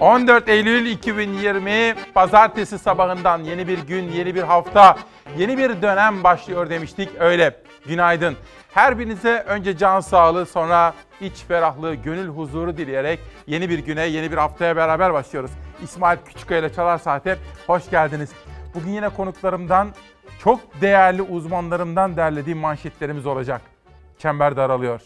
14 Eylül 2020 Pazartesi sabahından yeni bir gün, yeni bir hafta, yeni bir dönem başlıyor demiştik. Öyle. Günaydın. Her birinize önce can sağlığı sonra iç ferahlığı, gönül huzuru dileyerek yeni bir güne, yeni bir haftaya beraber başlıyoruz. İsmail Küçükkaya ile Çalar Saat'e hoş geldiniz. Bugün yine konuklarımdan, çok değerli uzmanlarımdan derlediğim manşetlerimiz olacak. Çember daralıyor.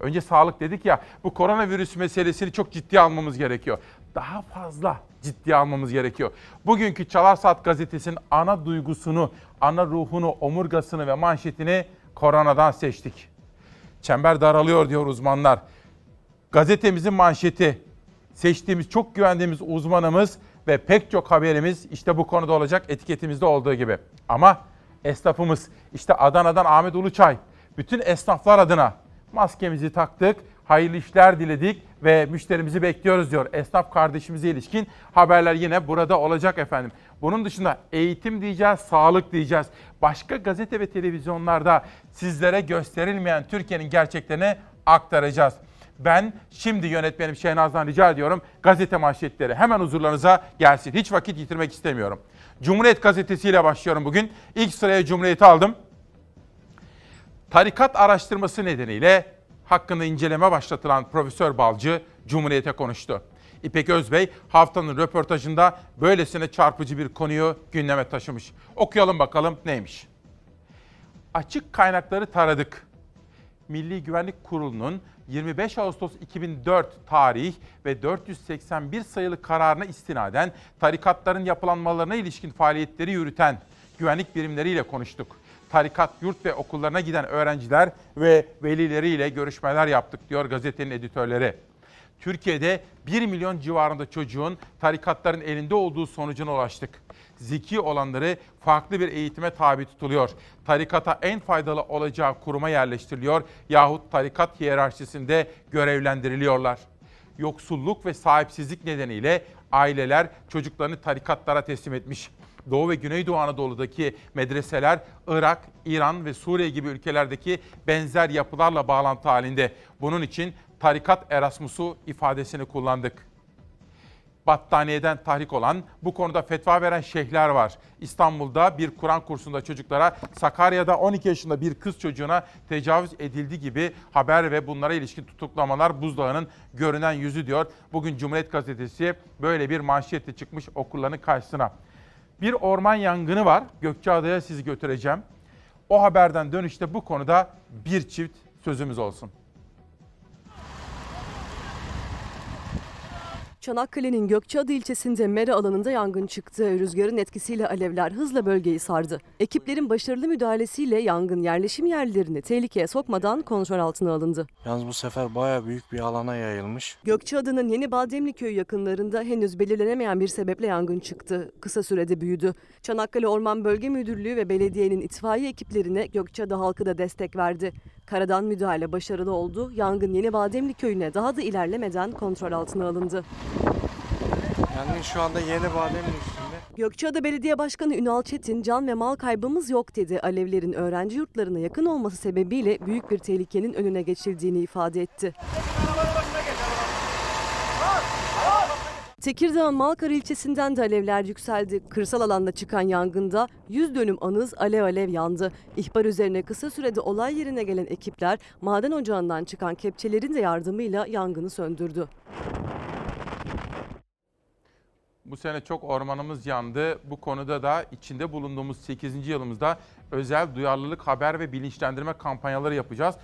Önce sağlık dedik ya, bu koronavirüs meselesini çok ciddi almamız gerekiyor. Daha fazla ciddi almamız gerekiyor. Bugünkü Çalar Saat gazetesinin ana duygusunu, ana ruhunu, omurgasını ve manşetini koronadan seçtik. Çember daralıyor diyor uzmanlar. Gazetemizin manşeti, seçtiğimiz çok güvendiğimiz uzmanımız ve pek çok haberimiz işte bu konuda olacak etiketimizde olduğu gibi. Ama esnafımız işte Adana'dan Ahmet Uluçay bütün esnaflar adına maskemizi taktık, hayırlı işler diledik ve müşterimizi bekliyoruz diyor. Esnaf kardeşimize ilişkin haberler yine burada olacak efendim. Bunun dışında eğitim diyeceğiz, sağlık diyeceğiz. Başka gazete ve televizyonlarda sizlere gösterilmeyen Türkiye'nin gerçeklerini aktaracağız. Ben şimdi yönetmenim Şehnaz'dan rica ediyorum gazete manşetleri hemen huzurlarınıza gelsin. Hiç vakit yitirmek istemiyorum. Cumhuriyet gazetesiyle başlıyorum bugün. İlk sıraya Cumhuriyet'i aldım. Tarikat araştırması nedeniyle hakkında inceleme başlatılan Profesör Balcı Cumhuriyet'e konuştu. İpek Özbey haftanın röportajında böylesine çarpıcı bir konuyu gündeme taşımış. Okuyalım bakalım neymiş. Açık kaynakları taradık. Milli Güvenlik Kurulu'nun 25 Ağustos 2004 tarih ve 481 sayılı kararına istinaden tarikatların yapılanmalarına ilişkin faaliyetleri yürüten güvenlik birimleriyle konuştuk. Tarikat yurt ve okullarına giden öğrenciler ve velileriyle görüşmeler yaptık diyor gazetenin editörleri. Türkiye'de 1 milyon civarında çocuğun tarikatların elinde olduğu sonucuna ulaştık. Zeki olanları farklı bir eğitime tabi tutuluyor. Tarikata en faydalı olacağı kuruma yerleştiriliyor yahut tarikat hiyerarşisinde görevlendiriliyorlar. Yoksulluk ve sahipsizlik nedeniyle aileler çocuklarını tarikatlara teslim etmiş. Doğu ve Güneydoğu Anadolu'daki medreseler Irak, İran ve Suriye gibi ülkelerdeki benzer yapılarla bağlantı halinde. Bunun için tarikat Erasmus'u ifadesini kullandık. Battaniyeden tahrik olan, bu konuda fetva veren şeyhler var. İstanbul'da bir Kur'an kursunda çocuklara, Sakarya'da 12 yaşında bir kız çocuğuna tecavüz edildi gibi haber ve bunlara ilişkin tutuklamalar buzdağının görünen yüzü diyor. Bugün Cumhuriyet Gazetesi böyle bir manşetle çıkmış okulların karşısına. Bir orman yangını var. Gökçeada'ya sizi götüreceğim. O haberden dönüşte bu konuda bir çift sözümüz olsun. Çanakkale'nin Gökçeada ilçesinde mera alanında yangın çıktı. Rüzgarın etkisiyle alevler hızla bölgeyi sardı. Ekiplerin başarılı müdahalesiyle yangın yerleşim yerlerini tehlikeye sokmadan kontrol altına alındı. Yalnız bu sefer baya büyük bir alana yayılmış. Gökçeada'nın Yeni Bademli köyü yakınlarında henüz belirlenemeyen bir sebeple yangın çıktı. Kısa sürede büyüdü. Çanakkale Orman Bölge Müdürlüğü ve belediyenin itfaiye ekiplerine Gökçeada halkı da destek verdi. Karadan müdahale başarılı oldu. Yangın Yeni Bademli köyüne daha da ilerlemeden kontrol altına alındı. Yangın şu anda yeni bademli üstünde. Gökçeada Belediye Başkanı Ünal Çetin can ve mal kaybımız yok dedi. Alevlerin öğrenci yurtlarına yakın olması sebebiyle büyük bir tehlikenin önüne geçildiğini ifade etti. Tekirdağ'ın Malkar ilçesinden de alevler yükseldi. Kırsal alanda çıkan yangında 100 dönüm anız alev alev yandı. İhbar üzerine kısa sürede olay yerine gelen ekipler maden ocağından çıkan kepçelerin de yardımıyla yangını söndürdü. Bu sene çok ormanımız yandı. Bu konuda da içinde bulunduğumuz 8. yılımızda özel duyarlılık haber ve bilinçlendirme kampanyaları yapacağız.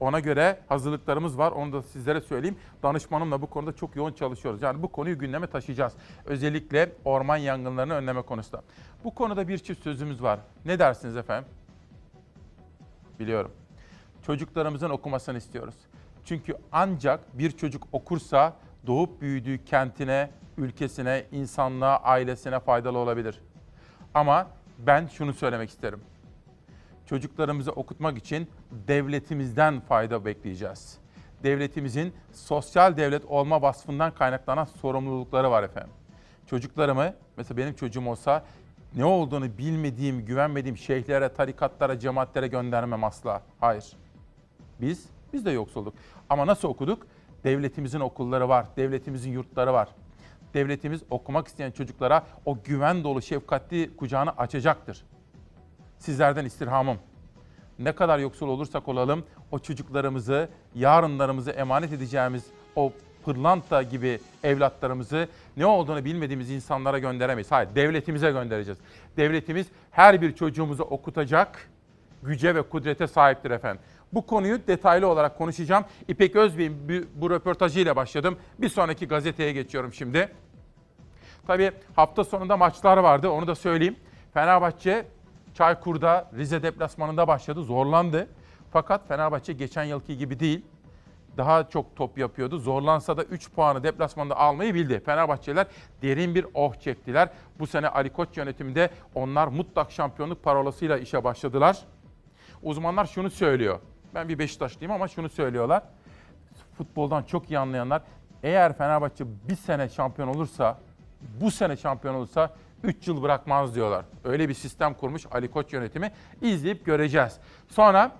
Ona göre hazırlıklarımız var. Onu da sizlere söyleyeyim. Danışmanımla bu konuda çok yoğun çalışıyoruz. Yani bu konuyu gündeme taşıyacağız. Özellikle orman yangınlarını önleme konusunda. Bu konuda bir çift sözümüz var. Ne dersiniz efendim? Biliyorum. Çocuklarımızın okumasını istiyoruz. Çünkü ancak bir çocuk okursa doğup büyüdüğü kentine, ülkesine, insanlığa, ailesine faydalı olabilir. Ama ben şunu söylemek isterim. Çocuklarımızı okutmak için devletimizden fayda bekleyeceğiz. Devletimizin sosyal devlet olma vasfından kaynaklanan sorumlulukları var efendim. Çocuklarımı, mesela benim çocuğum olsa ne olduğunu bilmediğim, güvenmediğim şeyhlere, tarikatlara, cemaatlere göndermem asla. Hayır. Biz, biz de yoksulduk. Ama nasıl okuduk? Devletimizin okulları var, devletimizin yurtları var devletimiz okumak isteyen çocuklara o güven dolu şefkatli kucağını açacaktır. Sizlerden istirhamım. Ne kadar yoksul olursak olalım o çocuklarımızı, yarınlarımızı emanet edeceğimiz o pırlanta gibi evlatlarımızı ne olduğunu bilmediğimiz insanlara gönderemeyiz. Hayır, devletimize göndereceğiz. Devletimiz her bir çocuğumuzu okutacak güce ve kudrete sahiptir efendim. Bu konuyu detaylı olarak konuşacağım. İpek Özbey'in bu, röportajıyla başladım. Bir sonraki gazeteye geçiyorum şimdi. Tabii hafta sonunda maçlar vardı onu da söyleyeyim. Fenerbahçe Çaykur'da Rize deplasmanında başladı. Zorlandı. Fakat Fenerbahçe geçen yılki gibi değil. Daha çok top yapıyordu. Zorlansa da 3 puanı deplasmanda almayı bildi. Fenerbahçeliler derin bir oh çektiler. Bu sene Ali Koç yönetiminde onlar mutlak şampiyonluk parolasıyla işe başladılar. Uzmanlar şunu söylüyor. Ben bir Beşiktaşlıyım ama şunu söylüyorlar. Futboldan çok iyi anlayanlar eğer Fenerbahçe bir sene şampiyon olursa, bu sene şampiyon olursa 3 yıl bırakmaz diyorlar. Öyle bir sistem kurmuş Ali Koç yönetimi. İzleyip göreceğiz. Sonra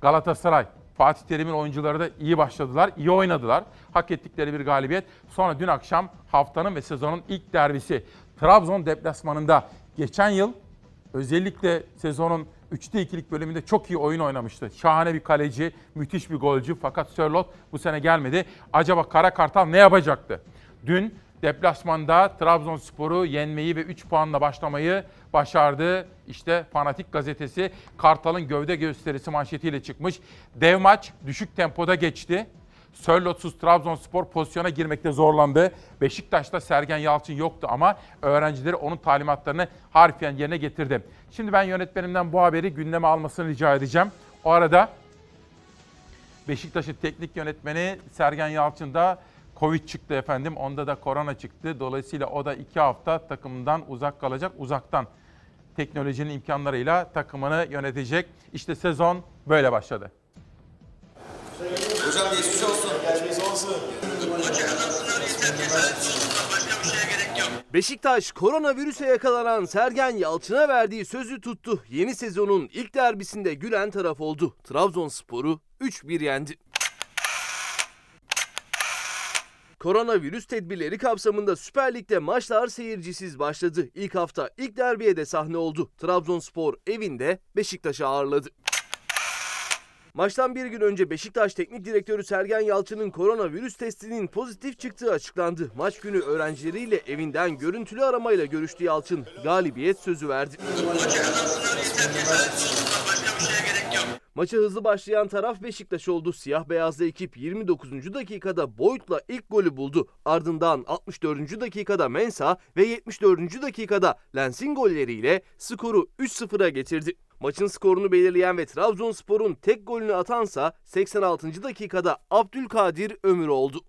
Galatasaray, Fatih Terim'in oyuncuları da iyi başladılar, iyi oynadılar. Hak ettikleri bir galibiyet. Sonra dün akşam haftanın ve sezonun ilk derbisi Trabzon deplasmanında geçen yıl özellikle sezonun 3'te 2'lik bölümünde çok iyi oyun oynamıştı. Şahane bir kaleci, müthiş bir golcü fakat Sörlot bu sene gelmedi. Acaba Kara Kartal ne yapacaktı? Dün deplasmanda Trabzonspor'u yenmeyi ve 3 puanla başlamayı başardı. İşte Fanatik gazetesi Kartal'ın gövde gösterisi manşetiyle çıkmış. Dev maç düşük tempoda geçti. Sörlotsuz Trabzonspor pozisyona girmekte zorlandı. Beşiktaş'ta Sergen Yalçın yoktu ama öğrencileri onun talimatlarını harfiyen yerine getirdi. Şimdi ben yönetmenimden bu haberi gündeme almasını rica edeceğim. O arada Beşiktaş'ın teknik yönetmeni Sergen Yalçın da Covid çıktı efendim. Onda da korona çıktı. Dolayısıyla o da iki hafta takımından uzak kalacak. Uzaktan teknolojinin imkanlarıyla takımını yönetecek. İşte sezon böyle başladı. Hocam geçmiş olsun. Geçmiş olsun. Beşiktaş koronavirüse yakalanan Sergen Yalçın'a verdiği sözü tuttu. Yeni sezonun ilk derbisinde gülen taraf oldu. Trabzonspor'u 3-1 yendi. Koronavirüs tedbirleri kapsamında Süper Lig'de maçlar seyircisiz başladı. İlk hafta ilk derbiye de sahne oldu. Trabzonspor evinde Beşiktaş'ı ağırladı. Maçtan bir gün önce Beşiktaş Teknik Direktörü Sergen Yalçın'ın koronavirüs testinin pozitif çıktığı açıklandı. Maç günü öğrencileriyle evinden görüntülü aramayla görüştü Yalçın. Galibiyet sözü verdi. Maça hızlı başlayan taraf Beşiktaş oldu. Siyah beyazlı ekip 29. dakikada Boyd'la ilk golü buldu. Ardından 64. dakikada Mensa ve 74. dakikada Lens'in golleriyle skoru 3-0'a getirdi. Maçın skorunu belirleyen ve Trabzonspor'un tek golünü atansa 86. dakikada Abdülkadir Ömür oldu.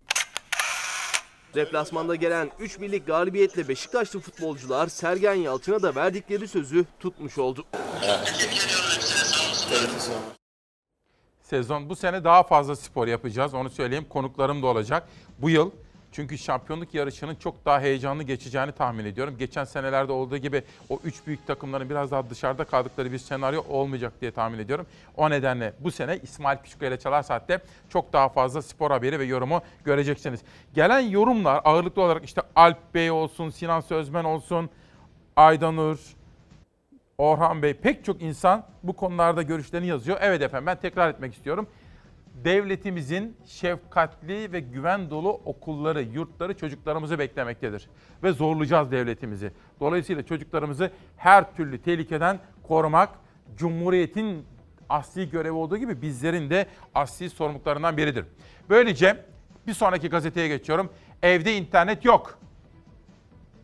Deplasmanda gelen 3 birlik galibiyetle Beşiktaşlı futbolcular Sergen Yalçın'a da verdikleri sözü tutmuş oldu. Sezon bu sene daha fazla spor yapacağız. Onu söyleyeyim. Konuklarım da olacak. Bu yıl çünkü şampiyonluk yarışının çok daha heyecanlı geçeceğini tahmin ediyorum. Geçen senelerde olduğu gibi o üç büyük takımların biraz daha dışarıda kaldıkları bir senaryo olmayacak diye tahmin ediyorum. O nedenle bu sene İsmail Küçükkaya ile Çalar Saat'te çok daha fazla spor haberi ve yorumu göreceksiniz. Gelen yorumlar ağırlıklı olarak işte Alp Bey olsun, Sinan Sözmen olsun, Aydanur, Orhan Bey pek çok insan bu konularda görüşlerini yazıyor. Evet efendim ben tekrar etmek istiyorum. Devletimizin şefkatli ve güven dolu okulları, yurtları çocuklarımızı beklemektedir. Ve zorlayacağız devletimizi. Dolayısıyla çocuklarımızı her türlü tehlikeden korumak Cumhuriyet'in asli görevi olduğu gibi bizlerin de asli sorumluluklarından biridir. Böylece bir sonraki gazeteye geçiyorum. Evde internet yok.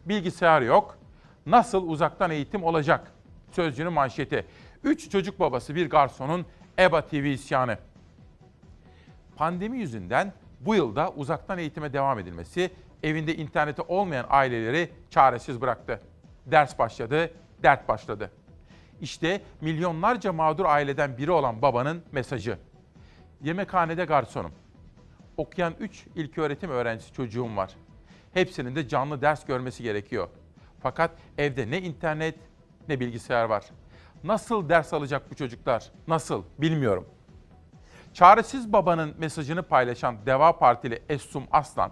Bilgisayar yok. Nasıl uzaktan eğitim olacak? Sözcünün manşeti. Üç çocuk babası bir garsonun EBA TV isyanı. Pandemi yüzünden bu yılda uzaktan eğitime devam edilmesi evinde interneti olmayan aileleri çaresiz bıraktı. Ders başladı, dert başladı. İşte milyonlarca mağdur aileden biri olan babanın mesajı. Yemekhanede garsonum. Okuyan 3 ilköğretim öğrencisi çocuğum var. Hepsinin de canlı ders görmesi gerekiyor. Fakat evde ne internet ne bilgisayar var. Nasıl ders alacak bu çocuklar? Nasıl? Bilmiyorum. Çaresiz babanın mesajını paylaşan Deva Partili Essum Aslan,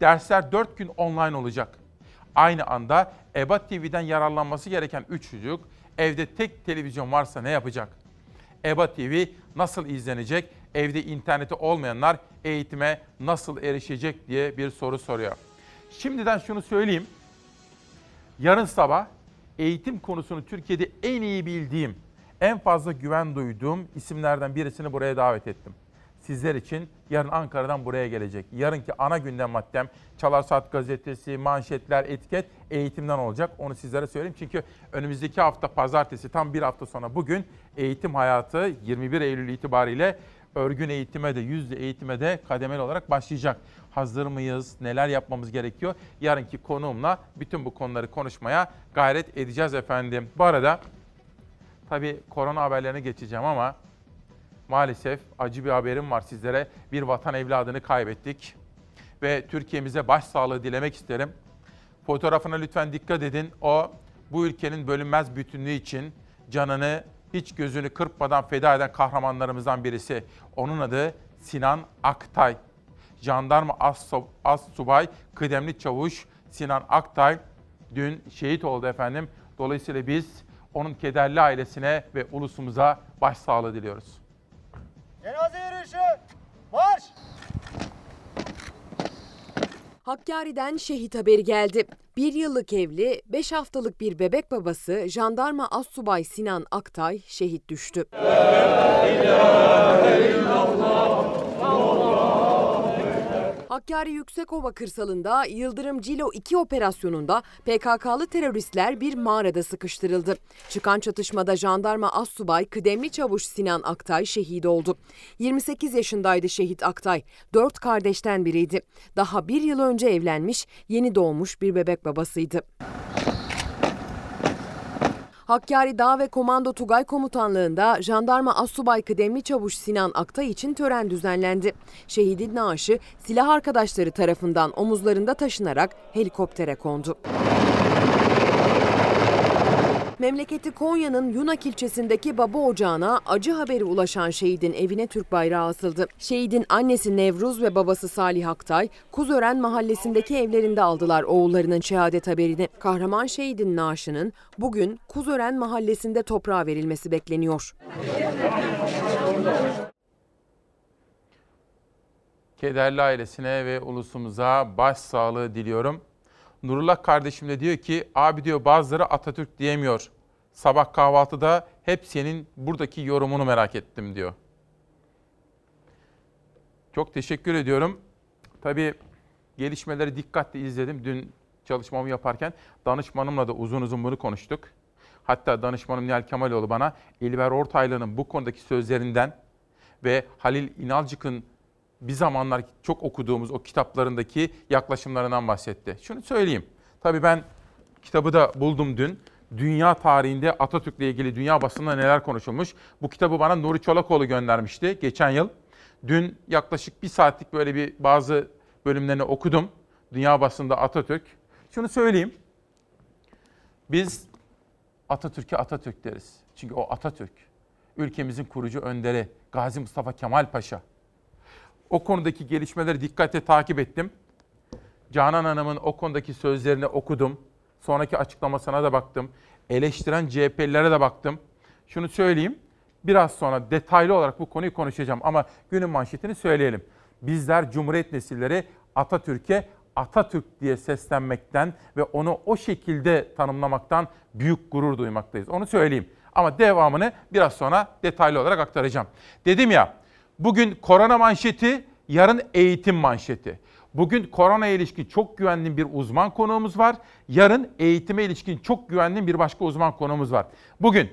Dersler 4 gün online olacak. Aynı anda EBA TV'den yararlanması gereken 3 çocuk evde tek televizyon varsa ne yapacak? EBA TV nasıl izlenecek? Evde interneti olmayanlar eğitime nasıl erişecek diye bir soru soruyor. Şimdiden şunu söyleyeyim. Yarın sabah eğitim konusunu Türkiye'de en iyi bildiğim, en fazla güven duyduğum isimlerden birisini buraya davet ettim. Sizler için yarın Ankara'dan buraya gelecek. Yarınki ana gündem maddem Çalar Saat gazetesi, manşetler, etiket eğitimden olacak. Onu sizlere söyleyeyim. Çünkü önümüzdeki hafta pazartesi tam bir hafta sonra bugün eğitim hayatı 21 Eylül itibariyle örgün eğitime de yüzde eğitime de kademeli olarak başlayacak. Hazır mıyız? Neler yapmamız gerekiyor? Yarınki konuğumla bütün bu konuları konuşmaya gayret edeceğiz efendim. Bu arada tabii korona haberlerine geçeceğim ama maalesef acı bir haberim var sizlere. Bir vatan evladını kaybettik ve Türkiye'mize başsağlığı dilemek isterim. Fotoğrafına lütfen dikkat edin. O bu ülkenin bölünmez bütünlüğü için canını hiç gözünü kırpmadan feda eden kahramanlarımızdan birisi. Onun adı Sinan Aktay. Jandarma As, As Subay Kıdemli Çavuş Sinan Aktay dün şehit oldu efendim. Dolayısıyla biz onun kederli ailesine ve ulusumuza başsağlığı diliyoruz. Cenaze yürüyüşü. Marş. Hakkari'den şehit haberi geldi. Bir yıllık evli, beş haftalık bir bebek babası jandarma Assubay Sinan Aktay şehit düştü. Hakkari Yüksekova kırsalında Yıldırım Cilo 2 operasyonunda PKK'lı teröristler bir mağarada sıkıştırıldı. Çıkan çatışmada jandarma Assubay kıdemli çavuş Sinan Aktay şehit oldu. 28 yaşındaydı şehit Aktay. Dört kardeşten biriydi. Daha bir yıl önce evlenmiş, yeni doğmuş bir bebek babasıydı. Hakkari Dağ ve Komando Tugay Komutanlığı'nda Jandarma Assubay Kıdemli Çavuş Sinan Aktay için tören düzenlendi. Şehidin naaşı silah arkadaşları tarafından omuzlarında taşınarak helikoptere kondu. Memleketi Konya'nın Yunak ilçesindeki baba ocağına acı haberi ulaşan şehidin evine Türk bayrağı asıldı. Şehidin annesi Nevruz ve babası Salih Aktay, Kuzören mahallesindeki evlerinde aldılar oğullarının şehadet haberini. Kahraman şehidin naaşının bugün Kuzören mahallesinde toprağa verilmesi bekleniyor. Kederli ailesine ve ulusumuza başsağlığı diliyorum. Nurullah kardeşim de diyor ki abi diyor bazıları Atatürk diyemiyor. Sabah kahvaltıda hep senin buradaki yorumunu merak ettim diyor. Çok teşekkür ediyorum. Tabii gelişmeleri dikkatle izledim. Dün çalışmamı yaparken danışmanımla da uzun uzun bunu konuştuk. Hatta danışmanım Nihal Kemaloğlu bana İlber Ortaylı'nın bu konudaki sözlerinden ve Halil İnalcık'ın bir zamanlar çok okuduğumuz o kitaplarındaki yaklaşımlarından bahsetti. Şunu söyleyeyim. Tabii ben kitabı da buldum dün. Dünya tarihinde Atatürk'le ilgili dünya basında neler konuşulmuş. Bu kitabı bana Nuri Çolakoğlu göndermişti geçen yıl. Dün yaklaşık bir saatlik böyle bir bazı bölümlerini okudum. Dünya basında Atatürk. Şunu söyleyeyim. Biz Atatürk'e Atatürk deriz. Çünkü o Atatürk. Ülkemizin kurucu önderi Gazi Mustafa Kemal Paşa. O konudaki gelişmeleri dikkatle takip ettim. Canan Hanım'ın o konudaki sözlerini okudum. Sonraki açıklamasına da baktım. Eleştiren CHP'lilere de baktım. Şunu söyleyeyim. Biraz sonra detaylı olarak bu konuyu konuşacağım ama günün manşetini söyleyelim. Bizler Cumhuriyet nesilleri Atatürk'e Atatürk diye seslenmekten ve onu o şekilde tanımlamaktan büyük gurur duymaktayız. Onu söyleyeyim. Ama devamını biraz sonra detaylı olarak aktaracağım. Dedim ya Bugün korona manşeti, yarın eğitim manşeti. Bugün korona ilişkin çok güvenli bir uzman konuğumuz var. Yarın eğitime ilişkin çok güvenli bir başka uzman konuğumuz var. Bugün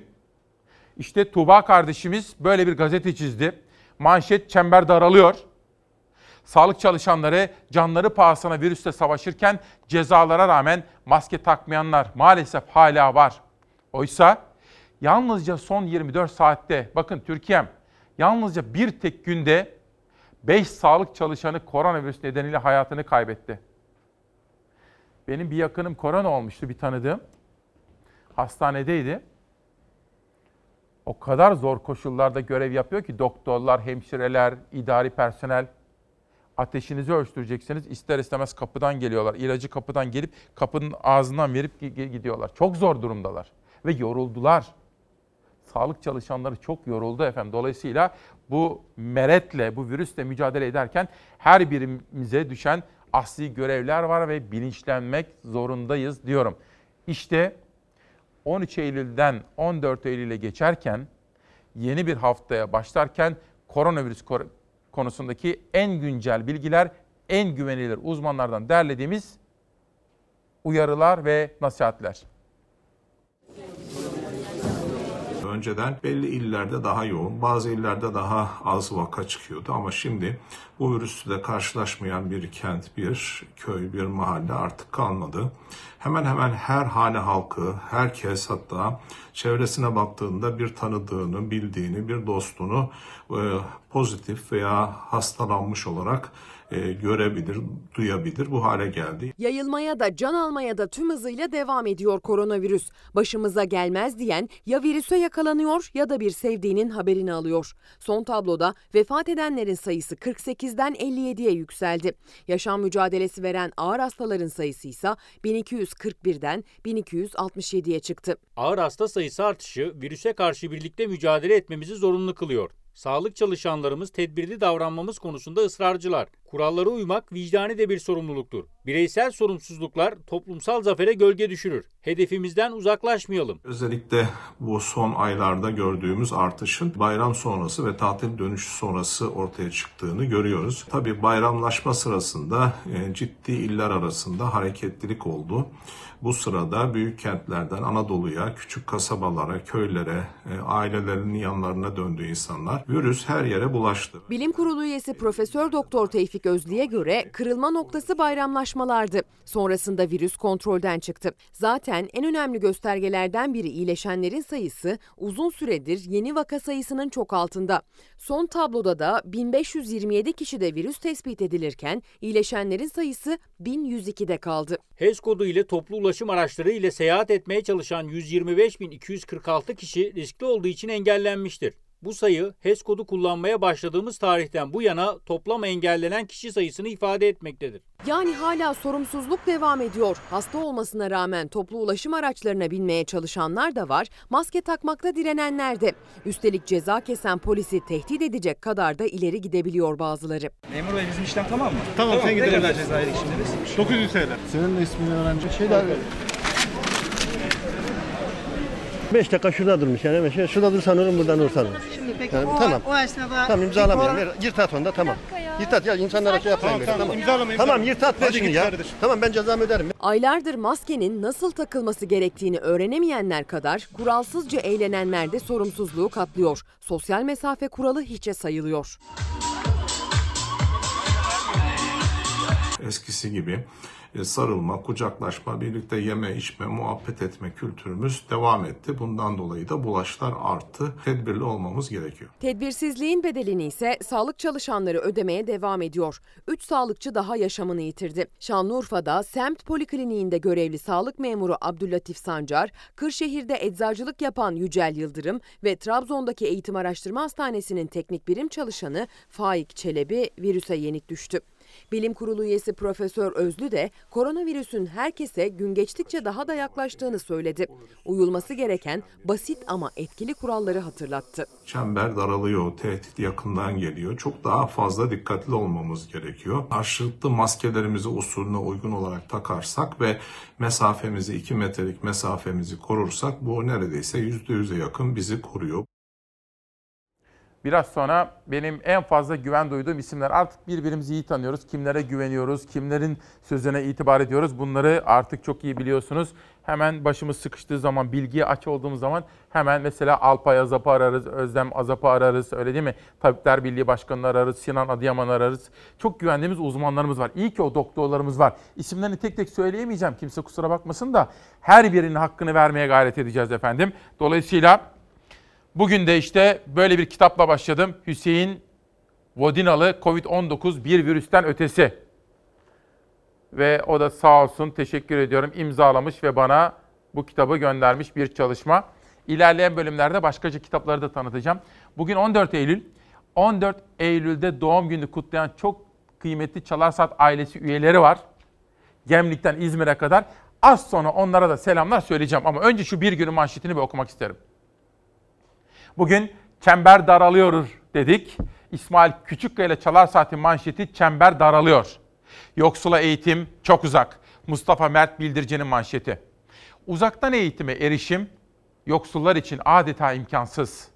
işte Tuğba kardeşimiz böyle bir gazete çizdi. Manşet çember daralıyor. Sağlık çalışanları canları pahasına virüste savaşırken cezalara rağmen maske takmayanlar maalesef hala var. Oysa yalnızca son 24 saatte bakın Türkiye'm yalnızca bir tek günde 5 sağlık çalışanı koronavirüs nedeniyle hayatını kaybetti. Benim bir yakınım korona olmuştu bir tanıdığım. Hastanedeydi. O kadar zor koşullarda görev yapıyor ki doktorlar, hemşireler, idari personel. Ateşinizi ölçtüreceksiniz. İster istemez kapıdan geliyorlar. İlacı kapıdan gelip kapının ağzından verip gi- gi- gidiyorlar. Çok zor durumdalar ve yoruldular. Sağlık çalışanları çok yoruldu efendim. Dolayısıyla bu meretle, bu virüsle mücadele ederken her birimize düşen asli görevler var ve bilinçlenmek zorundayız diyorum. İşte 13 Eylül'den 14 Eylül'e geçerken yeni bir haftaya başlarken koronavirüs kor- konusundaki en güncel bilgiler, en güvenilir uzmanlardan derlediğimiz uyarılar ve nasihatler. Önceden belli illerde daha yoğun, bazı illerde daha az vaka çıkıyordu ama şimdi bu virüsle karşılaşmayan bir kent, bir köy, bir mahalle artık kalmadı. Hemen hemen her hane halkı, herkes hatta çevresine baktığında bir tanıdığını, bildiğini, bir dostunu e, pozitif veya hastalanmış olarak e, görebilir, duyabilir. Bu hale geldi. Yayılmaya da can almaya da tüm hızıyla devam ediyor koronavirüs. Başımıza gelmez diyen ya virüse yakalanıyor ya da bir sevdiğinin haberini alıyor. Son tabloda vefat edenlerin sayısı 48'den 57'ye yükseldi. Yaşam mücadelesi veren ağır hastaların sayısı ise 1241'den 1267'ye çıktı. Ağır hasta sayısı artışı virüse karşı birlikte mücadele etmemizi zorunlu kılıyor. Sağlık çalışanlarımız tedbirli davranmamız konusunda ısrarcılar. Kurallara uymak vicdani de bir sorumluluktur. Bireysel sorumsuzluklar toplumsal zafere gölge düşürür. Hedefimizden uzaklaşmayalım. Özellikle bu son aylarda gördüğümüz artışın bayram sonrası ve tatil dönüşü sonrası ortaya çıktığını görüyoruz. Tabii bayramlaşma sırasında e, ciddi iller arasında hareketlilik oldu. Bu sırada büyük kentlerden Anadolu'ya, küçük kasabalara, köylere, e, ailelerinin yanlarına döndü insanlar. Virüs her yere bulaştı. Bilim Kurulu üyesi Profesör Doktor Tevfik Özlü'ye göre kırılma noktası bayramlaşmalardı. Sonrasında virüs kontrolden çıktı. Zaten en önemli göstergelerden biri iyileşenlerin sayısı uzun süredir yeni vaka sayısının çok altında. Son tabloda da 1527 kişide virüs tespit edilirken iyileşenlerin sayısı 1102'de kaldı. HES kodu ile toplu ulaşım araçları ile seyahat etmeye çalışan 125.246 kişi riskli olduğu için engellenmiştir. Bu sayı HES kodu kullanmaya başladığımız tarihten bu yana toplam engellenen kişi sayısını ifade etmektedir. Yani hala sorumsuzluk devam ediyor. Hasta olmasına rağmen toplu ulaşım araçlarına binmeye çalışanlar da var, maske takmakta direnenler de. Üstelik ceza kesen polisi tehdit edecek kadar da ileri gidebiliyor bazıları. Memur bey bizim işlem tamam mı? Tamam, sen Ne gidelim. kadar cezayı şimdi biz? 900 TL. Senin de ismini öğrenci. Şeyler 5 dakika şurada durmuş yani. Hemen şurada dursan olur buradan dursan olur. Şimdi peki Yani o, tamam. o esnada... Tamam imzalamayalım. Ver, Yırtat onu da tamam. Yırtat ya insanlara şey yapmayın. Tamam, böyle, tamam, imzalama, imzalama. Tamam yırtat ver Hadi git ya. kardeşim. Tamam ben cezamı öderim. Aylardır maskenin nasıl takılması gerektiğini öğrenemeyenler kadar kuralsızca eğlenenler de sorumsuzluğu katlıyor. Sosyal mesafe kuralı hiçe sayılıyor. eskisi gibi sarılma, kucaklaşma, birlikte yeme, içme, muhabbet etme kültürümüz devam etti. Bundan dolayı da bulaşlar arttı. Tedbirli olmamız gerekiyor. Tedbirsizliğin bedelini ise sağlık çalışanları ödemeye devam ediyor. 3 sağlıkçı daha yaşamını yitirdi. Şanlıurfa'da semt polikliniğinde görevli sağlık memuru Abdüllatif Sancar, Kırşehir'de eczacılık yapan Yücel Yıldırım ve Trabzon'daki Eğitim Araştırma Hastanesi'nin teknik birim çalışanı Faik Çelebi virüse yenik düştü. Bilim Kurulu üyesi Profesör Özlü de koronavirüsün herkese gün geçtikçe daha da yaklaştığını söyledi. Uyulması gereken basit ama etkili kuralları hatırlattı. Çember daralıyor, tehdit yakından geliyor. Çok daha fazla dikkatli olmamız gerekiyor. Karşılıklı maskelerimizi usulüne uygun olarak takarsak ve mesafemizi, 2 metrelik mesafemizi korursak bu neredeyse %100'e yakın bizi koruyor. Biraz sonra benim en fazla güven duyduğum isimler. Artık birbirimizi iyi tanıyoruz. Kimlere güveniyoruz, kimlerin sözüne itibar ediyoruz. Bunları artık çok iyi biliyorsunuz. Hemen başımız sıkıştığı zaman, bilgiye aç olduğumuz zaman hemen mesela Alpay Azap'ı ararız, Özlem Azap'ı ararız. Öyle değil mi? Tabipler Birliği Başkanı'nı ararız, Sinan Adıyaman ararız. Çok güvendiğimiz uzmanlarımız var. İyi ki o doktorlarımız var. İsimlerini tek tek söyleyemeyeceğim. Kimse kusura bakmasın da her birinin hakkını vermeye gayret edeceğiz efendim. Dolayısıyla Bugün de işte böyle bir kitapla başladım. Hüseyin Vodinalı Covid-19 bir virüsten ötesi. Ve o da sağ olsun teşekkür ediyorum imzalamış ve bana bu kitabı göndermiş bir çalışma. İlerleyen bölümlerde başkaca kitapları da tanıtacağım. Bugün 14 Eylül. 14 Eylül'de doğum günü kutlayan çok kıymetli Çalarsat ailesi üyeleri var. Gemlik'ten İzmir'e kadar. Az sonra onlara da selamlar söyleyeceğim. Ama önce şu bir günün manşetini bir okumak isterim. Bugün çember daralıyor dedik. İsmail Küçükkaya ile Çalar Saat'in manşeti çember daralıyor. Yoksula eğitim çok uzak. Mustafa Mert Bildirici'nin manşeti. Uzaktan eğitime erişim yoksullar için adeta imkansız.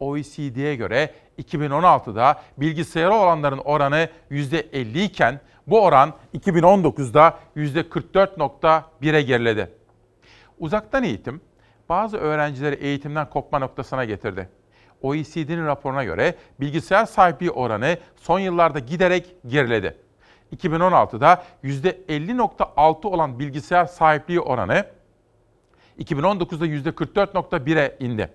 OECD'ye göre 2016'da bilgisayarı olanların oranı %50 iken bu oran 2019'da %44.1'e geriledi. Uzaktan eğitim bazı öğrencileri eğitimden kopma noktasına getirdi. OECD'nin raporuna göre bilgisayar sahipliği oranı son yıllarda giderek geriledi. 2016'da %50.6 olan bilgisayar sahipliği oranı 2019'da %44.1'e indi.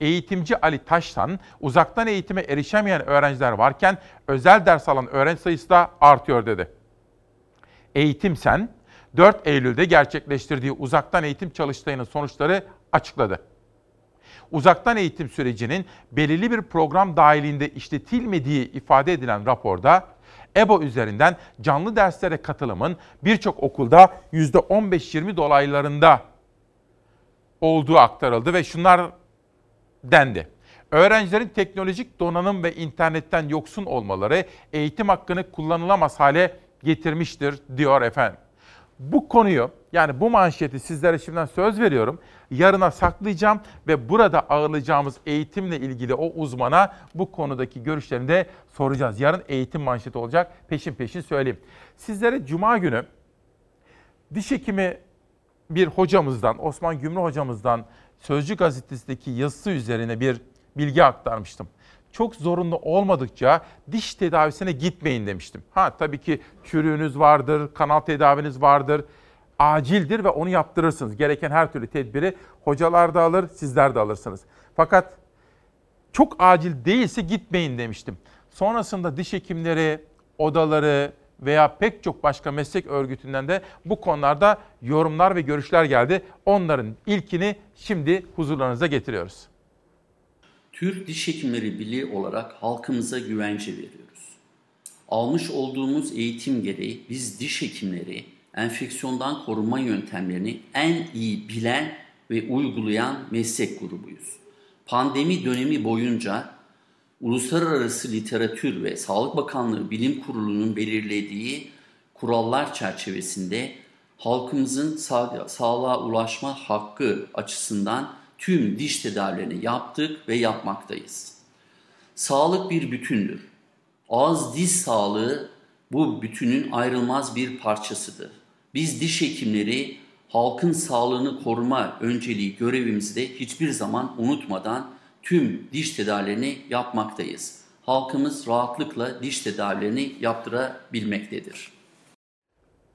Eğitimci Ali Taştan, uzaktan eğitime erişemeyen öğrenciler varken özel ders alan öğrenci sayısı da artıyor dedi. Eğitim Sen, 4 Eylül'de gerçekleştirdiği uzaktan eğitim çalıştayının sonuçları açıkladı. Uzaktan eğitim sürecinin belirli bir program dahilinde işletilmediği ifade edilen raporda, EBO üzerinden canlı derslere katılımın birçok okulda %15-20 dolaylarında olduğu aktarıldı ve şunlar dendi. Öğrencilerin teknolojik donanım ve internetten yoksun olmaları eğitim hakkını kullanılamaz hale getirmiştir diyor efendim. Bu konuyu yani bu manşeti sizlere şimdiden söz veriyorum. Yarına saklayacağım ve burada ağırlayacağımız eğitimle ilgili o uzmana bu konudaki görüşlerini de soracağız. Yarın eğitim manşeti olacak. Peşin peşin söyleyeyim. Sizlere cuma günü diş hekimi bir hocamızdan, Osman Gümrü hocamızdan Sözcü gazetesindeki yazısı üzerine bir bilgi aktarmıştım. Çok zorunlu olmadıkça diş tedavisine gitmeyin demiştim. Ha tabii ki çürüğünüz vardır, kanal tedaviniz vardır. Acildir ve onu yaptırırsınız. Gereken her türlü tedbiri hocalar da alır, sizler de alırsınız. Fakat çok acil değilse gitmeyin demiştim. Sonrasında diş hekimleri, odaları, veya pek çok başka meslek örgütünden de bu konularda yorumlar ve görüşler geldi. Onların ilkini şimdi huzurlarınıza getiriyoruz. Türk Diş Hekimleri Birliği olarak halkımıza güvence veriyoruz. Almış olduğumuz eğitim gereği biz diş hekimleri enfeksiyondan korunma yöntemlerini en iyi bilen ve uygulayan meslek grubuyuz. Pandemi dönemi boyunca uluslararası literatür ve Sağlık Bakanlığı Bilim Kurulu'nun belirlediği kurallar çerçevesinde halkımızın sağ, sağlığa ulaşma hakkı açısından tüm diş tedavilerini yaptık ve yapmaktayız. Sağlık bir bütündür. Ağız diş sağlığı bu bütünün ayrılmaz bir parçasıdır. Biz diş hekimleri halkın sağlığını koruma önceliği görevimizi de hiçbir zaman unutmadan tüm diş tedavilerini yapmaktayız. Halkımız rahatlıkla diş tedavilerini yaptırabilmektedir.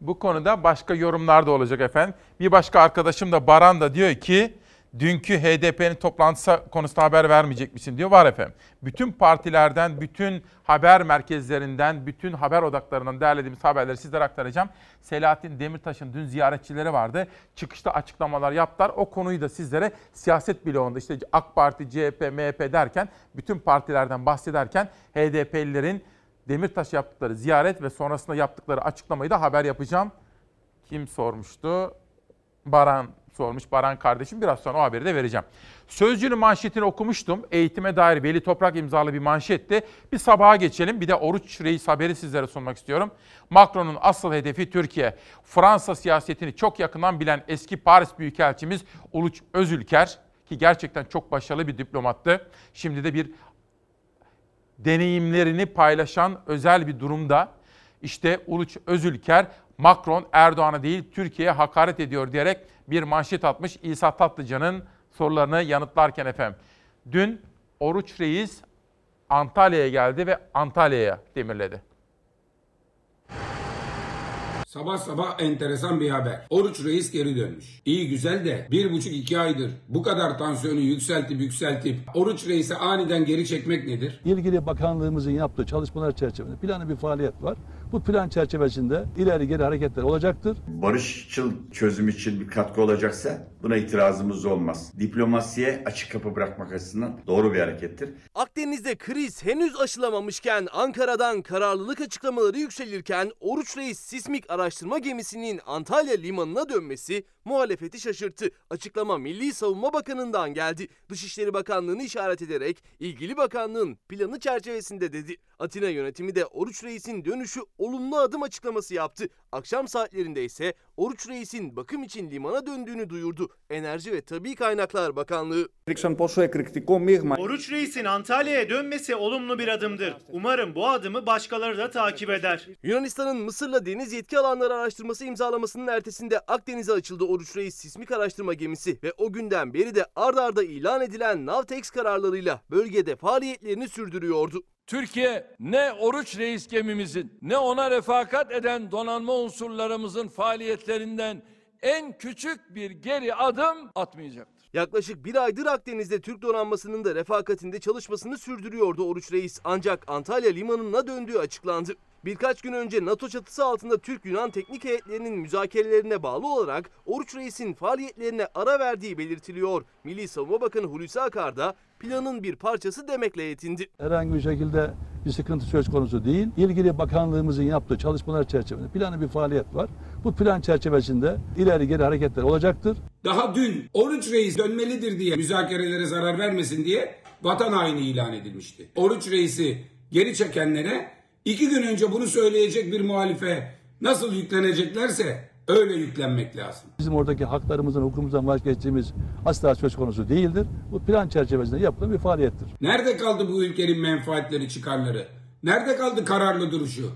Bu konuda başka yorumlar da olacak efendim. Bir başka arkadaşım da Baran da diyor ki dünkü HDP'nin toplantısı konusunda haber vermeyecek misin diyor. Var efendim. Bütün partilerden, bütün haber merkezlerinden, bütün haber odaklarından derlediğimiz haberleri sizlere aktaracağım. Selahattin Demirtaş'ın dün ziyaretçileri vardı. Çıkışta açıklamalar yaptılar. O konuyu da sizlere siyaset bloğunda işte AK Parti, CHP, MHP derken bütün partilerden bahsederken HDP'lilerin Demirtaş yaptıkları ziyaret ve sonrasında yaptıkları açıklamayı da haber yapacağım. Kim sormuştu? Baran sormuş Baran kardeşim. Biraz sonra o haberi de vereceğim. Sözcü'nün manşetini okumuştum. Eğitime dair Veli Toprak imzalı bir manşetti. Bir sabaha geçelim. Bir de Oruç Reis haberi sizlere sunmak istiyorum. Macron'un asıl hedefi Türkiye. Fransa siyasetini çok yakından bilen eski Paris Büyükelçimiz Uluç Özülker ki gerçekten çok başarılı bir diplomattı. Şimdi de bir deneyimlerini paylaşan özel bir durumda. İşte Uluç Özülker Macron Erdoğan'a değil Türkiye'ye hakaret ediyor diyerek bir manşet atmış İsa Tatlıcan'ın sorularını yanıtlarken efendim. Dün Oruç Reis Antalya'ya geldi ve Antalya'ya demirledi. Sabah sabah enteresan bir haber. Oruç Reis geri dönmüş. İyi güzel de bir buçuk iki aydır bu kadar tansiyonu yükseltip yükseltip Oruç Reis'i aniden geri çekmek nedir? İlgili bakanlığımızın yaptığı çalışmalar çerçevesinde planlı bir faaliyet var. Bu plan çerçevesinde ileri geri hareketler olacaktır. Barışçıl çözüm için bir katkı olacaksa Buna itirazımız olmaz. Diplomasiye açık kapı bırakmak açısından doğru bir harekettir. Akdeniz'de kriz henüz aşılamamışken Ankara'dan kararlılık açıklamaları yükselirken Oruç Reis sismik araştırma gemisinin Antalya limanına dönmesi muhalefeti şaşırttı. Açıklama Milli Savunma Bakanı'ndan geldi. Dışişleri Bakanlığı'nı işaret ederek ilgili bakanlığın planı çerçevesinde dedi. Atina yönetimi de Oruç Reis'in dönüşü olumlu adım açıklaması yaptı. Akşam saatlerinde ise Oruç Reis'in bakım için limana döndüğünü duyurdu. Enerji ve Tabi Kaynaklar Bakanlığı. Oruç Reis'in Antalya'ya dönmesi olumlu bir adımdır. Umarım bu adımı başkaları da takip eder. Yunanistan'ın Mısır'la deniz yetki alanları araştırması imzalamasının ertesinde Akdeniz'e açıldı Oruç Reis sismik araştırma gemisi ve o günden beri de ard arda ilan edilen Navtex kararlarıyla bölgede faaliyetlerini sürdürüyordu. Türkiye ne Oruç Reis gemimizin ne ona refakat eden donanma unsurlarımızın faaliyetlerinden en küçük bir geri adım atmayacaktır. Yaklaşık bir aydır Akdeniz'de Türk donanmasının da refakatinde çalışmasını sürdürüyordu Oruç Reis. Ancak Antalya limanına döndüğü açıklandı. Birkaç gün önce NATO çatısı altında Türk-Yunan teknik heyetlerinin müzakerelerine bağlı olarak Oruç Reis'in faaliyetlerine ara verdiği belirtiliyor. Milli Savunma Bakanı Hulusi Akar da planın bir parçası demekle yetindi. Herhangi bir şekilde bir sıkıntı söz konusu değil. İlgili bakanlığımızın yaptığı çalışmalar çerçevesinde planlı bir faaliyet var. Bu plan çerçevesinde ileri geri hareketler olacaktır. Daha dün Oruç Reis dönmelidir diye müzakerelere zarar vermesin diye vatan haini ilan edilmişti. Oruç Reis'i geri çekenlere iki gün önce bunu söyleyecek bir muhalife nasıl yükleneceklerse öyle yüklenmek lazım. Bizim oradaki haklarımızın, hukukumuzdan vazgeçtiğimiz asla söz konusu değildir. Bu plan çerçevesinde yapılan bir faaliyettir. Nerede kaldı bu ülkenin menfaatleri, çıkarları? Nerede kaldı kararlı duruşu?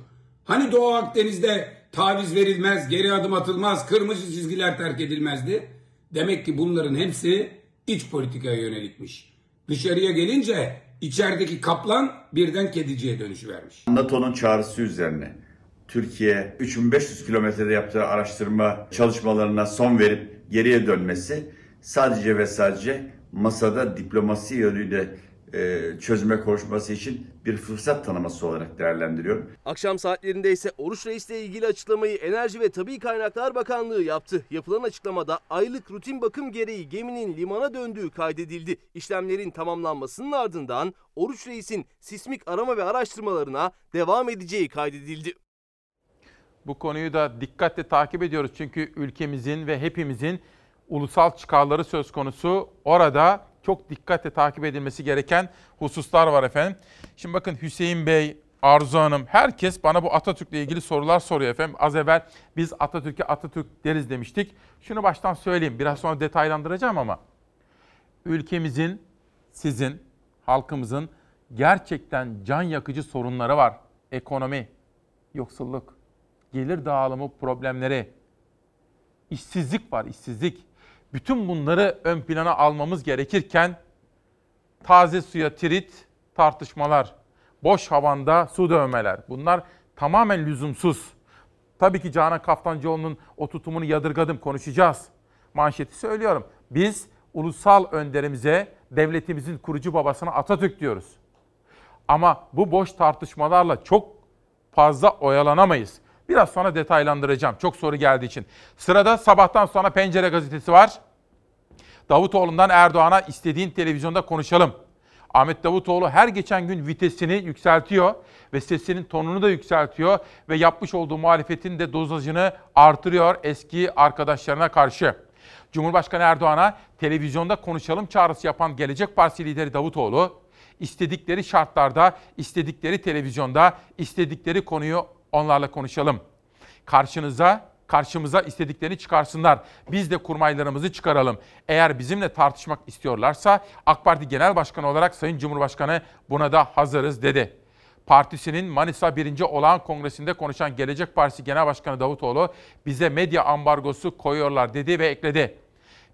Hani Doğu Akdeniz'de taviz verilmez, geri adım atılmaz, kırmızı çizgiler terk edilmezdi? Demek ki bunların hepsi iç politikaya yönelikmiş. Dışarıya gelince içerideki kaplan birden kediciye dönüşüvermiş. NATO'nun çağrısı üzerine Türkiye 3500 kilometrede yaptığı araştırma çalışmalarına son verip geriye dönmesi sadece ve sadece masada diplomasi yönüyle e, çözüme kavuşması için bir fırsat tanıması olarak değerlendiriyorum. Akşam saatlerinde ise Oruç Reis'le ilgili açıklamayı Enerji ve Tabi Kaynaklar Bakanlığı yaptı. Yapılan açıklamada aylık rutin bakım gereği geminin limana döndüğü kaydedildi. İşlemlerin tamamlanmasının ardından Oruç Reis'in sismik arama ve araştırmalarına devam edeceği kaydedildi. Bu konuyu da dikkatle takip ediyoruz çünkü ülkemizin ve hepimizin ulusal çıkarları söz konusu. Orada çok dikkatle takip edilmesi gereken hususlar var efendim. Şimdi bakın Hüseyin Bey, Arzu Hanım, herkes bana bu Atatürk'le ilgili sorular soruyor efendim. Az evvel biz Atatürk'e Atatürk deriz demiştik. Şunu baştan söyleyeyim, biraz sonra detaylandıracağım ama ülkemizin, sizin, halkımızın gerçekten can yakıcı sorunları var. Ekonomi, yoksulluk, gelir dağılımı problemleri, işsizlik var, işsizlik. Bütün bunları ön plana almamız gerekirken taze suya tirit tartışmalar, boş havanda su dövmeler bunlar tamamen lüzumsuz. Tabii ki Canan Kaftancıoğlu'nun o tutumunu yadırgadım konuşacağız. Manşeti söylüyorum. Biz ulusal önderimize, devletimizin kurucu babasına Atatürk diyoruz. Ama bu boş tartışmalarla çok fazla oyalanamayız. Biraz sonra detaylandıracağım. Çok soru geldiği için. Sırada sabahtan sonra Pencere gazetesi var. Davutoğlu'ndan Erdoğan'a istediğin televizyonda konuşalım. Ahmet Davutoğlu her geçen gün vitesini yükseltiyor ve sesinin tonunu da yükseltiyor ve yapmış olduğu muhalefetin de dozajını artırıyor eski arkadaşlarına karşı. Cumhurbaşkanı Erdoğan'a televizyonda konuşalım çağrısı yapan Gelecek Partisi lideri Davutoğlu, istedikleri şartlarda, istedikleri televizyonda, istedikleri konuyu onlarla konuşalım. Karşınıza, karşımıza istediklerini çıkarsınlar. Biz de kurmaylarımızı çıkaralım. Eğer bizimle tartışmak istiyorlarsa AK Parti Genel Başkanı olarak Sayın Cumhurbaşkanı buna da hazırız dedi. Partisinin Manisa 1. Olağan Kongresi'nde konuşan Gelecek Partisi Genel Başkanı Davutoğlu bize medya ambargosu koyuyorlar dedi ve ekledi.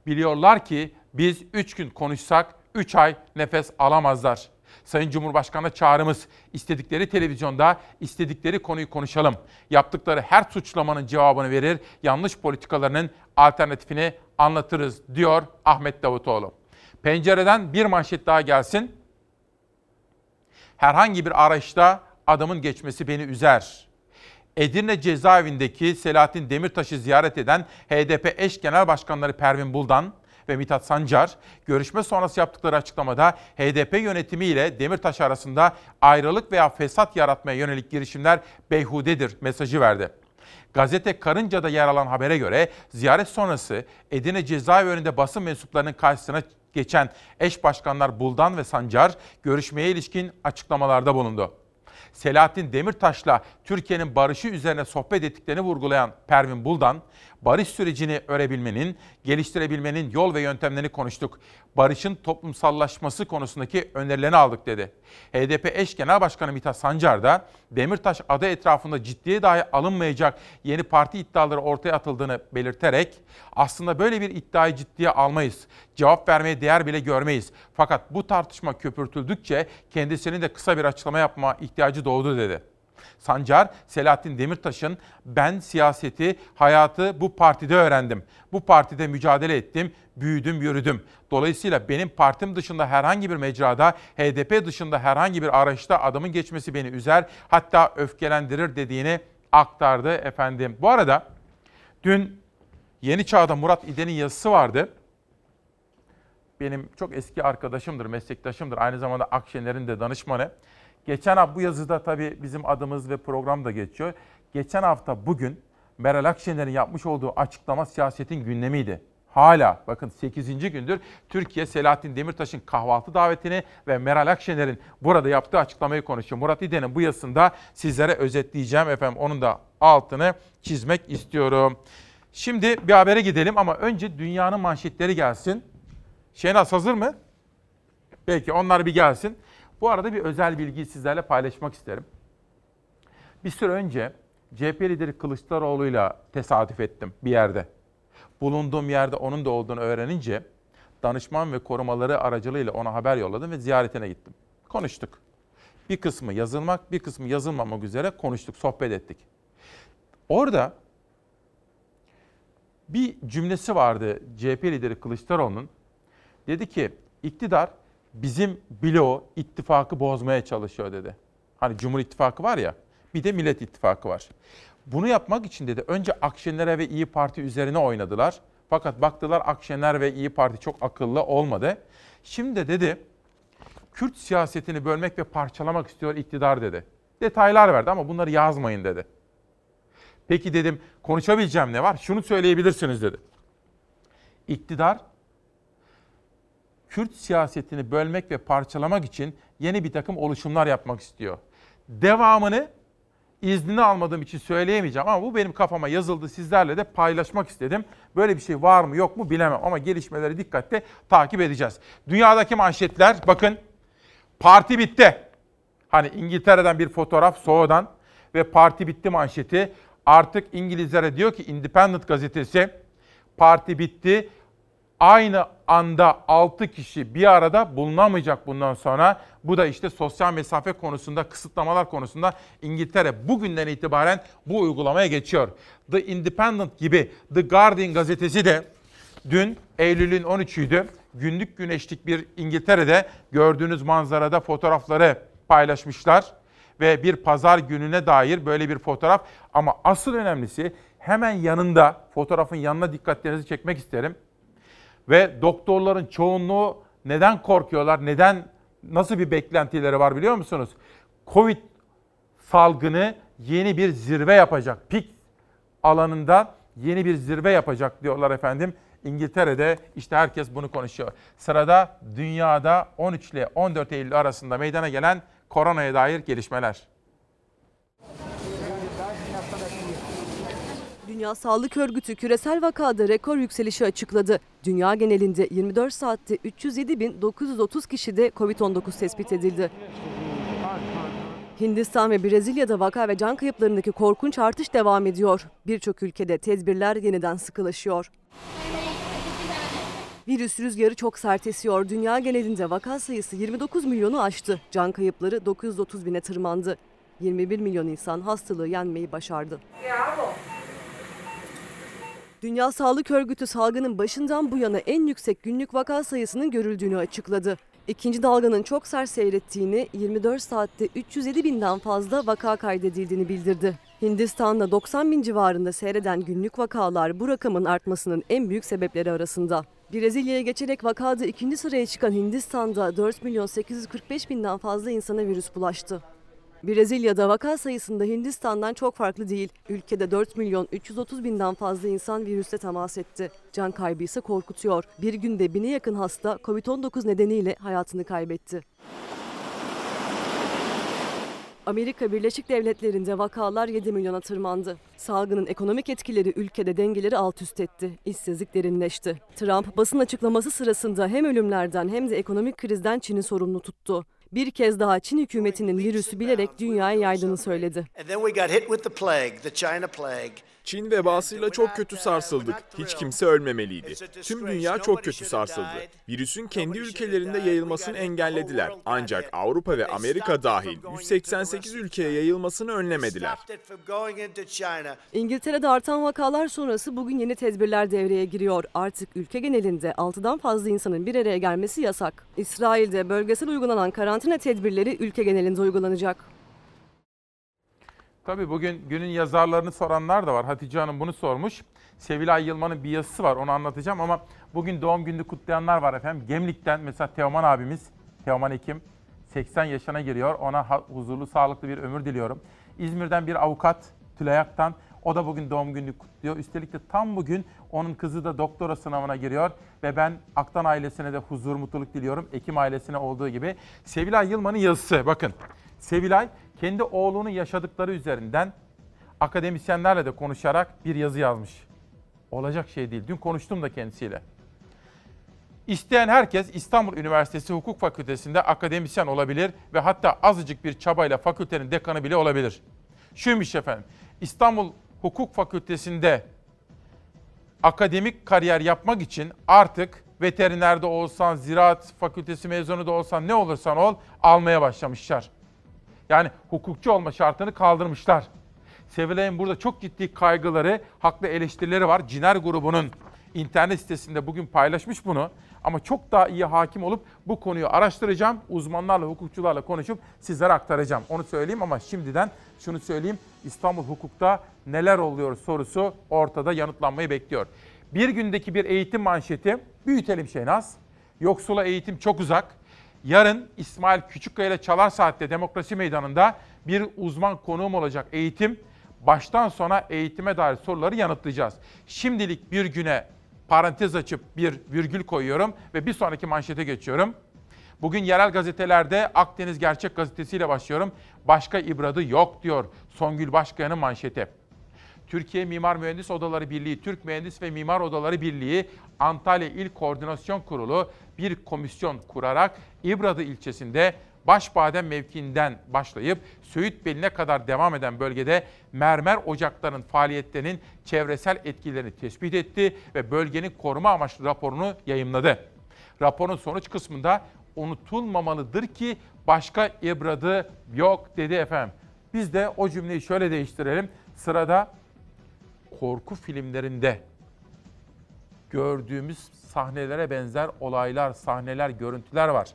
Biliyorlar ki biz 3 gün konuşsak 3 ay nefes alamazlar. Sayın Cumhurbaşkanı'na çağrımız istedikleri televizyonda istedikleri konuyu konuşalım. Yaptıkları her suçlamanın cevabını verir, yanlış politikalarının alternatifini anlatırız diyor Ahmet Davutoğlu. Pencereden bir manşet daha gelsin. Herhangi bir araçta adamın geçmesi beni üzer. Edirne cezaevindeki Selahattin Demirtaş'ı ziyaret eden HDP eş genel başkanları Pervin Buldan, ve Mithat Sancar, görüşme sonrası yaptıkları açıklamada HDP yönetimi ile Demirtaş arasında ayrılık veya fesat yaratmaya yönelik girişimler beyhudedir mesajı verdi. Gazete Karınca'da yer alan habere göre ziyaret sonrası Edirne cezaevinde basın mensuplarının karşısına geçen eş başkanlar Buldan ve Sancar görüşmeye ilişkin açıklamalarda bulundu. Selahattin Demirtaş'la Türkiye'nin barışı üzerine sohbet ettiklerini vurgulayan Pervin Buldan, barış sürecini örebilmenin, geliştirebilmenin yol ve yöntemlerini konuştuk. Barışın toplumsallaşması konusundaki önerilerini aldık dedi. HDP eş genel başkanı Mithat Sancar da Demirtaş adı etrafında ciddiye dahi alınmayacak yeni parti iddiaları ortaya atıldığını belirterek aslında böyle bir iddiayı ciddiye almayız. Cevap vermeye değer bile görmeyiz. Fakat bu tartışma köpürtüldükçe kendisinin de kısa bir açıklama yapma ihtiyacı doğdu dedi. Sancar, Selahattin Demirtaş'ın ben siyaseti, hayatı bu partide öğrendim. Bu partide mücadele ettim, büyüdüm, yürüdüm. Dolayısıyla benim partim dışında herhangi bir mecrada, HDP dışında herhangi bir araçta adımın geçmesi beni üzer, hatta öfkelendirir dediğini aktardı efendim. Bu arada dün Yeni Çağ'da Murat İden'in yazısı vardı. Benim çok eski arkadaşımdır, meslektaşımdır. Aynı zamanda Akşener'in de danışmanı. Geçen hafta bu yazıda tabii bizim adımız ve program da geçiyor. Geçen hafta bugün Meral Akşener'in yapmış olduğu açıklama siyasetin gündemiydi. Hala bakın 8. gündür Türkiye Selahattin Demirtaş'ın kahvaltı davetini ve Meral Akşener'in burada yaptığı açıklamayı konuşuyor. Murat İden'in bu yazısında sizlere özetleyeceğim efendim. Onun da altını çizmek istiyorum. Şimdi bir habere gidelim ama önce dünyanın manşetleri gelsin. Şenaz hazır mı? Peki onlar bir gelsin. Bu arada bir özel bilgiyi sizlerle paylaşmak isterim. Bir süre önce CHP lideri Kılıçdaroğlu'yla tesadüf ettim bir yerde. Bulunduğum yerde onun da olduğunu öğrenince danışman ve korumaları aracılığıyla ona haber yolladım ve ziyaretine gittim. Konuştuk. Bir kısmı yazılmak, bir kısmı yazılmamak üzere konuştuk, sohbet ettik. Orada bir cümlesi vardı CHP lideri Kılıçdaroğlu'nun. Dedi ki iktidar bizim bloğu ittifakı bozmaya çalışıyor dedi. Hani Cumhur İttifakı var ya bir de Millet İttifakı var. Bunu yapmak için dedi önce Akşener'e ve İyi Parti üzerine oynadılar. Fakat baktılar Akşener ve İyi Parti çok akıllı olmadı. Şimdi de dedi Kürt siyasetini bölmek ve parçalamak istiyor iktidar dedi. Detaylar verdi ama bunları yazmayın dedi. Peki dedim konuşabileceğim ne var? Şunu söyleyebilirsiniz dedi. İktidar Kürt siyasetini bölmek ve parçalamak için yeni bir takım oluşumlar yapmak istiyor. Devamını iznini almadığım için söyleyemeyeceğim ama bu benim kafama yazıldı. Sizlerle de paylaşmak istedim. Böyle bir şey var mı yok mu bilemem ama gelişmeleri dikkatle takip edeceğiz. Dünyadaki manşetler bakın parti bitti. Hani İngiltere'den bir fotoğraf soğudan ve parti bitti manşeti. Artık İngilizlere diyor ki Independent gazetesi parti bitti aynı anda 6 kişi bir arada bulunamayacak bundan sonra. Bu da işte sosyal mesafe konusunda, kısıtlamalar konusunda İngiltere bugünden itibaren bu uygulamaya geçiyor. The Independent gibi The Guardian gazetesi de dün Eylül'ün 13'üydü. Günlük güneşlik bir İngiltere'de gördüğünüz manzarada fotoğrafları paylaşmışlar ve bir pazar gününe dair böyle bir fotoğraf ama asıl önemlisi hemen yanında fotoğrafın yanına dikkatlerinizi çekmek isterim ve doktorların çoğunluğu neden korkuyorlar? Neden nasıl bir beklentileri var biliyor musunuz? Covid salgını yeni bir zirve yapacak. Pik alanında yeni bir zirve yapacak diyorlar efendim. İngiltere'de işte herkes bunu konuşuyor. Sırada dünyada 13 ile 14 Eylül arasında meydana gelen koronaya dair gelişmeler. Dünya Sağlık Örgütü küresel vakada rekor yükselişi açıkladı. Dünya genelinde 24 saatte 307.930 kişide Covid-19 tespit edildi. Hindistan ve Brezilya'da vaka ve can kayıplarındaki korkunç artış devam ediyor. Birçok ülkede tedbirler yeniden sıkılaşıyor. Virüs rüzgarı çok sert esiyor. Dünya genelinde vaka sayısı 29 milyonu aştı. Can kayıpları 930 bine tırmandı. 21 milyon insan hastalığı yenmeyi başardı. Dünya Sağlık Örgütü salgının başından bu yana en yüksek günlük vaka sayısının görüldüğünü açıkladı. İkinci dalganın çok sert seyrettiğini, 24 saatte 307 binden fazla vaka kaydedildiğini bildirdi. Hindistan'da 90 bin civarında seyreden günlük vakalar bu rakamın artmasının en büyük sebepleri arasında. Brezilya'ya geçerek vakada ikinci sıraya çıkan Hindistan'da 4 milyon 845 binden fazla insana virüs bulaştı. Brezilya'da vaka sayısında Hindistan'dan çok farklı değil. Ülkede 4 milyon 330 binden fazla insan virüste temas etti. Can kaybı ise korkutuyor. Bir günde bine yakın hasta COVID-19 nedeniyle hayatını kaybetti. Amerika Birleşik Devletleri'nde vakalar 7 milyona tırmandı. Salgının ekonomik etkileri ülkede dengeleri alt üst etti. İşsizlik derinleşti. Trump basın açıklaması sırasında hem ölümlerden hem de ekonomik krizden Çin'i sorumlu tuttu. Bir kez daha Çin hükümetinin virüsü bilerek dünyaya yaydığını söyledi. Çin vebasıyla çok kötü sarsıldık. Hiç kimse ölmemeliydi. Tüm dünya çok kötü sarsıldı. Virüsün kendi ülkelerinde yayılmasını engellediler. Ancak Avrupa ve Amerika dahil 188 ülkeye yayılmasını önlemediler. İngiltere'de artan vakalar sonrası bugün yeni tedbirler devreye giriyor. Artık ülke genelinde 6'dan fazla insanın bir araya gelmesi yasak. İsrail'de bölgesel uygulanan karantina tedbirleri ülke genelinde uygulanacak. Tabii bugün günün yazarlarını soranlar da var. Hatice Hanım bunu sormuş. Sevilay Yılmaz'ın bir yazısı var onu anlatacağım ama bugün doğum gününü kutlayanlar var efendim. Gemlik'ten mesela Teoman abimiz, Teoman Ekim 80 yaşına giriyor. Ona huzurlu, sağlıklı bir ömür diliyorum. İzmir'den bir avukat Tülay. O da bugün doğum gününü kutluyor. Üstelik de tam bugün onun kızı da doktora sınavına giriyor. Ve ben Aktan ailesine de huzur, mutluluk diliyorum. Ekim ailesine olduğu gibi. Sevilay Yılmaz'ın yazısı bakın. Sevilay kendi oğlunun yaşadıkları üzerinden akademisyenlerle de konuşarak bir yazı yazmış. Olacak şey değil. Dün konuştum da kendisiyle. İsteyen herkes İstanbul Üniversitesi Hukuk Fakültesi'nde akademisyen olabilir ve hatta azıcık bir çabayla fakültenin dekanı bile olabilir. Şuymuş efendim, İstanbul Hukuk Fakültesi'nde akademik kariyer yapmak için artık veterinerde olsan, ziraat fakültesi mezunu da olsan ne olursan ol almaya başlamışlar. Yani hukukçu olma şartını kaldırmışlar. Sevilay'ın burada çok ciddi kaygıları, haklı eleştirileri var. Ciner grubunun internet sitesinde bugün paylaşmış bunu. Ama çok daha iyi hakim olup bu konuyu araştıracağım. Uzmanlarla, hukukçularla konuşup sizlere aktaracağım. Onu söyleyeyim ama şimdiden şunu söyleyeyim. İstanbul hukukta neler oluyor sorusu ortada yanıtlanmayı bekliyor. Bir gündeki bir eğitim manşeti, büyütelim Şehnaz. Yoksula eğitim çok uzak. Yarın İsmail Küçükkaya ile Çalar Saat'te Demokrasi Meydanı'nda bir uzman konuğum olacak eğitim. Baştan sona eğitime dair soruları yanıtlayacağız. Şimdilik bir güne parantez açıp bir virgül koyuyorum ve bir sonraki manşete geçiyorum. Bugün yerel gazetelerde Akdeniz Gerçek Gazetesi ile başlıyorum. Başka ibradı yok diyor Songül Başkan'ın manşeti. Türkiye Mimar Mühendis Odaları Birliği, Türk Mühendis ve Mimar Odaları Birliği, Antalya İl Koordinasyon Kurulu bir komisyon kurarak İbradı ilçesinde Başbadem mevkiinden başlayıp Söğütbeli'ne kadar devam eden bölgede mermer ocaklarının faaliyetlerinin çevresel etkilerini tespit etti ve bölgenin koruma amaçlı raporunu yayımladı. Raporun sonuç kısmında unutulmamalıdır ki başka ibradı yok dedi efendim. Biz de o cümleyi şöyle değiştirelim. Sırada korku filmlerinde gördüğümüz sahnelere benzer olaylar, sahneler, görüntüler var.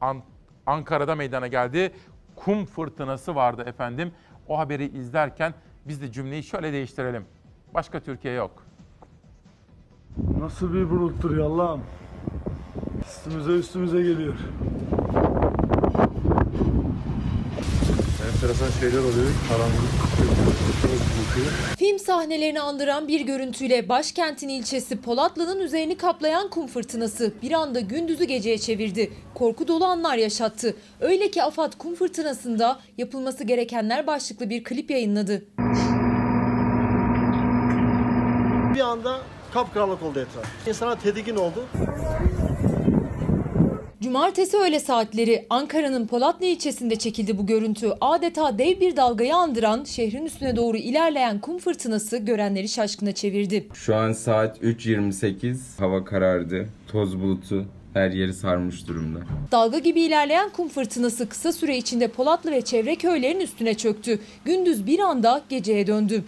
An- Ankara'da meydana geldi. Kum fırtınası vardı efendim. O haberi izlerken biz de cümleyi şöyle değiştirelim. Başka Türkiye yok. Nasıl bir buluttur ya Allah'ım. Üstümüze üstümüze geliyor. Enteresan şeyler oluyor. Karanlık. Sahnelerini andıran bir görüntüyle başkentin ilçesi Polatlı'nın üzerini kaplayan kum fırtınası bir anda gündüzü geceye çevirdi. Korku dolu anlar yaşattı. Öyle ki AFAD kum fırtınasında yapılması gerekenler başlıklı bir klip yayınladı. Bir anda kapkaranlık oldu etraf. İnsanlar tedirgin oldu. Cumartesi öğle saatleri Ankara'nın Polatlı ilçesinde çekildi bu görüntü. Adeta dev bir dalgayı andıran şehrin üstüne doğru ilerleyen kum fırtınası görenleri şaşkına çevirdi. Şu an saat 3.28. Hava karardı. Toz bulutu her yeri sarmış durumda. Dalga gibi ilerleyen kum fırtınası kısa süre içinde Polatlı ve çevre köylerin üstüne çöktü. Gündüz bir anda geceye döndü.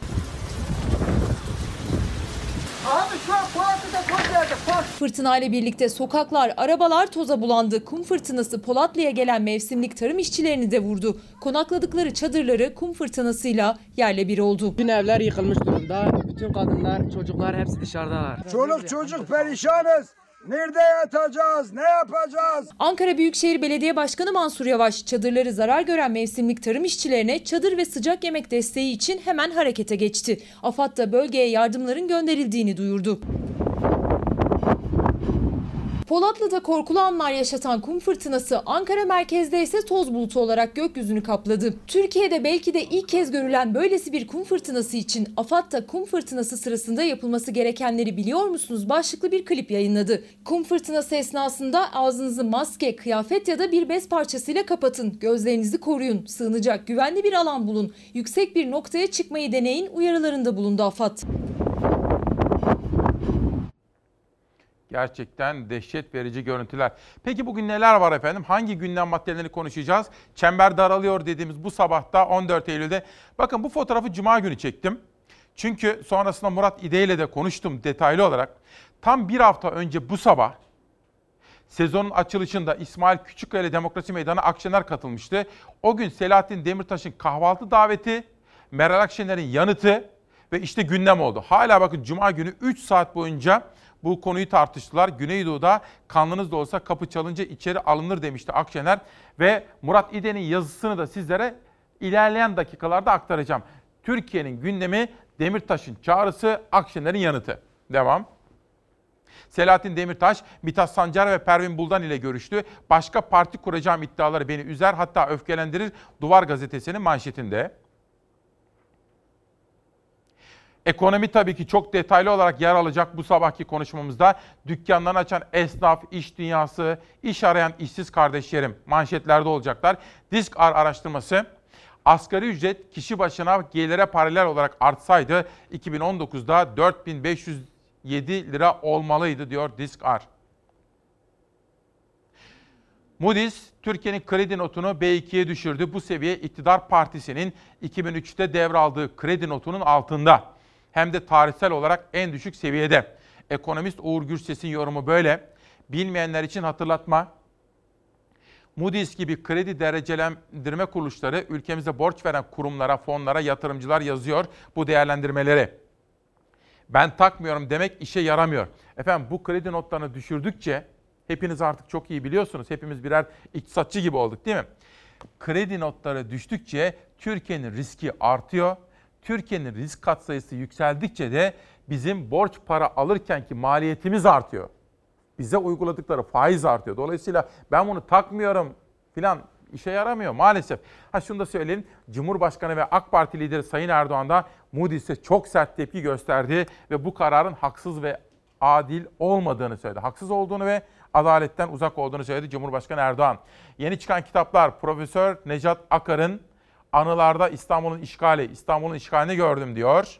Abi şu an Polatlı'da toz geldi. Toz. Fırtına ile birlikte sokaklar, arabalar toza bulandı. Kum fırtınası Polatlı'ya gelen mevsimlik tarım işçilerini de vurdu. Konakladıkları çadırları kum fırtınasıyla yerle bir oldu. Bütün evler yıkılmış durumda. Bütün kadınlar, çocuklar hepsi dışarıdalar. Çoluk çocuk perişanız. Nerede yatacağız? Ne yapacağız? Ankara Büyükşehir Belediye Başkanı Mansur Yavaş çadırları zarar gören mevsimlik tarım işçilerine çadır ve sıcak yemek desteği için hemen harekete geçti. AFAD da bölgeye yardımların gönderildiğini duyurdu. Polatlı'da korkulu anlar yaşatan kum fırtınası Ankara merkezde ise toz bulutu olarak gökyüzünü kapladı. Türkiye'de belki de ilk kez görülen böylesi bir kum fırtınası için AFAD da kum fırtınası sırasında yapılması gerekenleri biliyor musunuz başlıklı bir klip yayınladı. Kum fırtınası esnasında ağzınızı maske, kıyafet ya da bir bez parçasıyla kapatın. Gözlerinizi koruyun. Sığınacak güvenli bir alan bulun. Yüksek bir noktaya çıkmayı deneyin uyarılarında bulundu AFAD. Gerçekten dehşet verici görüntüler. Peki bugün neler var efendim? Hangi gündem maddelerini konuşacağız? Çember daralıyor dediğimiz bu sabahta 14 Eylül'de. Bakın bu fotoğrafı cuma günü çektim. Çünkü sonrasında Murat İde ile de konuştum detaylı olarak. Tam bir hafta önce bu sabah sezonun açılışında İsmail Küçükkaya Demokrasi Meydanı Akşener katılmıştı. O gün Selahattin Demirtaş'ın kahvaltı daveti, Meral Akşener'in yanıtı ve işte gündem oldu. Hala bakın cuma günü 3 saat boyunca bu konuyu tartıştılar. Güneydoğu'da kanlınız da olsa kapı çalınca içeri alınır demişti Akşener. Ve Murat İde'nin yazısını da sizlere ilerleyen dakikalarda aktaracağım. Türkiye'nin gündemi Demirtaş'ın çağrısı, Akşener'in yanıtı. Devam. Selahattin Demirtaş, Mithat Sancar ve Pervin Buldan ile görüştü. Başka parti kuracağım iddiaları beni üzer hatta öfkelendirir. Duvar gazetesinin manşetinde. Ekonomi tabii ki çok detaylı olarak yer alacak bu sabahki konuşmamızda. Dükkanlarını açan esnaf, iş dünyası, iş arayan işsiz kardeşlerim manşetlerde olacaklar. Disk Ar araştırması asgari ücret kişi başına gelire paralel olarak artsaydı 2019'da 4507 lira olmalıydı diyor Disk Ar. Moody's Türkiye'nin kredi notunu B2'ye düşürdü. Bu seviye iktidar partisinin 2003'te devraldığı kredi notunun altında. Hem de tarihsel olarak en düşük seviyede. Ekonomist Uğur Gürses'in yorumu böyle. Bilmeyenler için hatırlatma. Moody's gibi kredi derecelendirme kuruluşları ülkemize borç veren kurumlara, fonlara, yatırımcılar yazıyor bu değerlendirmeleri. Ben takmıyorum demek işe yaramıyor. Efendim bu kredi notlarını düşürdükçe hepiniz artık çok iyi biliyorsunuz. Hepimiz birer iktisatçı gibi olduk değil mi? Kredi notları düştükçe Türkiye'nin riski artıyor. Türkiye'nin risk katsayısı yükseldikçe de bizim borç para alırkenki maliyetimiz artıyor. Bize uyguladıkları faiz artıyor. Dolayısıyla ben bunu takmıyorum filan işe yaramıyor maalesef. Ha şunu da söyleyelim. Cumhurbaşkanı ve AK Parti lideri Sayın Erdoğan da Moody's'e çok sert tepki gösterdi ve bu kararın haksız ve adil olmadığını söyledi. Haksız olduğunu ve adaletten uzak olduğunu söyledi Cumhurbaşkanı Erdoğan. Yeni çıkan kitaplar Profesör Necat Akar'ın Anılarda İstanbul'un işgali, İstanbul'un işgalini gördüm diyor.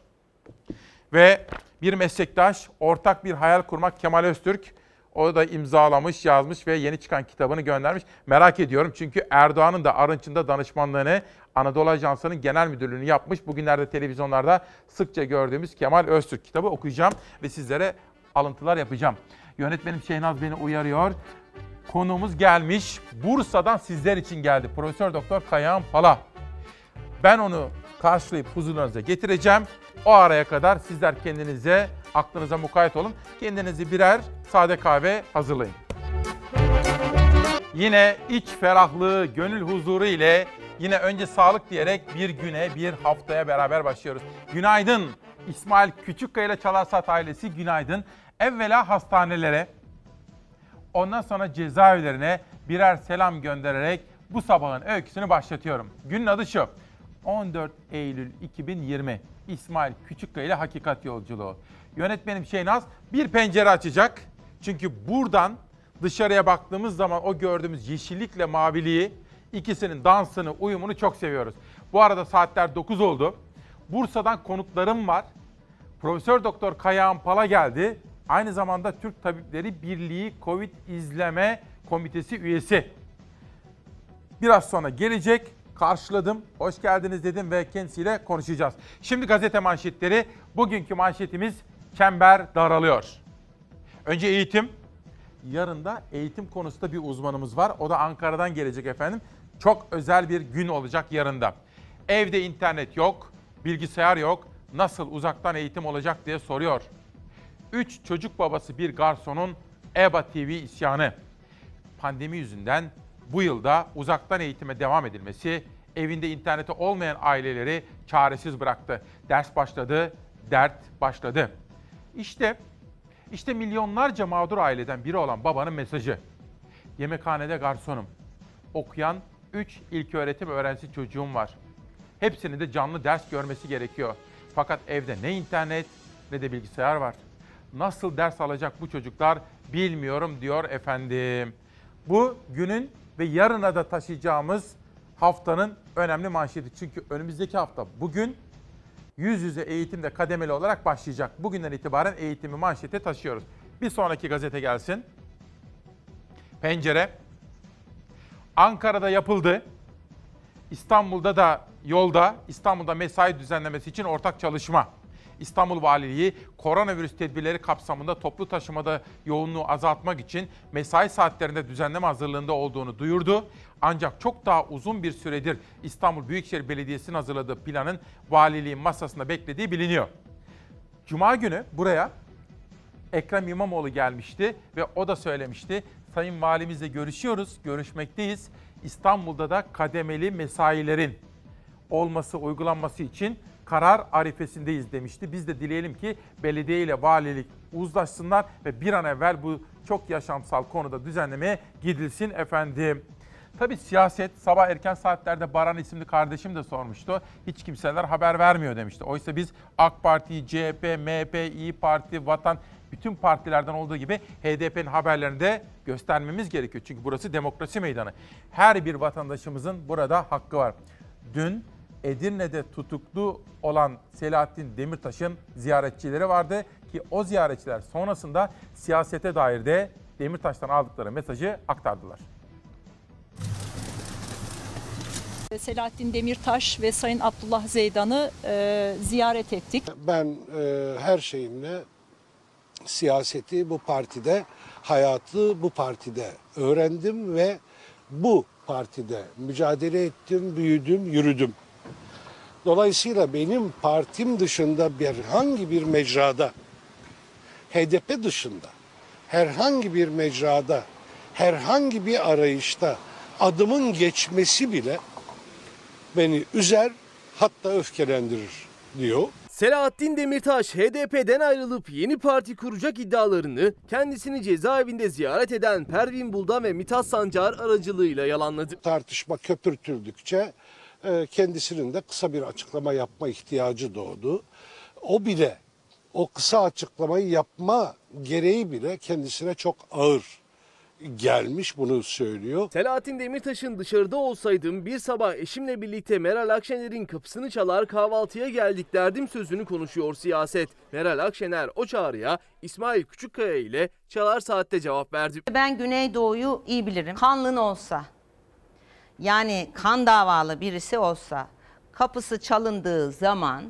Ve bir meslektaş ortak bir hayal kurmak Kemal Öztürk. O da imzalamış, yazmış ve yeni çıkan kitabını göndermiş. Merak ediyorum çünkü Erdoğan'ın da Arınç'ında danışmanlığını Anadolu Ajansı'nın genel müdürlüğünü yapmış. Bugünlerde televizyonlarda sıkça gördüğümüz Kemal Öztürk kitabı okuyacağım ve sizlere alıntılar yapacağım. Yönetmenim Şehnaz beni uyarıyor. Konuğumuz gelmiş. Bursa'dan sizler için geldi. Profesör Doktor Kayahan Pala. Ben onu karşılayıp huzurunuza getireceğim. O araya kadar sizler kendinize, aklınıza mukayyet olun. Kendinizi birer sade kahve hazırlayın. Yine iç ferahlığı, gönül huzuru ile yine önce sağlık diyerek bir güne, bir haftaya beraber başlıyoruz. Günaydın İsmail Küçükkaya ile Çalarsat ailesi günaydın. Evvela hastanelere, ondan sonra cezaevlerine birer selam göndererek bu sabahın öyküsünü başlatıyorum. Günün adı şu. 14 Eylül 2020 İsmail Küçükkaya ile Hakikat Yolculuğu. Yönetmenim Şeynaz bir pencere açacak. Çünkü buradan dışarıya baktığımız zaman o gördüğümüz yeşillikle maviliği ikisinin dansını, uyumunu çok seviyoruz. Bu arada saatler 9 oldu. Bursa'dan konuklarım var. Profesör Doktor Kayahan Pala geldi. Aynı zamanda Türk Tabipleri Birliği Covid İzleme Komitesi üyesi. Biraz sonra gelecek karşıladım. Hoş geldiniz dedim ve kendisiyle konuşacağız. Şimdi gazete manşetleri. Bugünkü manşetimiz çember daralıyor. Önce eğitim. Yarın da eğitim konusunda bir uzmanımız var. O da Ankara'dan gelecek efendim. Çok özel bir gün olacak yarında. Evde internet yok, bilgisayar yok. Nasıl uzaktan eğitim olacak diye soruyor. 3 çocuk babası bir garsonun EBA TV isyanı. Pandemi yüzünden bu yılda uzaktan eğitime devam edilmesi evinde interneti olmayan aileleri çaresiz bıraktı. Ders başladı, dert başladı. İşte işte milyonlarca mağdur aileden biri olan babanın mesajı. Yemekhanede garsonum. Okuyan 3 ilköğretim öğrencisi çocuğum var. Hepsinin de canlı ders görmesi gerekiyor. Fakat evde ne internet ne de bilgisayar var. Nasıl ders alacak bu çocuklar bilmiyorum diyor efendim. Bu günün ve yarına da taşıyacağımız haftanın önemli manşeti. Çünkü önümüzdeki hafta bugün yüz yüze eğitimde kademeli olarak başlayacak. Bugünden itibaren eğitimi manşete taşıyoruz. Bir sonraki gazete gelsin. Pencere. Ankara'da yapıldı. İstanbul'da da yolda İstanbul'da mesai düzenlemesi için ortak çalışma. İstanbul Valiliği koronavirüs tedbirleri kapsamında toplu taşımada yoğunluğu azaltmak için mesai saatlerinde düzenleme hazırlığında olduğunu duyurdu. Ancak çok daha uzun bir süredir İstanbul Büyükşehir Belediyesi'nin hazırladığı planın valiliğin masasında beklediği biliniyor. Cuma günü buraya Ekrem İmamoğlu gelmişti ve o da söylemişti. Sayın Valimizle görüşüyoruz, görüşmekteyiz. İstanbul'da da kademeli mesailerin olması, uygulanması için karar arifesindeyiz demişti. Biz de dileyelim ki belediye ile valilik uzlaşsınlar ve bir an evvel bu çok yaşamsal konuda düzenlemeye gidilsin efendim. Tabii siyaset sabah erken saatlerde Baran isimli kardeşim de sormuştu. Hiç kimseler haber vermiyor demişti. Oysa biz AK Parti, CHP, MHP, İyi Parti, Vatan bütün partilerden olduğu gibi HDP'nin haberlerini de göstermemiz gerekiyor. Çünkü burası demokrasi meydanı. Her bir vatandaşımızın burada hakkı var. Dün Edirne'de tutuklu olan Selahattin Demirtaş'ın ziyaretçileri vardı ki o ziyaretçiler sonrasında siyasete dair de Demirtaş'tan aldıkları mesajı aktardılar. Selahattin Demirtaş ve Sayın Abdullah Zeydan'ı e, ziyaret ettik. Ben e, her şeyimle siyaseti bu partide, hayatı bu partide öğrendim ve bu partide mücadele ettim, büyüdüm, yürüdüm. Dolayısıyla benim partim dışında herhangi bir mecrada, HDP dışında herhangi bir mecrada, herhangi bir arayışta adımın geçmesi bile beni üzer hatta öfkelendirir diyor. Selahattin Demirtaş HDP'den ayrılıp yeni parti kuracak iddialarını kendisini cezaevinde ziyaret eden Pervin Buldan ve Mithat Sancar aracılığıyla yalanladı. Tartışma köpürtüldükçe e, kendisinin de kısa bir açıklama yapma ihtiyacı doğdu. O bile o kısa açıklamayı yapma gereği bile kendisine çok ağır gelmiş bunu söylüyor. Selahattin Demirtaş'ın dışarıda olsaydım bir sabah eşimle birlikte Meral Akşener'in kapısını çalar kahvaltıya geldik derdim sözünü konuşuyor siyaset. Meral Akşener o çağrıya İsmail Küçükkaya ile Çalar Saat'te cevap verdi. Ben Güneydoğu'yu iyi bilirim. Kanlın olsa yani kan davalı birisi olsa kapısı çalındığı zaman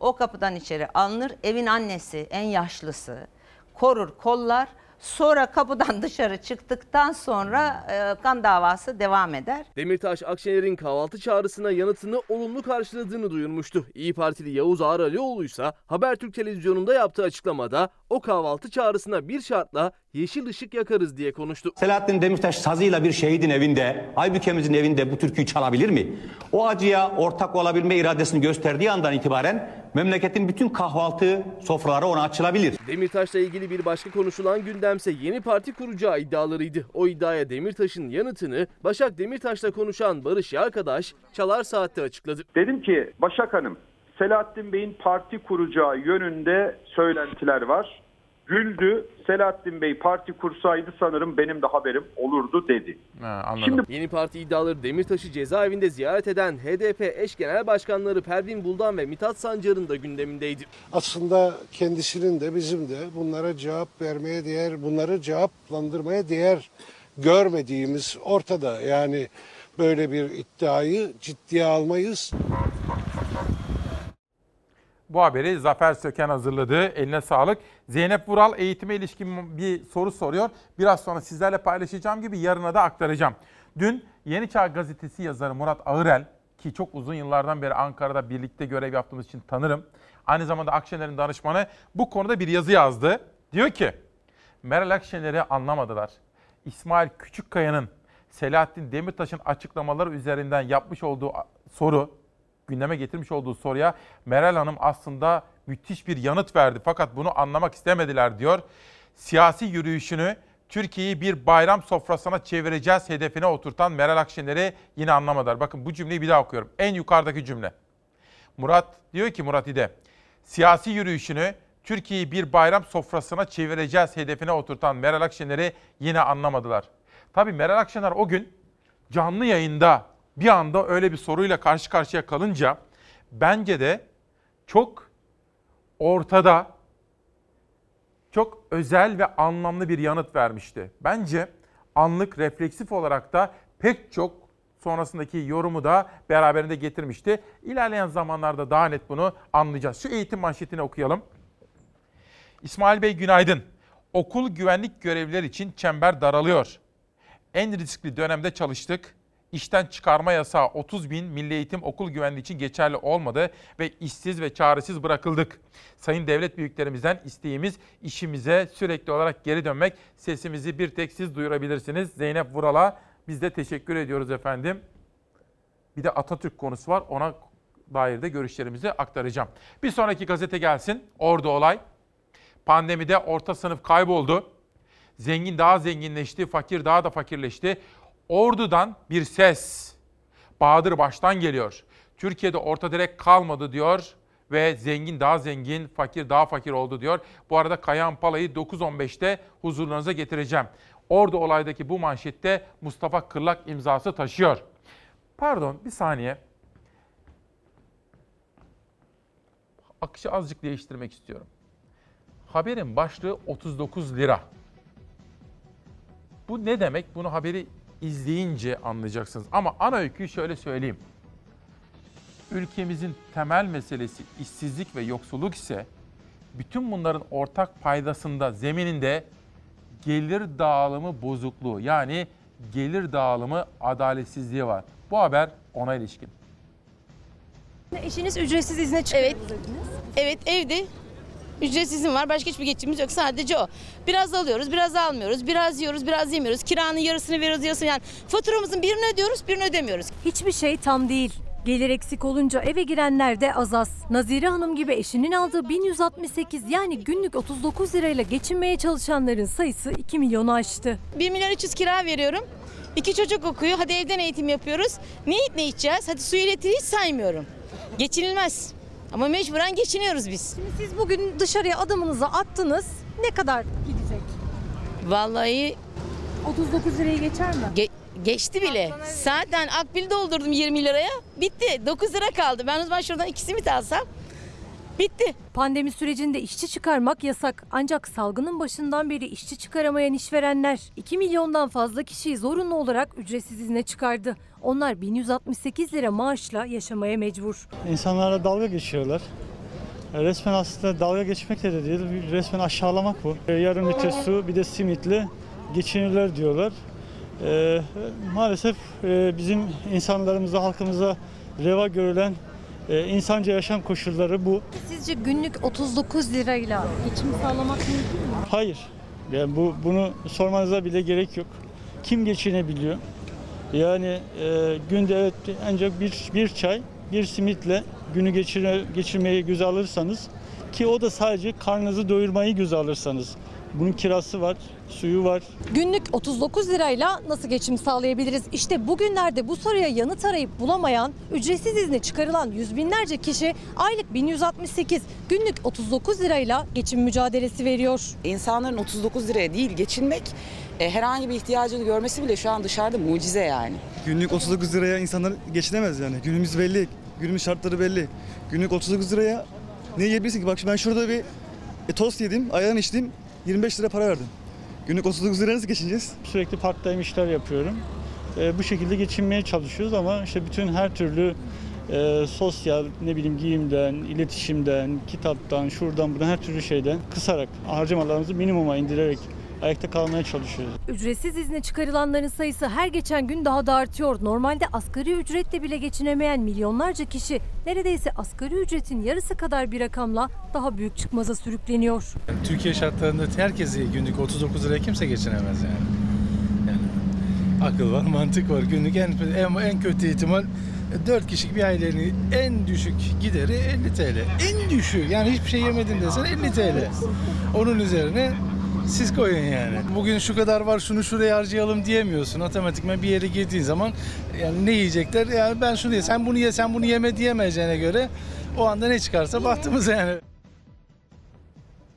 o kapıdan içeri alınır. Evin annesi en yaşlısı korur kollar Sonra kapıdan dışarı çıktıktan sonra e, kan davası devam eder. Demirtaş Akşener'in kahvaltı çağrısına yanıtını olumlu karşıladığını duyurmuştu. İyi Partili Yavuz Ağralioğlu ise Habertürk televizyonunda yaptığı açıklamada o kahvaltı çağrısına bir şartla yeşil ışık yakarız diye konuştu. Selahattin Demirtaş sazıyla bir şehidin evinde, Aybükemizin evinde bu türküyü çalabilir mi? O acıya ortak olabilme iradesini gösterdiği andan itibaren memleketin bütün kahvaltı sofraları ona açılabilir. Demirtaş'la ilgili bir başka konuşulan gündemse yeni parti kuracağı iddialarıydı. O iddiaya Demirtaş'ın yanıtını Başak Demirtaş'la konuşan Barış Yarkadaş Çalar Saat'te açıkladı. Dedim ki Başak Hanım, Selahattin Bey'in parti kuracağı yönünde söylentiler var. Güldü. Selahattin Bey parti kursaydı sanırım benim de haberim olurdu dedi. Ha, anladım. Şimdi yeni parti iddiaları Demirtaş'ı cezaevinde ziyaret eden HDP eş genel başkanları Pervin Buldan ve Mithat Sancar'ın da gündemindeydi. Aslında kendisinin de bizim de bunlara cevap vermeye değer, bunları cevaplandırmaya değer görmediğimiz ortada. Yani böyle bir iddiayı ciddiye almayız. Bu haberi Zafer Söken hazırladı. Eline sağlık. Zeynep Vural eğitime ilişkin bir soru soruyor. Biraz sonra sizlerle paylaşacağım gibi yarına da aktaracağım. Dün Yeni Çağ Gazetesi yazarı Murat Ağırel ki çok uzun yıllardan beri Ankara'da birlikte görev yaptığımız için tanırım. Aynı zamanda Akşener'in danışmanı bu konuda bir yazı yazdı. Diyor ki Meral Akşener'i anlamadılar. İsmail Küçükkaya'nın Selahattin Demirtaş'ın açıklamaları üzerinden yapmış olduğu soru, gündeme getirmiş olduğu soruya Meral Hanım aslında müthiş bir yanıt verdi. Fakat bunu anlamak istemediler diyor. Siyasi yürüyüşünü Türkiye'yi bir bayram sofrasına çevireceğiz hedefine oturtan Meral Akşener'i yine anlamadılar. Bakın bu cümleyi bir daha okuyorum. En yukarıdaki cümle. Murat diyor ki Murat İde, siyasi yürüyüşünü Türkiye'yi bir bayram sofrasına çevireceğiz hedefine oturtan Meral Akşener'i yine anlamadılar. Tabii Meral Akşener o gün canlı yayında bir anda öyle bir soruyla karşı karşıya kalınca bence de çok ortada çok özel ve anlamlı bir yanıt vermişti. Bence anlık refleksif olarak da pek çok sonrasındaki yorumu da beraberinde getirmişti. İlerleyen zamanlarda daha net bunu anlayacağız. Şu eğitim manşetini okuyalım. İsmail Bey günaydın. Okul güvenlik görevliler için çember daralıyor. En riskli dönemde çalıştık. İşten çıkarma yasağı 30 bin milli eğitim okul güvenliği için geçerli olmadı ve işsiz ve çaresiz bırakıldık. Sayın devlet büyüklerimizden isteğimiz işimize sürekli olarak geri dönmek. Sesimizi bir tek siz duyurabilirsiniz. Zeynep Vural'a biz de teşekkür ediyoruz efendim. Bir de Atatürk konusu var. Ona dair de görüşlerimizi aktaracağım. Bir sonraki gazete gelsin. Orada olay. Pandemide orta sınıf kayboldu. Zengin daha zenginleşti, fakir daha da fakirleşti. Ordu'dan bir ses. Bahadır Baş'tan geliyor. Türkiye'de orta direk kalmadı diyor ve zengin daha zengin, fakir daha fakir oldu diyor. Bu arada Kayahan Pala'yı 9.15'te huzurlarınıza getireceğim. Ordu olaydaki bu manşette Mustafa Kırlak imzası taşıyor. Pardon bir saniye. Akışı azıcık değiştirmek istiyorum. Haberin başlığı 39 lira. Bu ne demek? Bunu haberi izleyince anlayacaksınız. Ama ana öyküyü şöyle söyleyeyim. Ülkemizin temel meselesi işsizlik ve yoksulluk ise bütün bunların ortak paydasında, zemininde gelir dağılımı bozukluğu yani gelir dağılımı adaletsizliği var. Bu haber ona ilişkin. Eşiniz ücretsiz izne çıkıyor. Evet. Evet evde. Ücretsiz izin var. Başka hiçbir geçimimiz yok. Sadece o. Biraz alıyoruz, biraz almıyoruz. Biraz yiyoruz, biraz yemiyoruz. Kiranın yarısını veriyoruz, yarısını yani. Faturamızın birini ödüyoruz, birini ödemiyoruz. Hiçbir şey tam değil. Gelir eksik olunca eve girenler de az az. Nazire Hanım gibi eşinin aldığı 1168 yani günlük 39 lirayla geçinmeye çalışanların sayısı 2 milyonu aştı. 1 milyon 300 kira veriyorum. İki çocuk okuyor. Hadi evden eğitim yapıyoruz. Ne yiyip ne içeceğiz? Hadi su elektriği hiç saymıyorum. Geçinilmez. Ama mecburen geçiniyoruz biz. Şimdi siz bugün dışarıya adımınızı attınız. Ne kadar gidecek? Vallahi 39 lirayı geçer mi? Ge- geçti bile. Zaten akbil doldurdum 20 liraya. Bitti. 9 lira kaldı. Ben o zaman şuradan iki simit alsam bitti. Pandemi sürecinde işçi çıkarmak yasak. Ancak salgının başından beri işçi çıkaramayan işverenler 2 milyondan fazla kişiyi zorunlu olarak ücretsiz izne çıkardı. Onlar 1168 lira maaşla yaşamaya mecbur. İnsanlarla dalga geçiyorlar. Resmen aslında dalga geçmek de değil, resmen aşağılamak bu. E, Yarım litre su bir de simitle geçinirler diyorlar. E, maalesef e, bizim insanlarımıza, halkımıza reva görülen e, insanca yaşam koşulları bu. Sizce günlük 39 lirayla geçim sağlamak mümkün mü? Hayır. Yani bu bunu sormanıza bile gerek yok. Kim geçinebiliyor? Yani e, günde evet ancak bir bir çay, bir simitle günü geçire, geçirmeyi göze alırsanız ki o da sadece karnınızı doyurmayı göze alırsanız. Bunun kirası var, suyu var. Günlük 39 lirayla nasıl geçim sağlayabiliriz? İşte bugünlerde bu soruya yanıt arayıp bulamayan, ücretsiz izne çıkarılan yüz binlerce kişi aylık 1168, günlük 39 lirayla geçim mücadelesi veriyor. İnsanların 39 liraya değil geçinmek e, herhangi bir ihtiyacını görmesi bile şu an dışarıda mucize yani. Günlük 39 liraya insanlar geçinemez yani. Günümüz belli, günümüz şartları belli. Günlük 39 liraya ne yiyebilirsin ki? Bak şimdi ben şurada bir e, tost yedim, ayran içtim, 25 lira para verdim. Günlük 39 liraya nasıl geçineceğiz? Sürekli part time işler yapıyorum. E, bu şekilde geçinmeye çalışıyoruz ama işte bütün her türlü e, sosyal ne bileyim giyimden, iletişimden, kitaptan, şuradan buradan her türlü şeyden kısarak harcamalarımızı minimuma indirerek ayakta kalmaya çalışıyoruz. Ücretsiz izne çıkarılanların sayısı her geçen gün daha da artıyor. Normalde asgari ücretle bile geçinemeyen milyonlarca kişi neredeyse asgari ücretin yarısı kadar bir rakamla daha büyük çıkmaza sürükleniyor. Türkiye şartlarında herkesi günlük 39 liraya kimse geçinemez yani. yani akıl var, mantık var. Günlük en, en, en kötü ihtimal 4 kişilik bir ailenin en düşük gideri 50 TL. En düşük yani hiçbir şey yemedin desen 50 TL. Onun üzerine siz koyun yani. Bugün şu kadar var şunu şuraya harcayalım diyemiyorsun. Otomatikman bir yere girdiğin zaman yani ne yiyecekler? Yani ben şunu ye, sen bunu ye, sen bunu yeme diyemeyeceğine göre o anda ne çıkarsa bahtımız yani.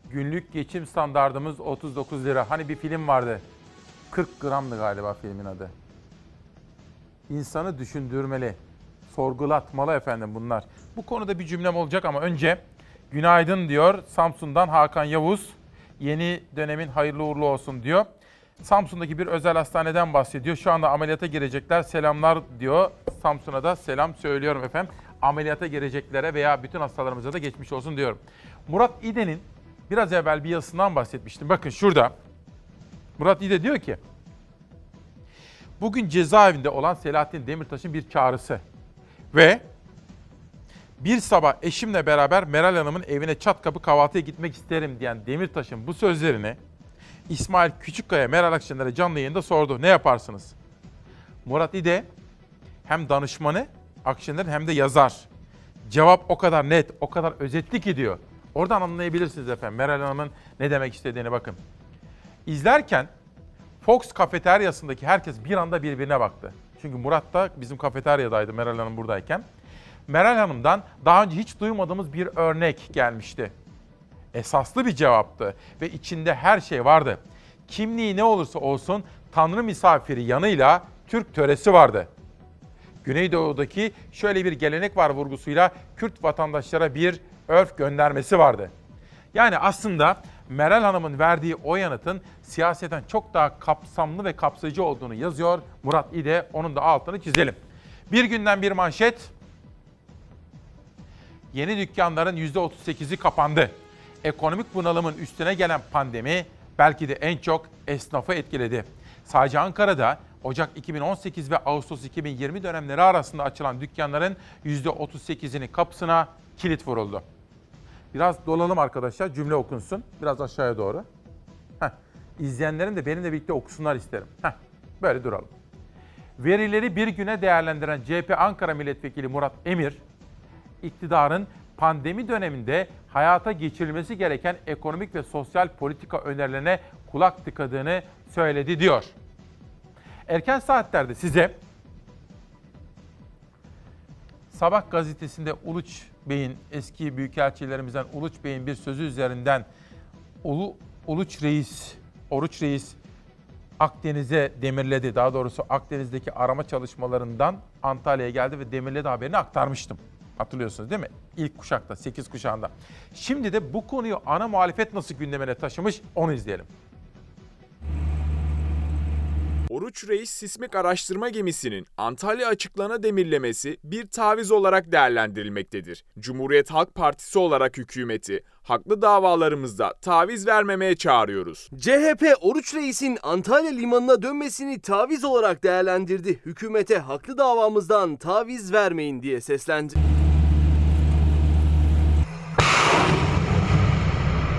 Günlük geçim standardımız 39 lira. Hani bir film vardı. 40 gramdı galiba filmin adı. İnsanı düşündürmeli, sorgulatmalı efendim bunlar. Bu konuda bir cümlem olacak ama önce günaydın diyor Samsun'dan Hakan Yavuz. Yeni dönemin hayırlı uğurlu olsun diyor. Samsun'daki bir özel hastaneden bahsediyor. Şu anda ameliyata girecekler. Selamlar diyor. Samsun'a da selam söylüyorum efendim. Ameliyata gireceklere veya bütün hastalarımıza da geçmiş olsun diyorum. Murat İde'nin biraz evvel bir yazısından bahsetmiştim. Bakın şurada. Murat İde diyor ki, bugün cezaevinde olan Selahattin Demirtaş'ın bir çağrısı ve bir sabah eşimle beraber Meral Hanım'ın evine çat kapı kahvaltıya gitmek isterim diyen Demirtaş'ın bu sözlerini İsmail Küçükkaya Meral Akşener'e canlı yayında sordu. Ne yaparsınız? Murat İde hem danışmanı Akşener'in hem de yazar. Cevap o kadar net, o kadar özetli ki diyor. Oradan anlayabilirsiniz efendim Meral Hanım'ın ne demek istediğini bakın. İzlerken Fox kafeteryasındaki herkes bir anda birbirine baktı. Çünkü Murat da bizim kafeteryadaydı Meral Hanım buradayken. Meral Hanım'dan daha önce hiç duymadığımız bir örnek gelmişti. Esaslı bir cevaptı ve içinde her şey vardı. Kimliği ne olursa olsun Tanrı misafiri yanıyla Türk töresi vardı. Güneydoğu'daki şöyle bir gelenek var vurgusuyla Kürt vatandaşlara bir örf göndermesi vardı. Yani aslında Meral Hanım'ın verdiği o yanıtın siyaseten çok daha kapsamlı ve kapsayıcı olduğunu yazıyor Murat İde. Onun da altını çizelim. Bir günden bir manşet. Yeni dükkanların %38'i kapandı. Ekonomik bunalımın üstüne gelen pandemi belki de en çok esnafı etkiledi. Sadece Ankara'da Ocak 2018 ve Ağustos 2020 dönemleri arasında açılan dükkanların %38'inin kapısına kilit vuruldu. Biraz dolalım arkadaşlar cümle okunsun. Biraz aşağıya doğru. Heh. İzleyenlerin de benimle birlikte okusunlar isterim. Heh. Böyle duralım. Verileri bir güne değerlendiren CHP Ankara Milletvekili Murat Emir, iktidarın pandemi döneminde hayata geçirilmesi gereken ekonomik ve sosyal politika önerilerine kulak tıkadığını söyledi diyor. Erken saatlerde size Sabah gazetesinde Uluç Bey'in eski büyükelçilerimizden Uluç Bey'in bir sözü üzerinden Ulu, Uluç Reis, Oruç Reis Akdeniz'e demirledi. Daha doğrusu Akdeniz'deki arama çalışmalarından Antalya'ya geldi ve demirledi haberini aktarmıştım. Hatırlıyorsunuz değil mi? İlk kuşakta, 8 kuşağında. Şimdi de bu konuyu ana muhalefet nasıl gündemine taşımış onu izleyelim. Oruç Reis sismik araştırma gemisinin Antalya açıklana demirlemesi bir taviz olarak değerlendirilmektedir. Cumhuriyet Halk Partisi olarak hükümeti haklı davalarımızda taviz vermemeye çağırıyoruz. CHP Oruç Reis'in Antalya limanına dönmesini taviz olarak değerlendirdi. Hükümete haklı davamızdan taviz vermeyin diye seslendi.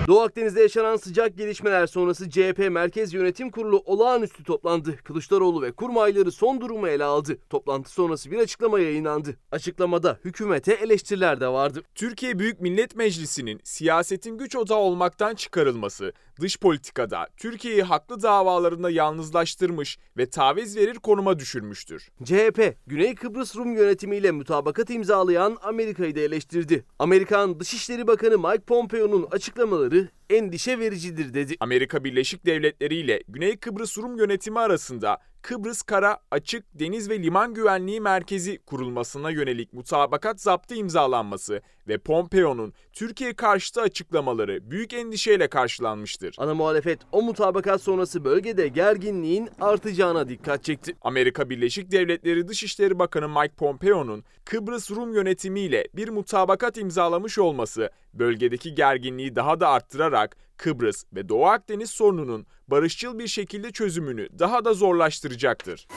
Doğu Akdeniz'de yaşanan sıcak gelişmeler sonrası CHP Merkez Yönetim Kurulu olağanüstü toplandı. Kılıçdaroğlu ve kurmayları son durumu ele aldı. Toplantı sonrası bir açıklama yayınlandı. Açıklamada hükümete eleştiriler de vardı. Türkiye Büyük Millet Meclisi'nin siyasetin güç odağı olmaktan çıkarılması, dış politikada Türkiye'yi haklı davalarında yalnızlaştırmış ve taviz verir konuma düşürmüştür. CHP, Güney Kıbrıs Rum yönetimiyle mütabakat imzalayan Amerika'yı da eleştirdi. Amerikan Dışişleri Bakanı Mike Pompeo'nun açıklamaları endişe vericidir dedi. Amerika Birleşik Devletleri ile Güney Kıbrıs Rum yönetimi arasında Kıbrıs Kara, Açık, Deniz ve Liman Güvenliği Merkezi kurulmasına yönelik mutabakat zaptı imzalanması ve Pompeo'nun Türkiye karşıtı açıklamaları büyük endişeyle karşılanmıştır. Ana muhalefet o mutabakat sonrası bölgede gerginliğin artacağına dikkat çekti. Amerika Birleşik Devletleri Dışişleri Bakanı Mike Pompeo'nun Kıbrıs Rum yönetimiyle bir mutabakat imzalamış olması bölgedeki gerginliği daha da arttırarak Kıbrıs ve Doğu Akdeniz sorununun barışçıl bir şekilde çözümünü daha da zorlaştıracaktır.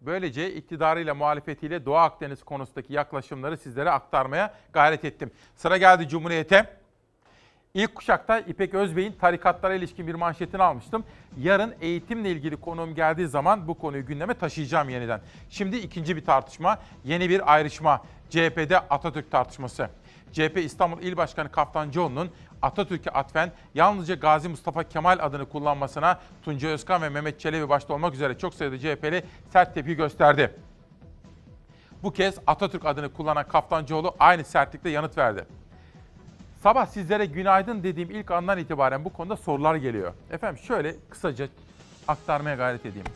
Böylece iktidarıyla muhalefetiyle Doğu Akdeniz konusundaki yaklaşımları sizlere aktarmaya gayret ettim. Sıra geldi Cumhuriyet'e. İlk kuşakta İpek Özbey'in tarikatlara ilişkin bir manşetini almıştım. Yarın eğitimle ilgili konuğum geldiği zaman bu konuyu gündeme taşıyacağım yeniden. Şimdi ikinci bir tartışma, yeni bir ayrışma. CHP'de Atatürk tartışması. CHP İstanbul İl Başkanı Kaftancıoğlu'nun Atatürk'e atfen yalnızca Gazi Mustafa Kemal adını kullanmasına Tunca Özkan ve Mehmet Çelebi başta olmak üzere çok sayıda CHP'li sert tepki gösterdi. Bu kez Atatürk adını kullanan Kaftancıoğlu aynı sertlikle yanıt verdi. Sabah sizlere günaydın dediğim ilk andan itibaren bu konuda sorular geliyor. Efendim şöyle kısaca aktarmaya gayret edeyim.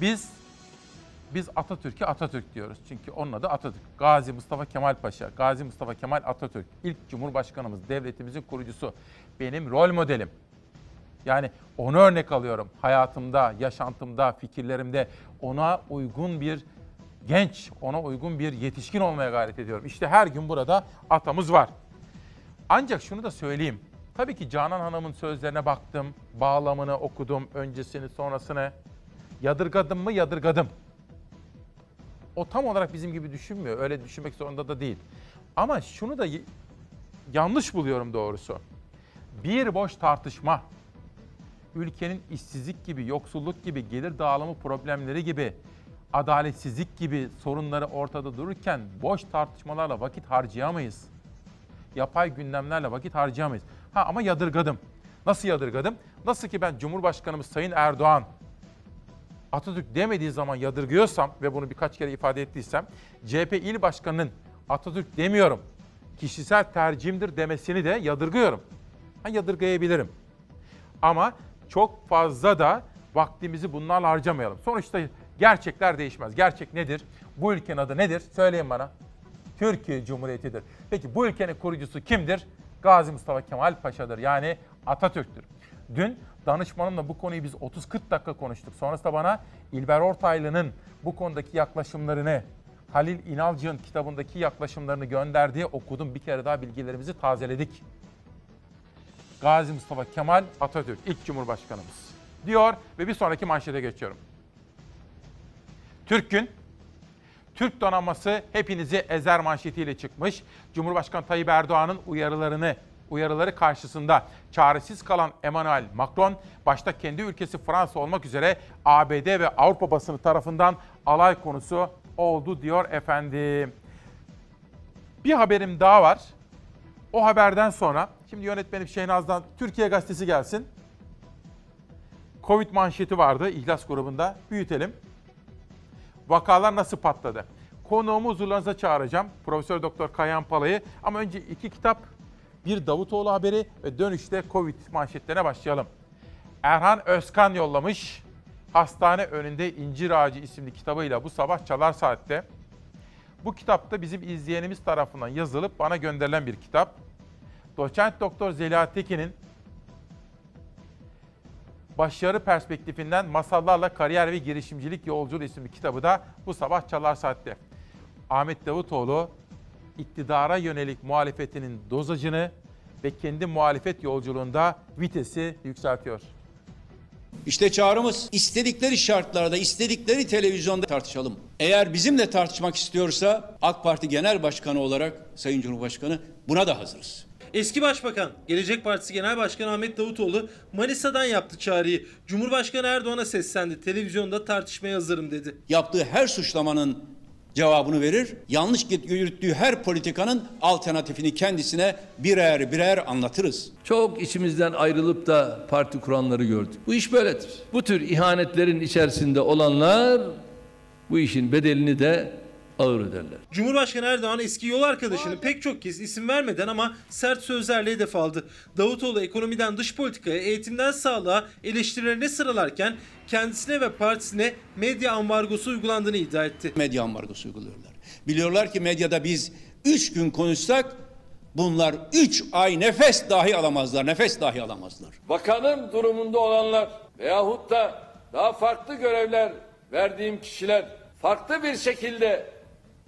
Biz biz Atatürk'e Atatürk diyoruz. Çünkü onun adı Atatürk. Gazi Mustafa Kemal Paşa, Gazi Mustafa Kemal Atatürk. ilk Cumhurbaşkanımız, devletimizin kurucusu. Benim rol modelim. Yani onu örnek alıyorum. Hayatımda, yaşantımda, fikirlerimde ona uygun bir genç, ona uygun bir yetişkin olmaya gayret ediyorum. İşte her gün burada atamız var. Ancak şunu da söyleyeyim. Tabii ki Canan Hanım'ın sözlerine baktım, bağlamını okudum, öncesini, sonrasını. Yadırgadım mı? Yadırgadım. O tam olarak bizim gibi düşünmüyor. Öyle düşünmek zorunda da değil. Ama şunu da yanlış buluyorum doğrusu. Bir boş tartışma, ülkenin işsizlik gibi, yoksulluk gibi, gelir dağılımı problemleri gibi, adaletsizlik gibi sorunları ortada dururken boş tartışmalarla vakit harcayamayız. Yapay gündemlerle vakit harcayamayız. Ha ama yadırgadım. Nasıl yadırgadım? Nasıl ki ben Cumhurbaşkanımız Sayın Erdoğan Atatürk demediği zaman yadırgıyorsam ve bunu birkaç kere ifade ettiysem CHP il başkanının Atatürk demiyorum kişisel tercihimdir demesini de yadırgıyorum. Ha, yadırgayabilirim. Ama çok fazla da vaktimizi bunlarla harcamayalım. Sonuçta gerçekler değişmez. Gerçek nedir? Bu ülkenin adı nedir? Söyleyin bana. Türkiye Cumhuriyeti'dir. Peki bu ülkenin kurucusu kimdir? Gazi Mustafa Kemal Paşa'dır. Yani Atatürk'tür. Dün danışmanımla bu konuyu biz 30-40 dakika konuştuk. Sonrasında bana İlber Ortaylı'nın bu konudaki yaklaşımlarını, Halil İnalcı'nın kitabındaki yaklaşımlarını gönderdiği okudum. Bir kere daha bilgilerimizi tazeledik. Gazi Mustafa Kemal Atatürk ilk Cumhurbaşkanımız diyor ve bir sonraki manşete geçiyorum. Türk Gün Türk donanması hepinizi ezer manşetiyle çıkmış. Cumhurbaşkanı Tayyip Erdoğan'ın uyarılarını uyarıları karşısında çaresiz kalan Emmanuel Macron başta kendi ülkesi Fransa olmak üzere ABD ve Avrupa basını tarafından alay konusu oldu diyor efendim. Bir haberim daha var. O haberden sonra şimdi yönetmenim Şehnaz'dan Türkiye Gazetesi gelsin. Covid manşeti vardı İhlas grubunda. Büyütelim. Vakalar nasıl patladı? Konuğumu huzurlarınıza çağıracağım. Profesör Doktor Kayan Palay'ı. Ama önce iki kitap, bir Davutoğlu haberi ve dönüşte Covid manşetlerine başlayalım. Erhan Özkan yollamış. Hastane önünde İncir Ağacı isimli kitabıyla bu sabah Çalar Saat'te. Bu kitapta bizim izleyenimiz tarafından yazılıp bana gönderilen bir kitap. Doçent Doktor Zeliha Tekin'in Başarı Perspektifinden Masallarla Kariyer ve Girişimcilik Yolculuğu isimli kitabı da bu sabah Çalar Saat'te. Ahmet Davutoğlu iktidara yönelik muhalefetinin dozajını ve kendi muhalefet yolculuğunda vitesi yükseltiyor. İşte çağrımız istedikleri şartlarda, istedikleri televizyonda tartışalım. Eğer bizimle tartışmak istiyorsa AK Parti Genel Başkanı olarak Sayın Cumhurbaşkanı buna da hazırız. Eski Başbakan, Gelecek Partisi Genel Başkanı Ahmet Davutoğlu Manisa'dan yaptı çağrıyı. Cumhurbaşkanı Erdoğan'a seslendi. Televizyonda tartışmaya hazırım dedi. Yaptığı her suçlamanın cevabını verir. Yanlış yürüttüğü her politikanın alternatifini kendisine birer birer anlatırız. Çok içimizden ayrılıp da parti kuranları gördük. Bu iş böyledir. Bu tür ihanetlerin içerisinde olanlar bu işin bedelini de ağır öderler. Cumhurbaşkanı Erdoğan eski yol arkadaşını pek çok kez isim vermeden ama sert sözlerle hedef aldı. Davutoğlu ekonomiden dış politikaya, eğitimden sağlığa eleştirilerini sıralarken kendisine ve partisine medya ambargosu uygulandığını iddia etti. Medya ambargosu uyguluyorlar. Biliyorlar ki medyada biz 3 gün konuşsak bunlar 3 ay nefes dahi alamazlar. Nefes dahi alamazlar. Bakanın durumunda olanlar veyahut da daha farklı görevler verdiğim kişiler farklı bir şekilde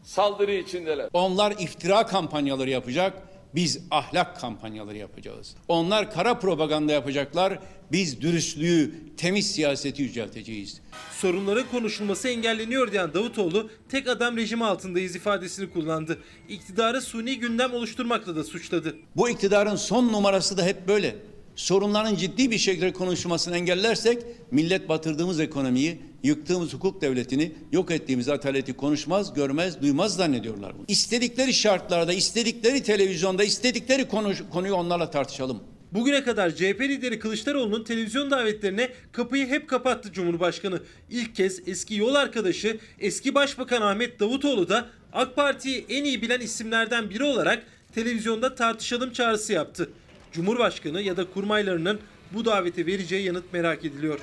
saldırı içindeler. Onlar iftira kampanyaları yapacak. Biz ahlak kampanyaları yapacağız. Onlar kara propaganda yapacaklar. Biz dürüstlüğü, temiz siyaseti yücelteceğiz. Sorunların konuşulması engelleniyor diyen Davutoğlu tek adam rejimi altındayız ifadesini kullandı. İktidarı suni gündem oluşturmakla da suçladı. Bu iktidarın son numarası da hep böyle. Sorunların ciddi bir şekilde konuşulmasını engellersek millet batırdığımız ekonomiyi, yıktığımız hukuk devletini, yok ettiğimiz adaleti konuşmaz, görmez, duymaz zannediyorlar bunu. İstedikleri şartlarda, istedikleri televizyonda, istedikleri konu, konuyu onlarla tartışalım. Bugüne kadar CHP lideri Kılıçdaroğlu'nun televizyon davetlerine kapıyı hep kapattı Cumhurbaşkanı. İlk kez eski yol arkadaşı eski Başbakan Ahmet Davutoğlu da AK Parti'yi en iyi bilen isimlerden biri olarak televizyonda tartışalım çağrısı yaptı. Cumhurbaşkanı ya da kurmaylarının bu davete vereceği yanıt merak ediliyor.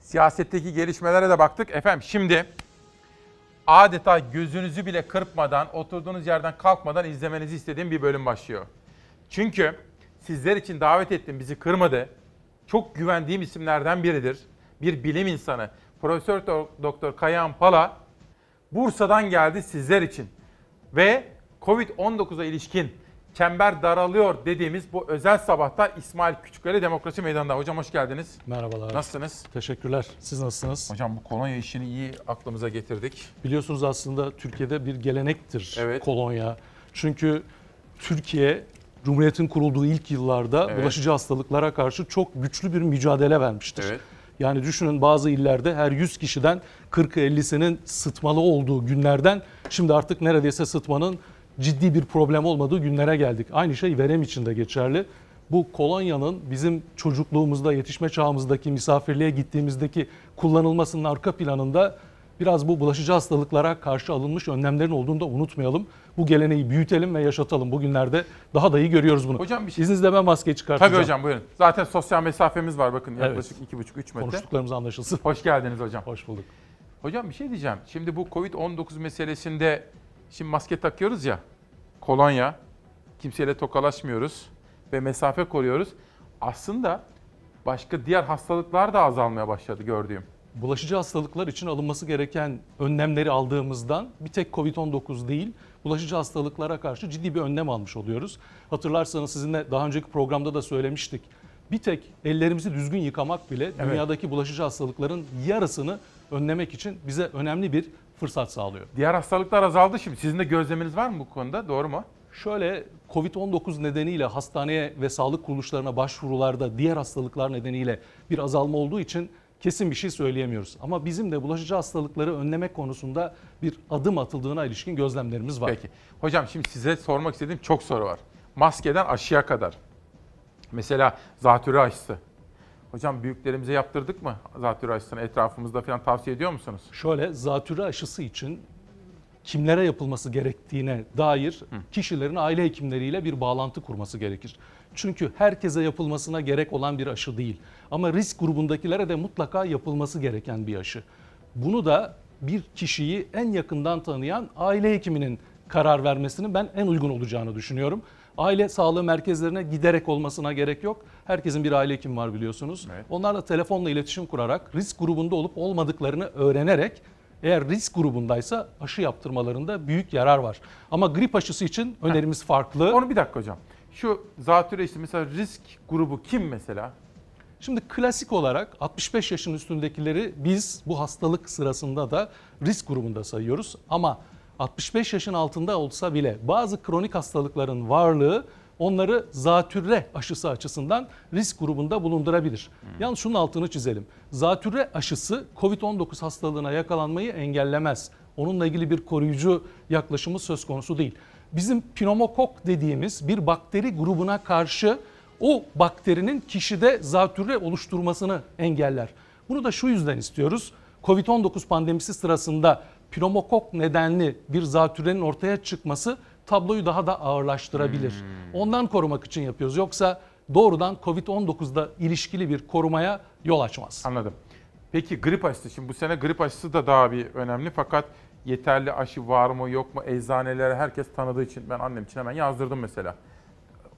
Siyasetteki gelişmelere de baktık. Efendim şimdi adeta gözünüzü bile kırpmadan, oturduğunuz yerden kalkmadan izlemenizi istediğim bir bölüm başlıyor. Çünkü sizler için davet ettim, bizi kırmadı. Çok güvendiğim isimlerden biridir. Bir bilim insanı. Profesör Doktor Kayahan Pala Bursa'dan geldi sizler için. Ve Covid-19'a ilişkin çember daralıyor dediğimiz bu özel sabahta İsmail Küçükleri Demokrasi Meydanı'nda. Hocam hoş geldiniz. Merhabalar. Nasılsınız? Teşekkürler. Siz nasılsınız? Hocam bu kolonya işini iyi aklımıza getirdik. Biliyorsunuz aslında Türkiye'de bir gelenektir Evet. kolonya. Çünkü Türkiye Cumhuriyet'in kurulduğu ilk yıllarda Evet. bulaşıcı hastalıklara karşı çok güçlü bir mücadele vermiştir. Evet. Yani düşünün bazı illerde her 100 kişiden 40'ı 50'sinin sıtmalı olduğu günlerden şimdi artık neredeyse sıtmanın ciddi bir problem olmadığı günlere geldik. Aynı şey verem için de geçerli. Bu kolonyanın bizim çocukluğumuzda, yetişme çağımızdaki, misafirliğe gittiğimizdeki kullanılmasının arka planında biraz bu bulaşıcı hastalıklara karşı alınmış önlemlerin olduğunu da unutmayalım. Bu geleneği büyütelim ve yaşatalım. Bugünlerde daha da iyi görüyoruz bunu. Hocam bir şey... İzninizle ben maskeyi çıkartacağım. Tabii hocam buyurun. Zaten sosyal mesafemiz var bakın yaklaşık Evet. 2,5-3 metre. Konuştuklarımız anlaşılsın. Hoş geldiniz hocam. Hoş bulduk. Hocam bir şey diyeceğim. Şimdi bu Covid-19 meselesinde şimdi maske takıyoruz ya. Kolonya. Kimseyle tokalaşmıyoruz ve mesafe koruyoruz. Aslında başka diğer hastalıklar da azalmaya başladı gördüğüm. Bulaşıcı hastalıklar için alınması gereken önlemleri aldığımızdan bir tek Covid-19 değil, bulaşıcı hastalıklara karşı ciddi bir önlem almış oluyoruz. Hatırlarsanız sizinle daha önceki programda da söylemiştik. Bir tek ellerimizi düzgün yıkamak bile dünyadaki bulaşıcı hastalıkların yarısını önlemek için bize önemli bir fırsat sağlıyor. Diğer hastalıklar azaldı şimdi. Sizin de gözleminiz var mı bu konuda? Doğru mu? Şöyle Covid-19 nedeniyle hastaneye ve sağlık kuruluşlarına başvurularda diğer hastalıklar nedeniyle bir azalma olduğu için kesin bir şey söyleyemiyoruz. Ama bizim de bulaşıcı hastalıkları önlemek konusunda bir adım atıldığına ilişkin gözlemlerimiz var. Peki. Hocam şimdi size sormak istediğim çok soru var. Maskeden aşıya kadar. Mesela zatürre aşısı. Hocam büyüklerimize yaptırdık mı zatürre aşısını? Etrafımızda falan tavsiye ediyor musunuz? Şöyle zatürre aşısı için kimlere yapılması gerektiğine dair kişilerin aile hekimleriyle bir bağlantı kurması gerekir. Çünkü herkese yapılmasına gerek olan bir aşı değil. Ama risk grubundakilere de mutlaka yapılması gereken bir aşı. Bunu da bir kişiyi en yakından tanıyan aile hekiminin karar vermesinin ben en uygun olacağını düşünüyorum. Aile sağlığı merkezlerine giderek olmasına gerek yok. Herkesin bir aile hekimi var biliyorsunuz. Onlarla telefonla iletişim kurarak risk grubunda olup olmadıklarını öğrenerek eğer risk grubundaysa aşı yaptırmalarında büyük yarar var. Ama grip aşısı için önerimiz farklı. Onu bir dakika hocam. Şu zatürre işte mesela risk grubu kim mesela? Şimdi klasik olarak 65 yaşın üstündekileri biz bu hastalık sırasında da risk grubunda sayıyoruz. Ama 65 yaşın altında olsa bile bazı kronik hastalıkların varlığı onları zatürre aşısı açısından risk grubunda bulundurabilir. Yalnız şunun altını çizelim. Zatürre aşısı COVID-19 hastalığına yakalanmayı engellemez. Onunla ilgili bir koruyucu yaklaşımı söz konusu değil. Bizim pneumokok dediğimiz bir bakteri grubuna karşı o bakterinin kişide zatürre oluşturmasını engeller. Bunu da şu yüzden istiyoruz. Covid-19 pandemisi sırasında pneumokok nedenli bir zatürrenin ortaya çıkması tabloyu daha da ağırlaştırabilir. Ondan korumak için yapıyoruz. Yoksa doğrudan Covid-19'da ilişkili bir korumaya yol açmaz. Anladım. Peki grip aşısı, şimdi bu sene grip aşısı da daha bir önemli fakat yeterli aşı var mı yok mu eczanelere herkes tanıdığı için ben annem için hemen yazdırdım mesela.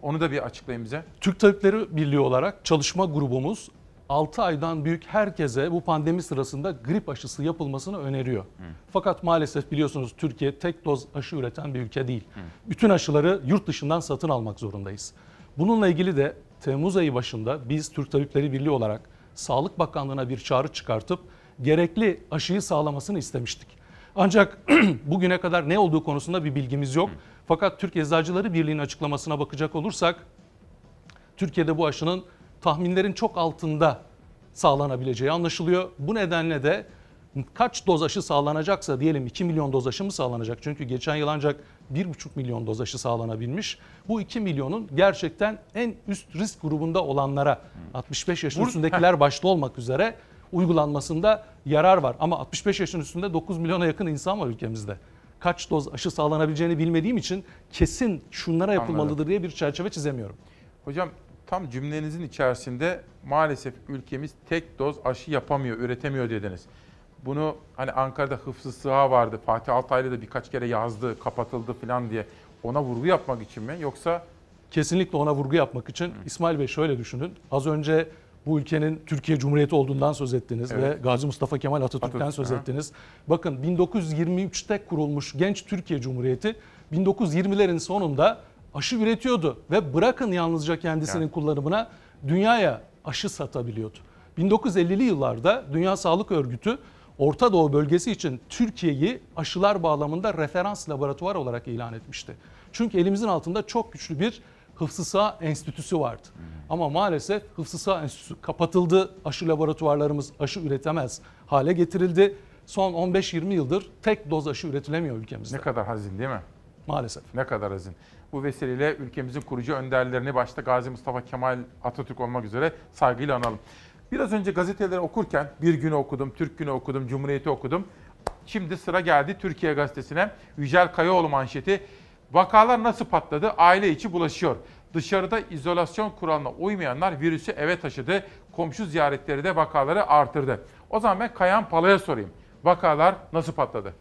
Onu da bir açıklayın bize. Türk Tabipleri Birliği olarak çalışma grubumuz 6 aydan büyük herkese bu pandemi sırasında grip aşısı yapılmasını öneriyor. Fakat maalesef biliyorsunuz Türkiye tek doz aşı üreten bir ülke değil. Bütün aşıları yurt dışından satın almak zorundayız. Bununla ilgili de Temmuz ayı başında biz Türk Tabipleri Birliği olarak Sağlık Bakanlığı'na bir çağrı çıkartıp gerekli aşıyı sağlamasını istemiştik. Ancak bugüne kadar ne olduğu konusunda bir bilgimiz yok. Fakat Türk Eczacıları Birliği'nin açıklamasına bakacak olursak Türkiye'de bu aşının tahminlerin çok altında sağlanabileceği anlaşılıyor. Bu nedenle de kaç doz aşı sağlanacaksa diyelim 2 milyon doz aşı mı sağlanacak? Çünkü geçen yıl ancak 1,5 milyon doz aşı sağlanabilmiş. Bu 2 milyonun gerçekten en üst risk grubunda olanlara 65 yaşın üstündekiler başta olmak üzere uygulanmasında yarar var. Ama 65 yaşın üstünde 9 milyona yakın insan var ülkemizde. Kaç doz aşı sağlanabileceğini bilmediğim için kesin şunlara yapılmalıdır diye bir çerçeve çizemiyorum. Hocam tam cümlenizin içerisinde maalesef ülkemiz tek doz aşı yapamıyor, üretemiyor dediniz. Bunu hani Ankara'da hıfzı sığa vardı. Fatih Altaylı da birkaç kere yazdı, kapatıldı falan diye. Ona vurgu yapmak için mi? Yoksa Kesinlikle ona vurgu yapmak için İsmail Bey şöyle düşünün. Az önce bu ülkenin Türkiye Cumhuriyeti olduğundan söz ettiniz Evet. ve Gazi Mustafa Kemal Atatürk'ten Atatürk, söz hı. ettiniz. Bakın 1923'te kurulmuş genç Türkiye Cumhuriyeti 1920'lerin sonunda aşı üretiyordu ve bırakın yalnızca kendisinin kullanımına dünyaya aşı satabiliyordu. 1950'li yıllarda Dünya Sağlık Örgütü Orta Doğu bölgesi için Türkiye'yi aşılar bağlamında referans laboratuvar olarak ilan etmişti. Çünkü elimizin altında çok güçlü bir Hıfzı Sağ Enstitüsü vardı. Ama maalesef Hıfzı Sağ Enstitüsü kapatıldı. Aşı laboratuvarlarımız aşı üretemez hale getirildi. Son 15-20 yıldır tek doz aşı üretilemiyor ülkemizde. ne kadar hazin değil mi? Maalesef. Ne kadar hazin. Bu vesileyle ülkemizin kurucu önderlerini başta Gazi Mustafa Kemal Atatürk olmak üzere saygıyla analım. Biraz önce gazeteleri okurken Bir Günü okudum, Türk Günü okudum, Cumhuriyeti okudum. Şimdi sıra geldi Türkiye Gazetesi'ne. Yücel Kayaoğlu manşeti. Vakalar nasıl patladı? Aile içi bulaşıyor. Dışarıda izolasyon kuralına uymayanlar virüsü eve taşıdı. Komşu ziyaretleri de vakaları artırdı. O zaman ben Kayan Pala'ya sorayım. Vakalar nasıl patladı?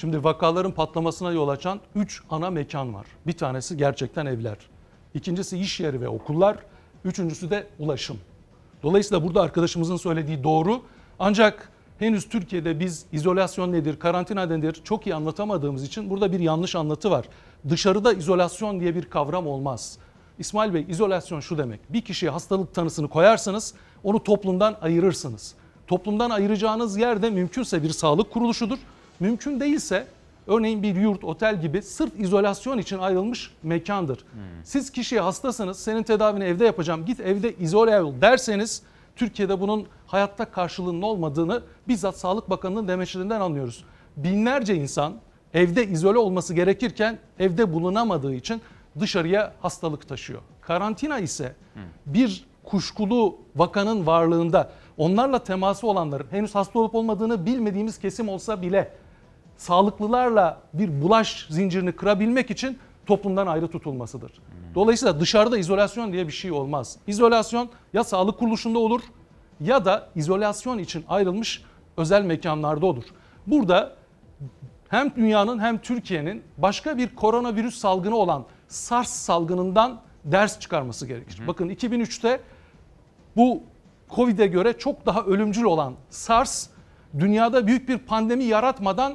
Şimdi vakaların patlamasına yol açan 3 ana mekan var. Bir tanesi gerçekten evler. İkincisi iş yeri ve okullar. Üçüncüsü de ulaşım. Dolayısıyla burada arkadaşımızın söylediği doğru. Ancak henüz Türkiye'de biz izolasyon nedir, karantina nedir çok iyi anlatamadığımız için burada bir yanlış anlatı var. Dışarıda izolasyon diye bir kavram olmaz. İsmail Bey izolasyon şu demek. Bir kişiye hastalık tanısını koyarsınız, onu toplumdan ayırırsınız. Toplumdan ayıracağınız yer de mümkünse bir sağlık kuruluşudur. Mümkün değilse örneğin bir yurt, otel gibi sırf izolasyon için ayrılmış mekandır. Siz kişiye hastasınız, senin tedavini evde yapacağım, git evde izole ol derseniz Türkiye'de bunun hayatta karşılığının olmadığını bizzat Sağlık Bakanı'nın demeçlerinden anlıyoruz. Binlerce insan evde izole olması gerekirken evde bulunamadığı için dışarıya hastalık taşıyor. Karantina ise bir kuşkulu vakanın varlığında onlarla teması olanların henüz hasta olup olmadığını bilmediğimiz kesim olsa bile sağlıklılarla bir bulaş zincirini kırabilmek için toplumdan ayrı tutulmasıdır. Dolayısıyla dışarıda izolasyon diye bir şey olmaz. İzolasyon ya sağlık kuruluşunda olur ya da izolasyon için ayrılmış özel mekanlarda olur. Burada hem dünyanın hem Türkiye'nin başka bir koronavirüs salgını olan SARS salgınından ders çıkarması gerekir. Bakın 2003'te bu Covid'e göre çok daha ölümcül olan SARS dünyada büyük bir pandemi yaratmadan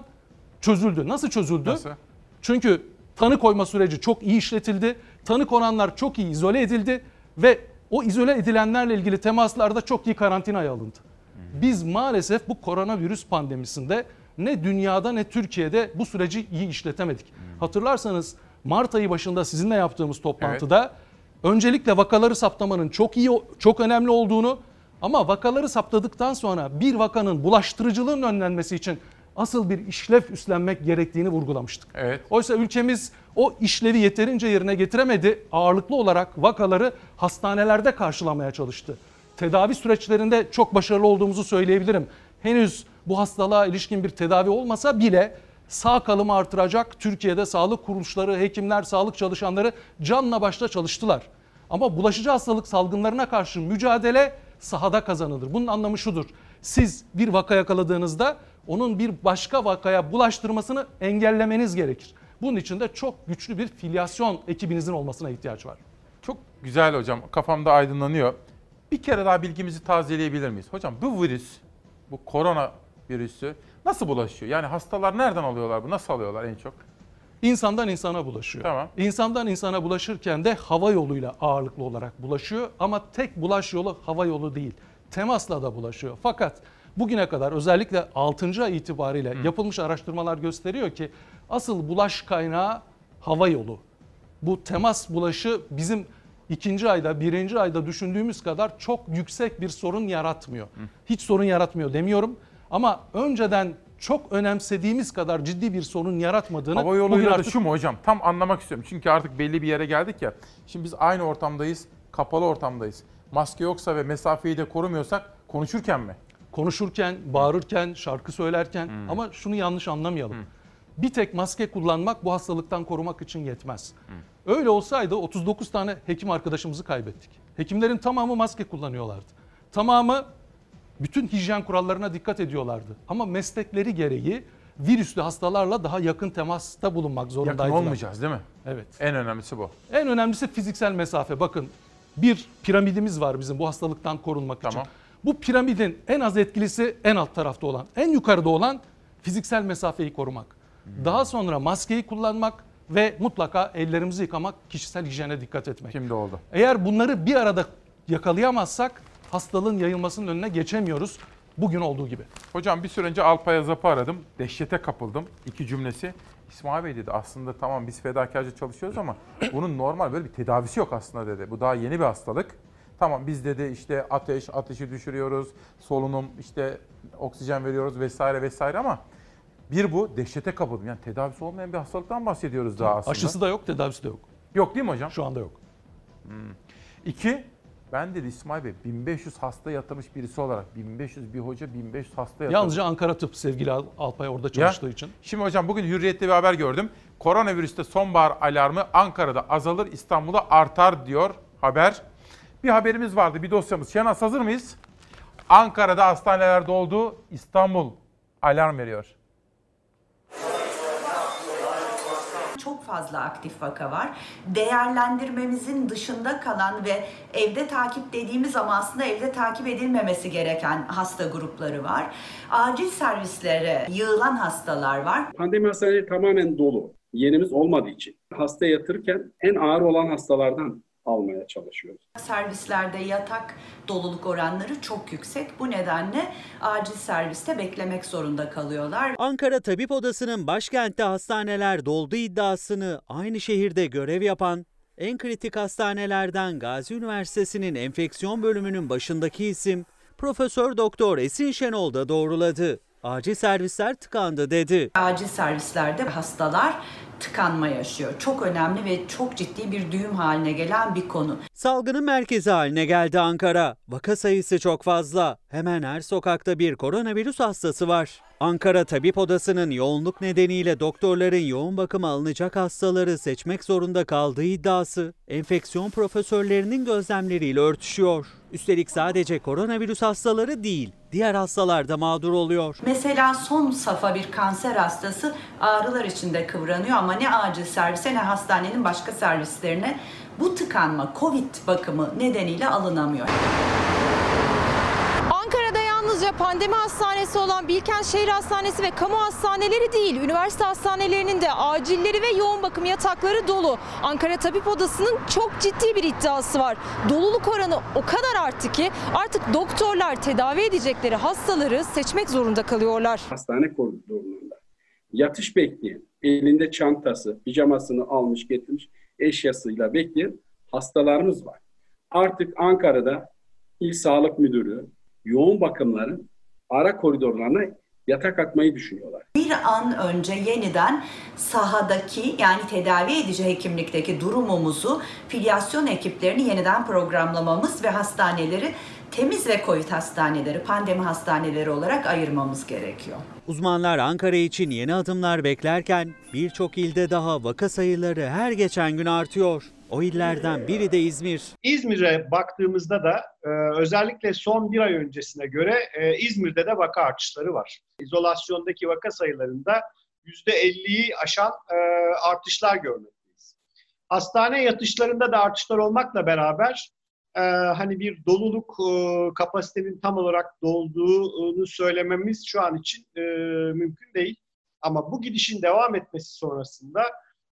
çözüldü. Nasıl çözüldü? Nasıl? Çünkü tanı koyma süreci çok iyi işletildi. Tanı konanlar çok iyi izole edildi ve o izole edilenlerle ilgili temaslarda çok iyi karantinaya alındı. Biz maalesef bu koronavirüs pandemisinde ne dünyada ne Türkiye'de bu süreci iyi işletemedik. Hatırlarsanız Mart ayı başında sizinle yaptığımız toplantıda öncelikle vakaları saptamanın çok iyi çok önemli olduğunu ama vakaları saptadıktan sonra bir vakanın bulaştırıcılığın önlenmesi için asıl bir işlev üstlenmek gerektiğini vurgulamıştık. Evet. Oysa ülkemiz o işlevi yeterince yerine getiremedi. Ağırlıklı olarak vakaları hastanelerde karşılamaya çalıştı. Tedavi süreçlerinde çok başarılı olduğumuzu söyleyebilirim. henüz bu hastalığa ilişkin bir tedavi olmasa bile sağ kalımı artıracak Türkiye'de sağlık kuruluşları, hekimler, sağlık çalışanları canla başla çalıştılar. Ama bulaşıcı hastalık salgınlarına karşı mücadele sahada kazanılır. Bunun anlamı şudur. Siz bir vaka yakaladığınızda onun bir başka vakaya bulaştırmasını engellemeniz gerekir. Bunun için de çok güçlü bir filyasyon ekibinizin olmasına ihtiyaç var. Çok güzel hocam. Kafamda aydınlanıyor. Bir kere daha bilgimizi tazeleyebilir miyiz? Hocam bu virüs, bu korona virüsü nasıl bulaşıyor? Yani hastalar nereden alıyorlar bu? Nasıl alıyorlar en çok? İnsandan insana bulaşıyor. Tamam. İnsandan insana bulaşırken de hava yoluyla ağırlıklı olarak bulaşıyor ama tek bulaş yolu hava yolu değil. Temasla da bulaşıyor. Fakat bugüne kadar özellikle 6. ay itibariyle yapılmış araştırmalar gösteriyor ki asıl bulaş kaynağı hava yolu. Bu temas bulaşı bizim ikinci ayda, birinci ayda düşündüğümüz kadar çok yüksek bir sorun yaratmıyor. Hiç sorun yaratmıyor demiyorum ama önceden çok önemsediğimiz kadar ciddi bir sorun yaratmadığını Hava yoluyla da artık şu mu hocam? Tam anlamak istiyorum. Çünkü artık belli bir yere geldik ya. Şimdi biz aynı ortamdayız, kapalı ortamdayız. Maske yoksa ve mesafeyi de korumuyorsak konuşurken mi? Konuşurken, bağırırken, şarkı söylerken ama şunu yanlış anlamayalım. Bir tek maske kullanmak bu hastalıktan korumak için yetmez. Öyle olsaydı 39 tane hekim arkadaşımızı kaybettik. Hekimlerin tamamı maske kullanıyorlardı. Tamamı bütün hijyen kurallarına dikkat ediyorlardı. Ama meslekleri gereği virüslü hastalarla daha yakın temasta bulunmak zorundaydılar. Yakın olmayacağız değil mi? Evet. En önemlisi bu. En önemlisi fiziksel mesafe. Bakın bir piramidimiz var bizim bu hastalıktan korunmak için. Bu piramidin en az etkilisi en alt tarafta olan, en yukarıda olan fiziksel mesafeyi korumak. Daha sonra maskeyi kullanmak ve mutlaka ellerimizi yıkamak, kişisel hijyene dikkat etmek. Şimdi oldu. Eğer bunları bir arada yakalayamazsak hastalığın yayılmasının önüne geçemiyoruz. Bugün olduğu gibi. Hocam bir süre önce Alpay Azap'ı aradım. Dehşete kapıldım. İki cümlesi. İsmail Bey dedi aslında tamam biz fedakarca çalışıyoruz ama bunun normal böyle bir tedavisi yok aslında dedi. Bu daha yeni bir hastalık. Tamam biz dedi işte ateş, ateşi düşürüyoruz, solunum, işte oksijen veriyoruz vesaire vesaire ama bir bu dehşete kapıldım. Yani tedavisi olmayan bir hastalıktan bahsediyoruz daha aslında. Aşısı da yok, tedavisi de yok. Yok değil mi hocam? Şu anda yok. Hmm. İki, ben dedi İsmail Bey 1500 hasta yatırmış birisi olarak 1500 bir hoca 1500 hasta yatırmış. Yalnızca Ankara Tıp sevgili Al- Alpay orada çalıştığı Ya, için. Şimdi hocam bugün Hürriyet'te bir haber gördüm. Koronavirüste sonbahar alarmı Ankara'da azalır, İstanbul'da artar diyor haber. Bir haberimiz vardı, bir dosyamız. Şenaz hazır mıyız? Ankara'da hastaneler doldu, İstanbul alarm veriyor. Çok fazla aktif vaka var. Değerlendirmemizin dışında kalan ve evde takip dediğimiz ama aslında evde takip edilmemesi gereken hasta grupları var. Acil servislere yığılan hastalar var. Pandemi hastaneleri tamamen dolu. Yerimiz olmadığı için hasta yatırırken en ağır olan hastalardan almaya çalışıyoruz. Servislerde yatak doluluk oranları çok yüksek. Bu nedenle acil serviste beklemek zorunda kalıyorlar. Ankara Tabip Odası'nın başkentte hastaneler doldu iddiasını aynı şehirde görev yapan en kritik hastanelerden Gazi Üniversitesi'nin enfeksiyon bölümünün başındaki isim Profesör Doktor Esin Şenol da doğruladı. Acil servisler tıkandı dedi. Acil servislerde hastalar tıkanma yaşıyor. Çok önemli ve çok ciddi bir düğüm haline gelen bir konu. Salgının merkezi haline geldi Ankara. Vaka sayısı çok fazla. Hemen her sokakta bir koronavirüs hastası var. Ankara Tabip Odası'nın yoğunluk nedeniyle doktorların yoğun bakıma alınacak hastaları seçmek zorunda kaldığı iddiası enfeksiyon profesörlerinin gözlemleriyle örtüşüyor. Üstelik sadece koronavirüs hastaları değil, diğer hastalar da mağdur oluyor. Mesela son safa bir kanser hastası ağrılar içinde kıvranıyor ama ne acil servise ne hastanenin başka servislerine bu tıkanma COVID bakımı nedeniyle alınamıyor. Yalnızca pandemi hastanesi olan Bilkent Şehir Hastanesi ve kamu hastaneleri değil, üniversite hastanelerinin de acilleri ve yoğun bakım yatakları dolu. Ankara Tabip Odası'nın çok ciddi bir iddiası var. Doluluk oranı o kadar arttı ki artık doktorlar tedavi edecekleri hastaları seçmek zorunda kalıyorlar. Hastane koridorlarında yatış bekleyen, elinde çantası, pijamasını almış getirmiş eşyasıyla bekleyen hastalarımız var. Artık Ankara'da İl Sağlık Müdürü yoğun bakımların ara koridorlarına yatak atmayı düşünüyorlar. Bir an önce yeniden sahadaki yani tedavi edici hekimlikteki durumumuzu filyasyon ekiplerini yeniden programlamamız ve hastaneleri temiz ve COVID hastaneleri, pandemi hastaneleri olarak ayırmamız gerekiyor. Uzmanlar Ankara için yeni adımlar beklerken birçok ilde daha vaka sayıları her geçen gün artıyor. O illerden biri de İzmir. İzmir'e baktığımızda da e, özellikle son bir ay öncesine göre e, İzmir'de de vaka artışları var. İzolasyondaki vaka sayılarında %50'yi aşan e, artışlar görmekteyiz. Hastane yatışlarında da artışlar olmakla beraber hani bir doluluk kapasitenin tam olarak dolduğunu söylememiz şu an için mümkün değil. Ama bu gidişin devam etmesi sonrasında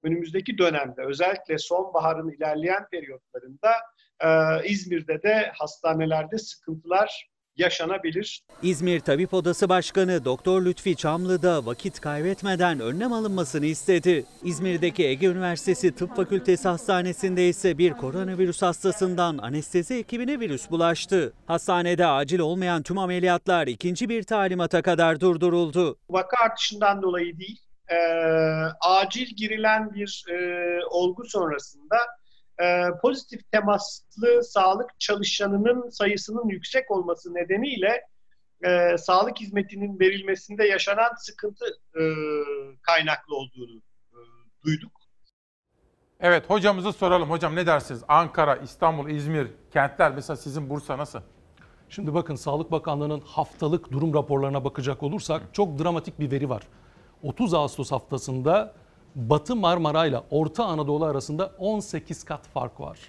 önümüzdeki dönemde özellikle sonbaharın ilerleyen periyotlarında e, İzmir'de de hastanelerde sıkıntılar yaşanabilir. İzmir Tabip Odası Başkanı Doktor Lütfi Çamlı da vakit kaybetmeden önlem alınmasını istedi. İzmir'deki Ege Üniversitesi Tıp Fakültesi Hastanesi'nde ise bir koronavirüs hastasından anestezi ekibine virüs bulaştı. Hastanede acil olmayan tüm ameliyatlar ikinci bir talimata kadar durduruldu. Vaka artışından dolayı değil, e, acil girilen bir e, olgu sonrasında e, pozitif temaslı sağlık çalışanının sayısının yüksek olması nedeniyle e, sağlık hizmetinin verilmesinde yaşanan sıkıntı e, kaynaklı olduğunu e, duyduk. Evet hocamızı soralım. Hocam ne dersiniz? Ankara, İstanbul, İzmir, kentler mesela sizin Bursa nasıl? Şimdi bakın Sağlık Bakanlığı'nın haftalık durum raporlarına bakacak olursak çok dramatik bir veri var. 30 Ağustos haftasında Batı Marmara ile Orta Anadolu arasında 18 kat fark var.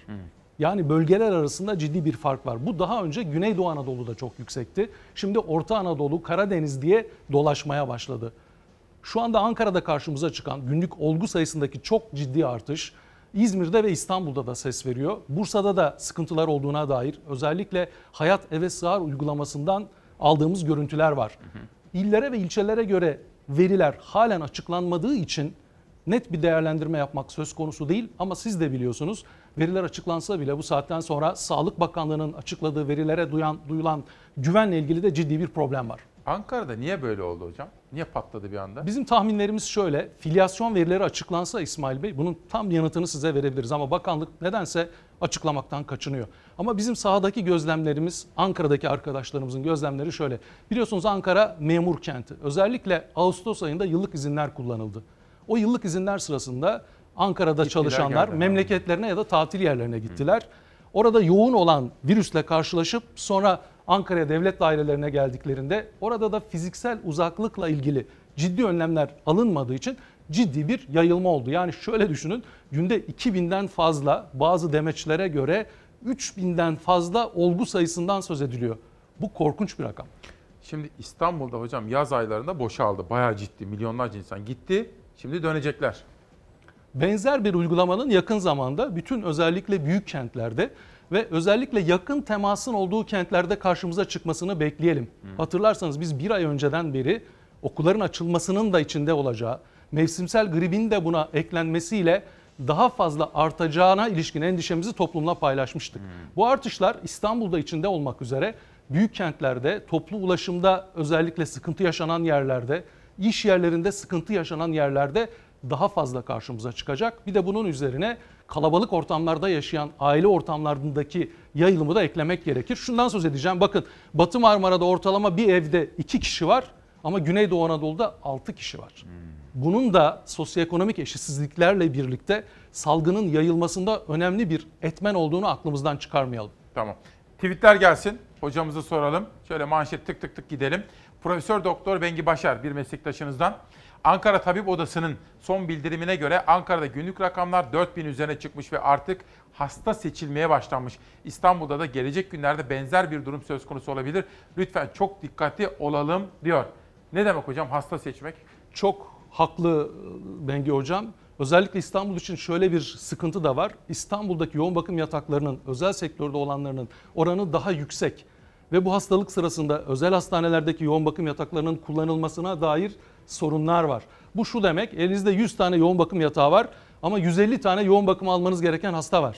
Yani bölgeler arasında ciddi bir fark var. Bu daha önce Güneydoğu Anadolu'da çok yüksekti. Şimdi Orta Anadolu, Karadeniz diye dolaşmaya başladı. Şu anda Ankara'da karşımıza çıkan günlük olgu sayısındaki çok ciddi artış İzmir'de ve İstanbul'da da ses veriyor. Bursa'da da sıkıntılar olduğuna dair özellikle Hayat Eve Sığar uygulamasından aldığımız görüntüler var. İllere ve ilçelere göre veriler halen açıklanmadığı için net bir değerlendirme yapmak söz konusu değil ama siz de biliyorsunuz veriler açıklansa bile bu saatten sonra Sağlık Bakanlığı'nın açıkladığı verilere duyan, duyulan güvenle ilgili de ciddi bir problem var. Ankara'da niye böyle oldu hocam? Niye patladı bir anda? Bizim tahminlerimiz şöyle. Filyasyon verileri açıklansa İsmail Bey bunun tam yanıtını size verebiliriz ama bakanlık nedense açıklamaktan kaçınıyor. Ama bizim sahadaki gözlemlerimiz Ankara'daki arkadaşlarımızın gözlemleri şöyle. Biliyorsunuz Ankara memur kenti. Özellikle Ağustos ayında yıllık izinler kullanıldı. O yıllık izinler sırasında Ankara'da Gittiler, çalışanlar geldiler. memleketlerine ya da tatil yerlerine gittiler. Orada yoğun olan virüsle karşılaşıp sonra Ankara'ya devlet dairelerine geldiklerinde orada da fiziksel uzaklıkla ilgili ciddi önlemler alınmadığı için ciddi bir yayılma oldu. Yani şöyle düşünün günde 2000'den fazla bazı demeçlere göre 3000'den fazla olgu sayısından söz ediliyor. Bu korkunç bir rakam. Şimdi İstanbul'da hocam yaz aylarında boşaldı. Bayağı ciddi. Milyonlarca insan gitti. Şimdi dönecekler. Benzer bir uygulamanın yakın zamanda bütün özellikle büyük kentlerde ve özellikle yakın temasın olduğu kentlerde karşımıza çıkmasını bekleyelim. Hatırlarsanız biz bir ay önceden beri okulların açılmasının da içinde olacağı, mevsimsel gribin de buna eklenmesiyle daha fazla artacağına ilişkin endişemizi toplumla paylaşmıştık. Bu artışlar İstanbul'da içinde olmak üzere büyük kentlerde, toplu ulaşımda özellikle sıkıntı yaşanan yerlerde, iş yerlerinde sıkıntı yaşanan yerlerde daha fazla karşımıza çıkacak. Bir de bunun üzerine kalabalık ortamlarda yaşayan aile ortamlarındaki yayılımı da eklemek gerekir. Şundan söz edeceğim. Bakın Batı Marmara'da ortalama bir evde 2 kişi var ama Güneydoğu Anadolu'da 6 kişi var. Bunun da sosyoekonomik eşitsizliklerle birlikte salgının yayılmasında önemli bir etmen olduğunu aklımızdan çıkarmayalım. Tamam. Tweetler gelsin. Hocamızı soralım. Şöyle manşet tık tık tık gidelim. Profesör Doktor Bengi Başar bir meslektaşınızdan. Ankara Tabip Odası'nın son bildirimine göre Ankara'da günlük rakamlar 4000 üzerine çıkmış ve artık hasta seçilmeye başlanmış. İstanbul'da da gelecek günlerde benzer bir durum söz konusu olabilir. Lütfen çok dikkatli olalım diyor. Ne demek hocam hasta seçmek? Çok haklı Bengi Hocam. Özellikle İstanbul için şöyle bir sıkıntı da var. İstanbul'daki yoğun bakım yataklarının özel sektörde olanlarının oranı daha yüksek. Ve bu hastalık sırasında özel hastanelerdeki yoğun bakım yataklarının kullanılmasına dair sorunlar var. Bu şu demek elinizde 100 tane yoğun bakım yatağı var ama 150 tane yoğun bakım almanız gereken hasta var.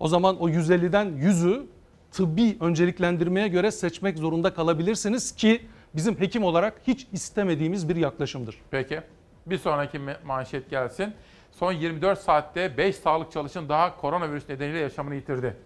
O zaman o 150'den 100'ü tıbbi önceliklendirmeye göre seçmek zorunda kalabilirsiniz ki bizim hekim olarak hiç istemediğimiz bir yaklaşımdır. Peki. Bir sonraki manşet gelsin. Son 24 saatte 5 sağlık çalışanı daha koronavirüs nedeniyle yaşamını yitirdi.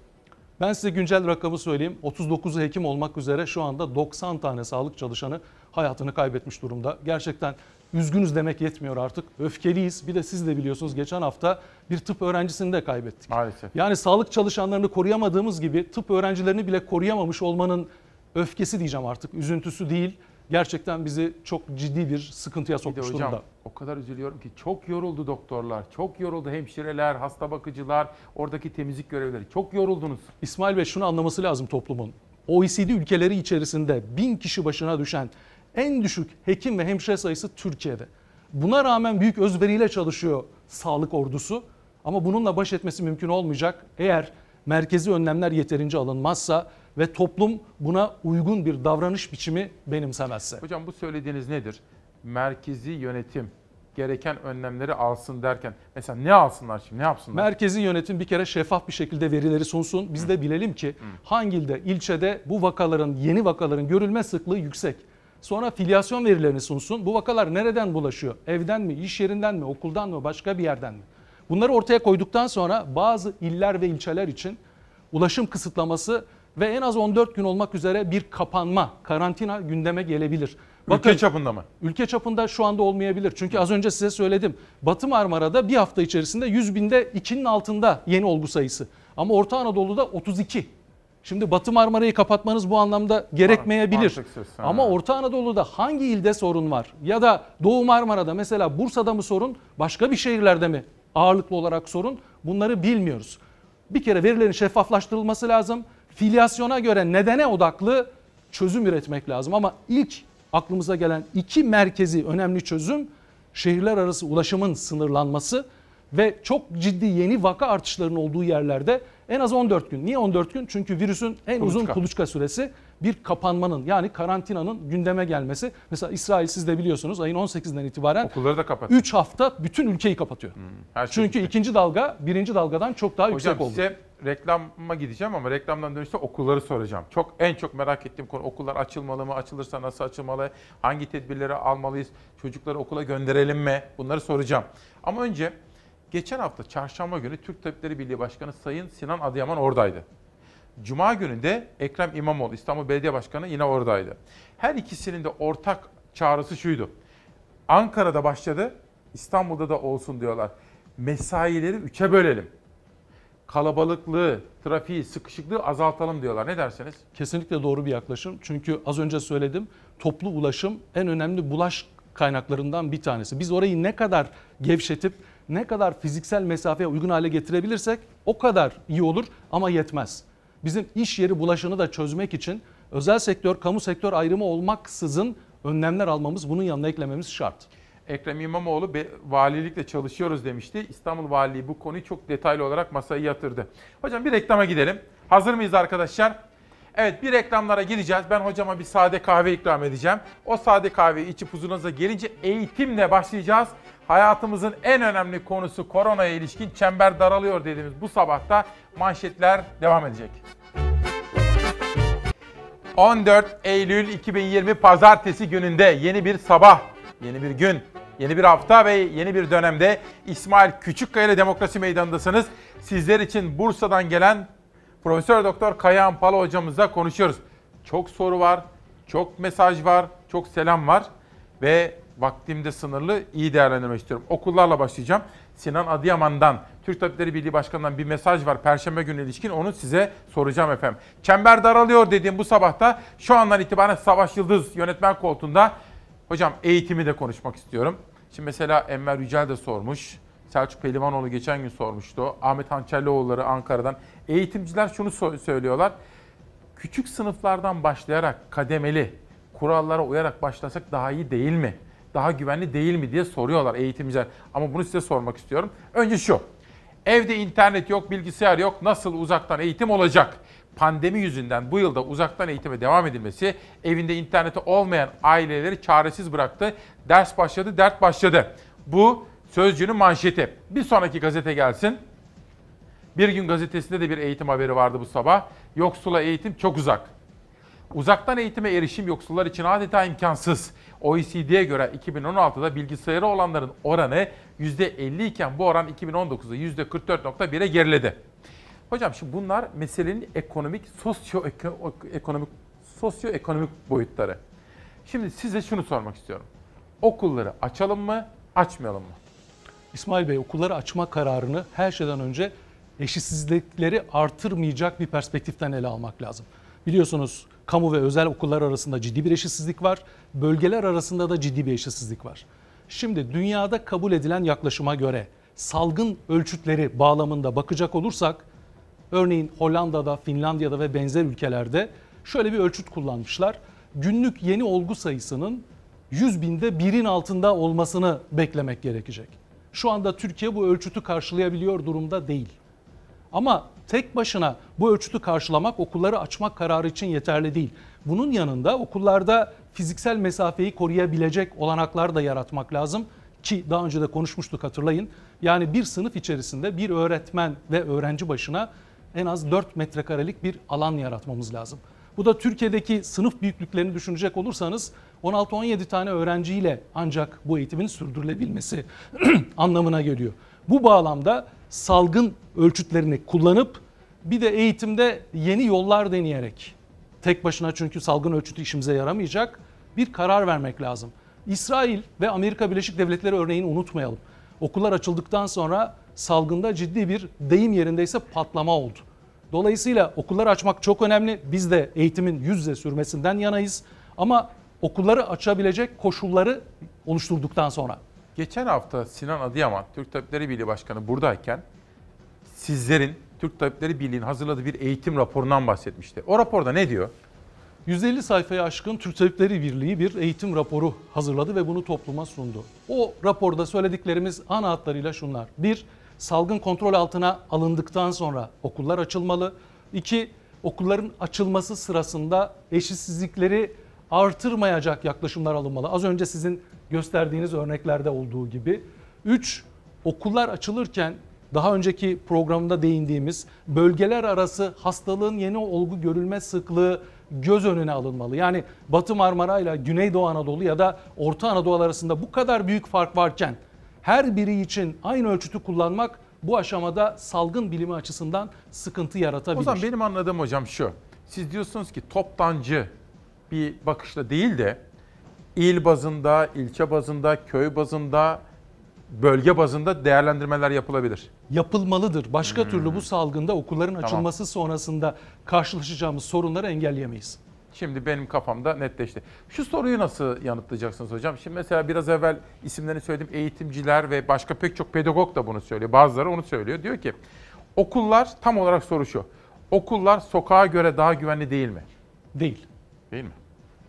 Ben size güncel rakamı söyleyeyim. 39'u hekim olmak üzere şu anda 90 tane sağlık çalışanı hayatını kaybetmiş durumda. Gerçekten üzgünüz demek yetmiyor artık. Öfkeliyiz. Bir de siz de biliyorsunuz geçen hafta bir tıp öğrencisini de kaybettik. Maalesef. Yani sağlık çalışanlarını koruyamadığımız gibi tıp öğrencilerini bile koruyamamış olmanın öfkesi diyeceğim artık. Üzüntüsü değil. Gerçekten bizi çok ciddi bir sıkıntıya Bir de sokmuş hocam durumda. o kadar üzülüyorum ki çok yoruldu doktorlar, çok yoruldu hemşireler, hasta bakıcılar, oradaki temizlik görevlileri. Çok yoruldunuz. İsmail Bey şunu anlaması lazım toplumun. OECD ülkeleri içerisinde bin kişi başına düşen en düşük hekim ve hemşire sayısı Türkiye'de. Buna rağmen büyük özveriyle çalışıyor sağlık ordusu. Ama bununla baş etmesi mümkün olmayacak eğer merkezi önlemler yeterince alınmazsa ve toplum buna uygun bir davranış biçimi benimsemezse. Hocam bu söylediğiniz nedir? Merkezi yönetim gereken önlemleri alsın derken mesela ne alsınlar şimdi ne yapsınlar? Merkezi yönetim bir kere şeffaf bir şekilde verileri sunsun. Biz de bilelim ki hangi ilde, ilçede bu vakaların, yeni vakaların görülme sıklığı yüksek. Sonra filyasyon verilerini sunsun. Bu vakalar nereden bulaşıyor? Evden mi, iş yerinden mi, okuldan mı, başka bir yerden mi? Bunları ortaya koyduktan sonra bazı iller ve ilçeler için ulaşım kısıtlaması ve en az 14 gün olmak üzere bir kapanma, karantina gündeme gelebilir. Ülke çapında mı? Ülke çapında şu anda olmayabilir. Çünkü az önce size söyledim. Batı Marmara'da bir hafta içerisinde 100 binde 2'nin altında yeni olgu sayısı. Ama Orta Anadolu'da 32. Şimdi Batı Marmara'yı kapatmanız bu anlamda gerekmeyebilir. mantıksız. Ama Orta Anadolu'da hangi ilde sorun var? Ya da Doğu Marmara'da mesela Bursa'da mı sorun? Başka bir şehirlerde mi ağırlıklı olarak sorun? Bunları bilmiyoruz. Bir kere verilerin şeffaflaştırılması lazım. Filyasyona göre nedene odaklı çözüm üretmek lazım. Ama ilk aklımıza gelen iki merkezi önemli çözüm şehirler arası ulaşımın sınırlanması ve çok ciddi yeni vaka artışlarının olduğu yerlerde en az 14 gün. Niye 14 gün? Çünkü virüsün en uzun Kuluçka. kuluçka süresi bir kapanmanın yani karantinanın gündeme gelmesi. Mesela İsrail siz de biliyorsunuz ayın 18'inden itibaren Okulları da kapattı. 3 hafta bütün ülkeyi kapatıyor. Her şey Çünkü ikinci dalga birinci dalgadan çok daha Hocam yüksek oldu. size reklama gideceğim ama reklamdan dönüşte okulları soracağım. Çok en çok merak ettiğim konu okullar açılmalı mı? Açılırsa nasıl açılmalı? Hangi tedbirleri almalıyız? Çocukları okula gönderelim mi? Bunları soracağım. Ama önce geçen hafta çarşamba günü Türk Tabipleri Birliği Başkanı Sayın Sinan Adıyaman oradaydı. Cuma günü de Ekrem İmamoğlu İstanbul Belediye Başkanı yine oradaydı. Her ikisinin de ortak çağrısı şuydu. Ankara'da başladı, İstanbul'da da olsun diyorlar. Mesaileri üçe bölelim. Kalabalıklığı, trafiği, sıkışıklığı azaltalım diyorlar. Ne dersiniz? Kesinlikle doğru bir yaklaşım. Çünkü az önce söyledim toplu ulaşım en önemli bulaş kaynaklarından bir tanesi. Biz orayı ne kadar gevşetip ne kadar fiziksel mesafeye uygun hale getirebilirsek o kadar iyi olur ama yetmez. Bizim iş yeri bulaşını da çözmek için özel sektör, kamu sektör ayrımı olmaksızın önlemler almamız, bunun yanına eklememiz şart. Ekrem İmamoğlu valilikle çalışıyoruz demişti. İstanbul Valiliği bu konuyu çok detaylı olarak masaya yatırdı. Hocam bir reklama gidelim. Hazır mıyız arkadaşlar? Evet bir reklamlara gideceğiz. Ben hocama bir sade kahve ikram edeceğim. O sade kahveyi içip huzurunuza gelince eğitimle başlayacağız. Hayatımızın en önemli konusu koronaya ilişkin çember daralıyor dediğimiz bu sabahta manşetler devam edecek. 14 Eylül 2020 Pazartesi gününde yeni bir sabah, yeni bir gün, yeni bir hafta ve yeni bir dönemde İsmail Küçükkaya ile Demokrasi Meydanı'ndasınız. Sizler için Bursa'dan gelen Profesör Doktor Kayahan Pala hocamızla konuşuyoruz. Çok soru var, çok mesaj var, çok selam var ve vaktim de sınırlı iyi değerlendirmek istiyorum. Okullarla başlayacağım. Sinan Adıyaman'dan, Türk Tabipleri Birliği Başkanı'ndan bir mesaj var Perşembe günü ilişkin onu size soracağım efendim. Çember daralıyor dediğim bu sabahta şu andan itibaren Savaş Yıldız yönetmen koltuğunda hocam eğitimi de konuşmak istiyorum. Şimdi mesela Enver Yücel de sormuş. Selçuk Pehlivanoğlu geçen gün sormuştu. Ahmet Hançerlioğulları Ankara'dan. Eğitimciler şunu söylüyorlar. Küçük sınıflardan başlayarak kademeli kurallara uyarak başlasak daha iyi değil mi? Daha güvenli değil mi diye soruyorlar eğitimciler. Ama bunu size sormak istiyorum. Önce şu. Evde internet yok, bilgisayar yok. Nasıl uzaktan eğitim olacak? Pandemi yüzünden bu yılda uzaktan eğitime devam edilmesi evinde interneti olmayan aileleri çaresiz bıraktı. Ders başladı, dert başladı. Bu Sözcü'nün manşeti. Bir sonraki gazete gelsin. Bir gün gazetesinde de bir eğitim haberi vardı bu sabah. Yoksula eğitim çok uzak. Uzaktan eğitime erişim yoksullar için adeta imkansız. OECD'ye göre 2016'da bilgisayarı olanların oranı %50 iken bu oran 2019'da %44.1'e geriledi. Hocam şimdi bunlar meselenin ekonomik, sosyoekonomik sosyoekonomik boyutları. Şimdi size şunu sormak istiyorum. Okulları açalım mı, açmayalım mı? İsmail Bey okulları açma kararını her şeyden önce eşitsizlikleri artırmayacak bir perspektiften ele almak lazım. Biliyorsunuz kamu ve özel okullar arasında ciddi bir eşitsizlik var. Bölgeler arasında da ciddi bir eşitsizlik var. Şimdi dünyada kabul edilen yaklaşıma göre salgın ölçütleri bağlamında bakacak olursak örneğin Hollanda'da, Finlandiya'da ve benzer ülkelerde şöyle bir ölçüt kullanmışlar. Günlük yeni olgu sayısının 100 binde birin altında olmasını beklemek gerekecek. Şu anda Türkiye bu ölçütü karşılayabiliyor durumda değil. Ama tek başına bu ölçütü karşılamak okulları açmak kararı için yeterli değil. Bunun yanında okullarda fiziksel mesafeyi koruyabilecek olanaklar da yaratmak lazım ki daha önce de konuşmuştuk hatırlayın. Yani bir sınıf içerisinde bir öğretmen ve öğrenci başına en az 4 metrekarelik bir alan yaratmamız lazım. Bu da Türkiye'deki sınıf büyüklüklerini düşünecek olursanız 16-17 tane öğrenciyle ancak bu eğitimin sürdürülebilmesi anlamına geliyor. Bu bağlamda salgın ölçütlerini kullanıp bir de eğitimde yeni yollar deneyerek tek başına çünkü salgın ölçütü işimize yaramayacak bir karar vermek lazım. İsrail ve Amerika Birleşik Devletleri örneğini unutmayalım. Okullar açıldıktan sonra salgında ciddi bir deyim yerindeyse patlama oldu. Dolayısıyla okulları açmak çok önemli. Biz de eğitimin yüz yüze sürmesinden yanayız. Ama okulları açabilecek koşulları oluşturduktan sonra. Geçen hafta Sinan Adıyaman, Türk Tabipleri Birliği Başkanı buradayken sizlerin Türk Tabipleri Birliği'nin hazırladığı bir eğitim raporundan bahsetmişti. O raporda ne diyor? 150 sayfaya aşkın Türk Tabipleri Birliği bir eğitim raporu hazırladı ve bunu topluma sundu. O raporda söylediklerimiz ana hatlarıyla şunlar. Bir, salgın kontrol altına alındıktan sonra okullar açılmalı. İki, okulların açılması sırasında eşitsizlikleri artırmayacak yaklaşımlar alınmalı. Az önce sizin gösterdiğiniz örneklerde olduğu gibi. Üç, okullar açılırken daha önceki programda değindiğimiz bölgeler arası hastalığın yeni olgu görülme sıklığı göz önüne alınmalı. Yani Batı Marmara ile Güneydoğu Anadolu ya da Orta Anadolu arasında bu kadar büyük fark varken her biri için aynı ölçütü kullanmak bu aşamada salgın bilimi açısından sıkıntı yaratabilir. O zaman benim anladığım hocam şu. Siz diyorsunuz ki toptancı bir bakışla değil de il bazında, ilçe bazında, köy bazında, bölge bazında değerlendirmeler yapılabilir. Yapılmalıdır. Başka hmm. türlü bu salgında okulların tamam. açılması sonrasında karşılaşacağımız sorunları engelleyemeyiz. Şimdi benim kafamda netleşti. Şu soruyu nasıl yanıtlayacaksınız hocam? Şimdi mesela biraz evvel isimlerini söyledim. Eğitimciler ve başka pek çok pedagog da bunu söylüyor. Bazıları onu söylüyor. Diyor ki okullar tam olarak soru şu. Okullar sokağa göre daha güvenli değil mi? Değil. Değil mi?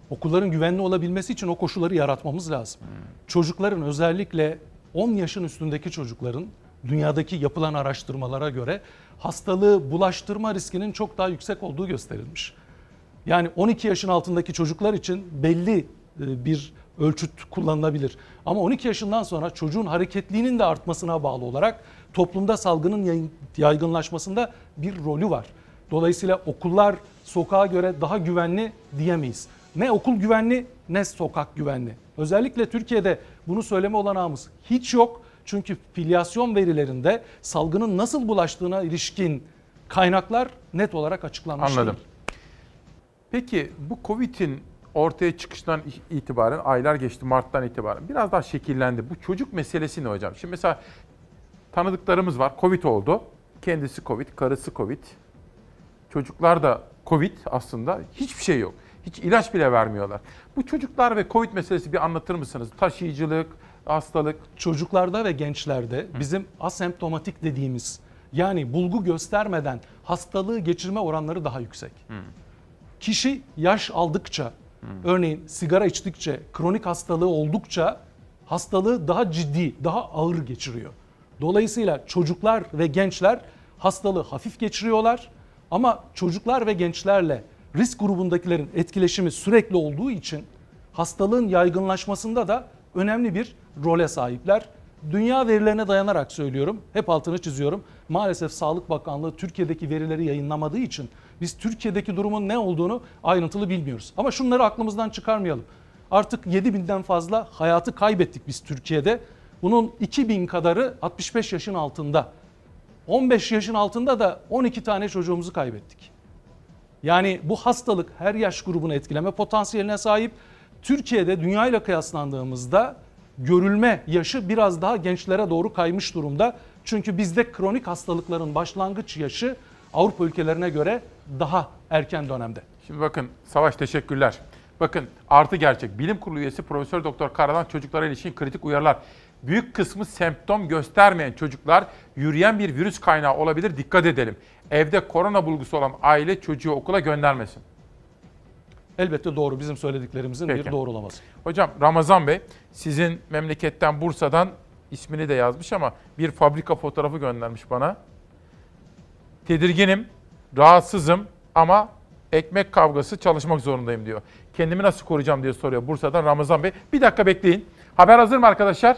Okulların güvenli olabilmesi için o koşulları yaratmamız lazım. Hmm. Çocukların özellikle 10 yaşın üstündeki çocukların dünyadaki yapılan araştırmalara göre hastalığı bulaştırma riskinin çok daha yüksek olduğu gösterilmiş. Yani 12 yaşın altındaki çocuklar için belli e, bir ölçüt kullanılabilir. Ama 12 yaşından sonra çocuğun hareketliğinin de artmasına bağlı olarak toplumda salgının yaygınlaşmasında bir rolü var. Dolayısıyla okullar sokağa göre daha güvenli diyemeyiz. Ne okul güvenli ne sokak güvenli. Özellikle Türkiye'de bunu söyleme olanağımız hiç yok. Çünkü filyasyon verilerinde salgının nasıl bulaştığına ilişkin kaynaklar net olarak açıklanmış Anladım. Değil. Peki bu Covid'in ortaya çıkıştan itibaren aylar geçti Mart'tan itibaren biraz daha şekillendi. Bu çocuk meselesi ne hocam? Şimdi mesela tanıdıklarımız var. Covid oldu. Kendisi Covid, karısı Covid. Çocuklar da Covid aslında hiçbir şey yok. Hiç ilaç bile vermiyorlar. Bu çocuklar ve Covid meselesi bir anlatır mısınız? Taşıyıcılık, hastalık. Çocuklarda ve gençlerde bizim asemptomatik dediğimiz yani bulgu göstermeden hastalığı geçirme oranları daha yüksek. Hı. Kişi yaş aldıkça, örneğin sigara içtikçe, kronik hastalığı oldukça hastalığı daha ciddi, daha ağır geçiriyor. Dolayısıyla çocuklar ve gençler hastalığı hafif geçiriyorlar ama çocuklar ve gençlerle risk grubundakilerin etkileşimi sürekli olduğu için hastalığın yaygınlaşmasında da önemli bir role sahipler. Dünya verilerine dayanarak söylüyorum, hep altını çiziyorum. Maalesef Sağlık Bakanlığı Türkiye'deki verileri yayınlamadığı için biz Türkiye'deki durumun ne olduğunu ayrıntılı bilmiyoruz. Ama şunları aklımızdan çıkarmayalım. Artık 7 binden fazla hayatı kaybettik biz Türkiye'de. Bunun 2000 kadarı 65 yaşın altında. 15 yaşın altında da 12 tane çocuğumuzu kaybettik. Yani bu hastalık her yaş grubunu etkileme potansiyeline sahip. Türkiye'de dünya ile kıyaslandığımızda görülme yaşı biraz daha gençlere doğru kaymış durumda. Çünkü bizde kronik hastalıkların başlangıç yaşı Avrupa ülkelerine göre daha erken dönemde. Şimdi bakın Savaş teşekkürler. Bakın artı gerçek. Bilim Kurulu üyesi Profesör Doktor Karalan çocuklara ilişkin kritik uyarılar. Büyük kısmı semptom göstermeyen çocuklar yürüyen bir virüs kaynağı olabilir. Dikkat edelim. Evde korona bulgusu olan aile çocuğu okula göndermesin. Elbette doğru bizim söylediklerimizin Peki. bir doğrulaması. Hocam Ramazan Bey sizin memleketten Bursa'dan ismini de yazmış ama bir fabrika fotoğrafı göndermiş bana. Tedirginim, rahatsızım ama ekmek kavgası çalışmak zorundayım diyor. Kendimi nasıl koruyacağım diye soruyor Bursa'dan Ramazan Bey. Bir dakika bekleyin. Haber hazır mı arkadaşlar?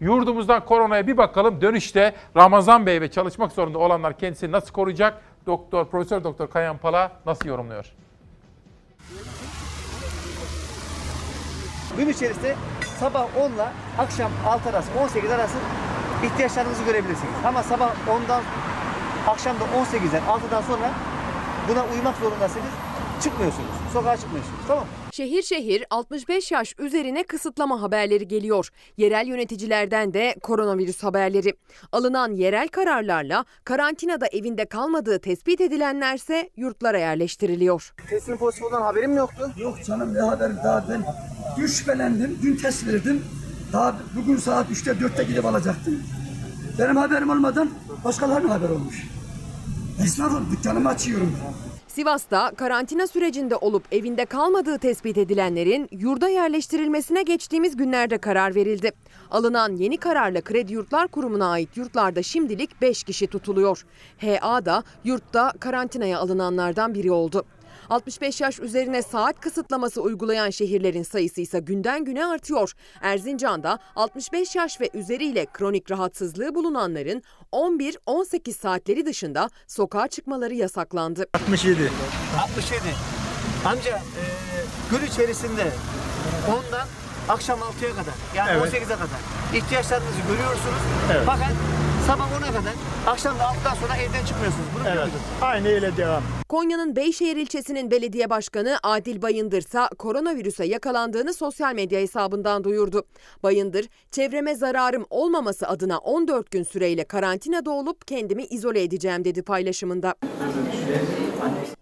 Yurdumuzdan koronaya bir bakalım. Dönüşte Ramazan Bey ve çalışmak zorunda olanlar kendisini nasıl koruyacak? Doktor, Profesör Doktor Kayan Pala nasıl yorumluyor? Gün içerisinde sabah 10 ile akşam 6 arası 18 arası ihtiyaçlarınızı görebilirsiniz. Ama sabah 10'dan akşam da 18'den 6'dan sonra buna uymak zorundasınız. Çıkmıyorsunuz. Sokağa çıkmıyorsunuz. Tamam mı? Şehir şehir 65 yaş üzerine kısıtlama haberleri geliyor. Yerel yöneticilerden de koronavirüs haberleri. Alınan yerel kararlarla karantinada evinde kalmadığı tespit edilenlerse yurtlara yerleştiriliyor. Testin pozitif olan haberim mi yoktu? Yok canım ne haber daha ben dün şüphelendim, dün test verdim. Daha bugün saat 3'te 4'te gidip alacaktım. Benim haberim olmadan başkalarının haber olmuş. Esnafım dükkanımı açıyorum. Sivas'ta karantina sürecinde olup evinde kalmadığı tespit edilenlerin yurda yerleştirilmesine geçtiğimiz günlerde karar verildi. Alınan yeni kararla Kredi Yurtlar Kurumu'na ait yurtlarda şimdilik 5 kişi tutuluyor. HA da yurtta karantinaya alınanlardan biri oldu. 65 yaş üzerine saat kısıtlaması uygulayan şehirlerin sayısı ise günden güne artıyor. Erzincan'da 65 yaş ve üzeriyle kronik rahatsızlığı bulunanların 11-18 saatleri dışında sokağa çıkmaları yasaklandı. 67. 67. Amca e, gün içerisinde 10'dan akşam 6'ya kadar yani Evet. 18'e kadar ihtiyaçlarınızı görüyorsunuz. Evet. Fakat sabah 10'a kadar akşam da 6'dan sonra evden çıkmıyorsunuz. Bunu Evet. biliyorsunuz. Aynı öyle devam. Konya'nın Beyşehir ilçesinin belediye başkanı Adil Bayındır ise koronavirüse yakalandığını sosyal medya hesabından duyurdu. Bayındır, çevreme zararım olmaması adına 14 gün süreyle karantinada olup kendimi izole edeceğim dedi paylaşımında.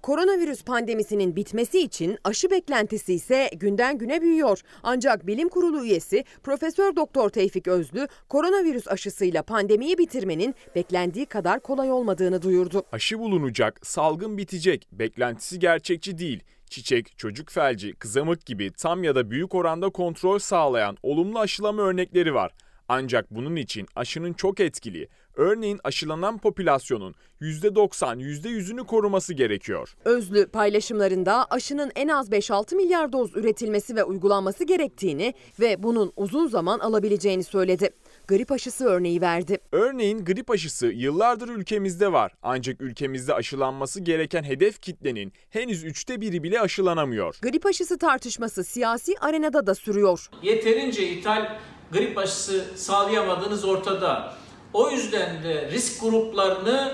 Koronavirüs pandemisinin bitmesi için aşı beklentisi ise günden güne büyüyor. Ancak bilim kurulu üyesi Profesör Doktor Tevfik Özlü koronavirüs aşısıyla pandemiyi bitirmenin beklendiği kadar kolay olmadığını duyurdu. Aşı bulunacak, salgın bitecek, beklentisi gerçekçi değil. Çiçek, çocuk felci, kızamık gibi tam ya da büyük oranda kontrol sağlayan olumlu aşılama örnekleri var. Ancak bunun için aşının çok etkili, örneğin aşılanan popülasyonun %90, %100'ünü koruması gerekiyor. Özlü paylaşımlarında aşının en az 5-6 milyar doz üretilmesi ve uygulanması gerektiğini ve bunun uzun zaman alabileceğini söyledi. Grip aşısı örneği verdi. Örneğin grip aşısı yıllardır ülkemizde var. Ancak ülkemizde aşılanması gereken hedef kitlenin henüz üçte biri bile aşılanamıyor. Grip aşısı tartışması siyasi arenada da sürüyor. Yeterince ithal grip aşısı sağlayamadığınız ortada. O yüzden de risk gruplarını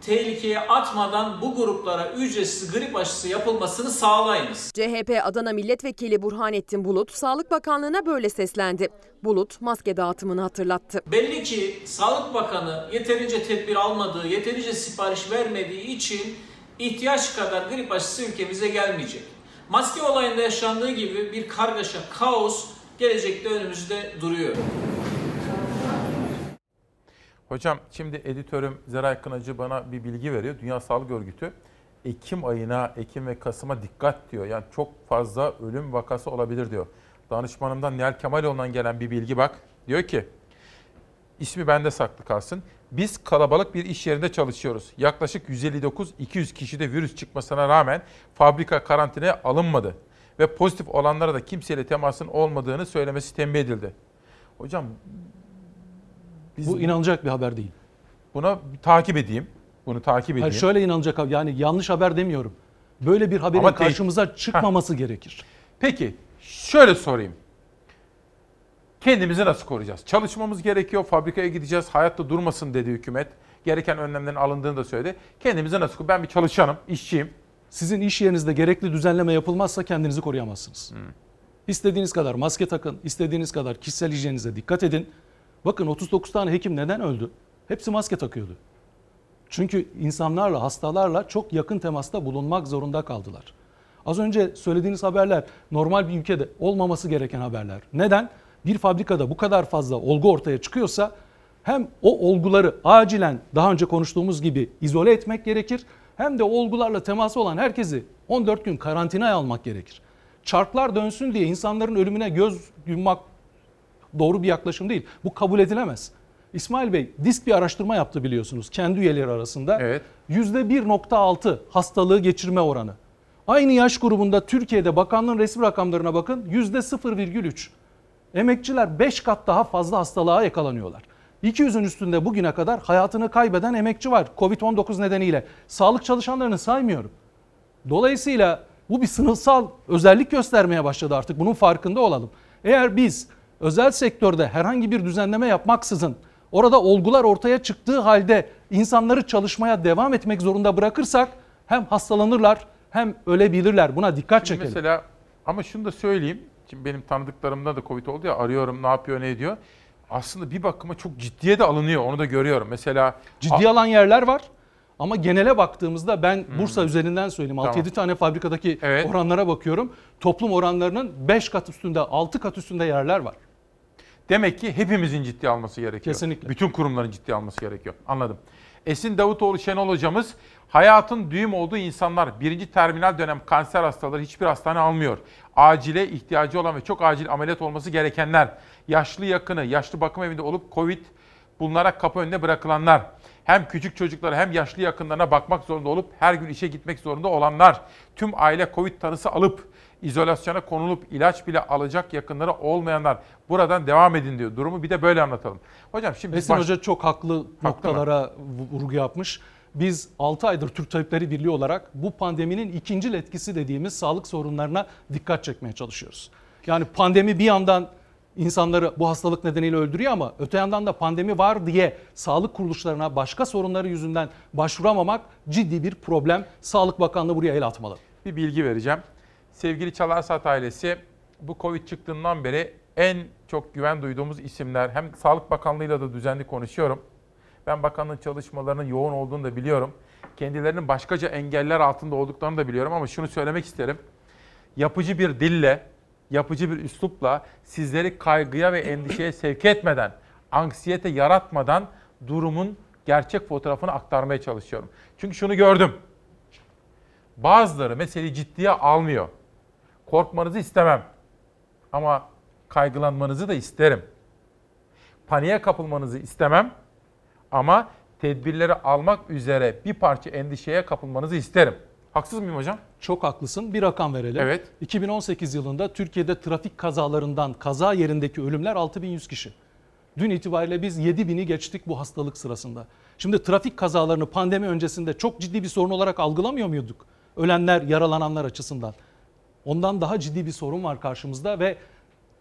tehlikeye atmadan bu gruplara ücretsiz grip aşısı yapılmasını sağlayınız. CHP Adana Milletvekili Burhanettin Bulut Sağlık Bakanlığı'na böyle seslendi. Bulut maske dağıtımını hatırlattı. Belli ki Sağlık Bakanı yeterince tedbir almadığı, yeterince sipariş vermediği için ihtiyaç kadar grip aşısı ülkemize gelmeyecek. Maske olayında yaşandığı gibi bir kargaşa, kaos gelecekte önümüzde duruyor. Hocam şimdi editörüm Zeray Kınacı bana bir bilgi veriyor. Dünya Sağlık Örgütü Ekim ayına, Ekim ve Kasım'a dikkat diyor. Yani çok fazla ölüm vakası olabilir diyor. Danışmanımdan Nihal Kemaloğlu'ndan gelen bir bilgi bak. Diyor ki, ismi bende saklı kalsın. Biz kalabalık bir iş yerinde çalışıyoruz. Yaklaşık 159-200 kişide virüs çıkmasına rağmen fabrika karantinaya alınmadı. Ve pozitif olanlara da kimseyle temasın olmadığını söylemesi tembih edildi. Hocam Bu inanılacak bir haber değil. Buna takip edeyim. Bunu takip edeyim. Hayır şöyle inanılacak haber yani yanlış haber demiyorum. Böyle bir haberin Ama karşımıza çıkmaması gerekir. Peki şöyle sorayım. Kendimizi nasıl koruyacağız? Çalışmamız gerekiyor, fabrikaya gideceğiz, hayatta durmasın dedi hükümet. Gereken önlemlerin alındığını da söyledi. Kendimize nasıl? Ben bir çalışanım, işçiyim. Sizin iş yerinizde gerekli düzenleme yapılmazsa kendinizi koruyamazsınız. İstediğiniz kadar maske takın, istediğiniz kadar kişisel hijyeninize dikkat edin. Bakın 39 tane hekim neden öldü? Hepsi maske takıyordu. Çünkü insanlarla, hastalarla çok yakın temasta bulunmak zorunda kaldılar. Az önce söylediğiniz haberler normal bir ülkede olmaması gereken haberler. Neden? Bir fabrikada bu kadar fazla olgu ortaya çıkıyorsa hem o olguları acilen daha önce konuştuğumuz gibi izole etmek gerekir hem de olgularla teması olan herkesi 14 gün karantinaya almak gerekir. Çarklar dönsün diye insanların ölümüne göz yummak doğru bir yaklaşım değil. Bu kabul edilemez. İsmail Bey disk bir araştırma yaptı biliyorsunuz kendi üyeleri arasında. Evet. %1.6 hastalığı geçirme oranı. Aynı yaş grubunda Türkiye'de bakanlığın resmi rakamlarına bakın %0,3. Emekçiler 5 kat daha fazla hastalığa yakalanıyorlar. 200'ün üstünde bugüne kadar hayatını kaybeden emekçi var Covid-19 nedeniyle. Sağlık çalışanlarını saymıyorum. Dolayısıyla bu bir sınıfsal özellik göstermeye başladı artık. Bunun farkında olalım. Eğer biz özel sektörde herhangi bir düzenleme yapmaksızın orada olgular ortaya çıktığı halde insanları çalışmaya devam etmek zorunda bırakırsak hem hastalanırlar hem ölebilirler. Buna dikkat Şimdi çekelim. Mesela ama şunu da söyleyeyim. Şimdi benim tanıdıklarımda da Covid oldu ya arıyorum ne yapıyor ne ediyor. Aslında bir bakıma çok ciddiye de alınıyor onu da görüyorum. Mesela Ciddi alan yerler var. Ama genele baktığımızda ben Bursa üzerinden söyleyeyim. Hmm. Tamam. 6-7 tane fabrikadaki Evet. oranlara bakıyorum. Toplum oranlarının 5 kat üstünde, 6 kat üstünde yerler var. Demek ki hepimizin ciddi alması gerekiyor. Kesinlikle. Bütün kurumların ciddi alması gerekiyor. Anladım. Esin Davutoğlu Şenol hocamız hayatın düğüm olduğu insanlar birinci terminal dönem kanser hastaları hiçbir hastane almıyor. Acile ihtiyacı olan ve çok acil ameliyat olması gerekenler, yaşlı yakını, yaşlı bakım evinde olup Covid bunlara kapı önüne bırakılanlar, hem küçük çocuklara hem yaşlı yakınlarına bakmak zorunda olup her gün işe gitmek zorunda olanlar, tüm aile Covid tanısı alıp izolasyona konulup ilaç bile alacak yakınları olmayanlar buradan devam edin diyor. Durumu bir de böyle anlatalım. Hocam şimdi Esin baş- Hoca çok haklı, noktalara vu- vurgu yapmış. Biz 6 aydır Türk Tabipleri Birliği olarak bu pandeminin ikinci etkisi dediğimiz sağlık sorunlarına dikkat çekmeye çalışıyoruz. Yani pandemi bir yandan insanları bu hastalık nedeniyle öldürüyor ama öte yandan da pandemi var diye sağlık kuruluşlarına başka sorunları yüzünden başvuramamak ciddi bir problem. Sağlık Bakanlığı buraya el atmalı. bir bilgi vereceğim. Sevgili Çalarsat ailesi bu Covid çıktığından beri en çok güven duyduğumuz isimler. Hem Sağlık Bakanlığı'yla da düzenli konuşuyorum. Ben bakanlığın çalışmalarının yoğun olduğunu da biliyorum. Kendilerinin başkaca engeller altında olduklarını da biliyorum ama şunu söylemek isterim. Yapıcı bir dille, yapıcı bir üslupla sizleri kaygıya ve endişeye sevk etmeden, anksiyete yaratmadan durumun gerçek fotoğrafını aktarmaya çalışıyorum. Çünkü şunu gördüm. Bazıları meseleyi ciddiye almıyor. Korkmanızı istemem. Ama kaygılanmanızı da isterim. Paniğe kapılmanızı istemem. Ama tedbirleri almak üzere bir parça endişeye kapılmanızı isterim. Haksız mıyım hocam? Çok haklısın. Bir rakam verelim. Evet. 2018 yılında Türkiye'de trafik kazalarından kaza yerindeki ölümler 6100 kişi. Dün itibariyle biz 7000'i geçtik bu hastalık sırasında. Şimdi trafik kazalarını pandemi öncesinde çok ciddi bir sorun olarak algılamıyor muyduk? Ölenler, yaralananlar açısından. Ondan daha ciddi bir sorun var karşımızda ve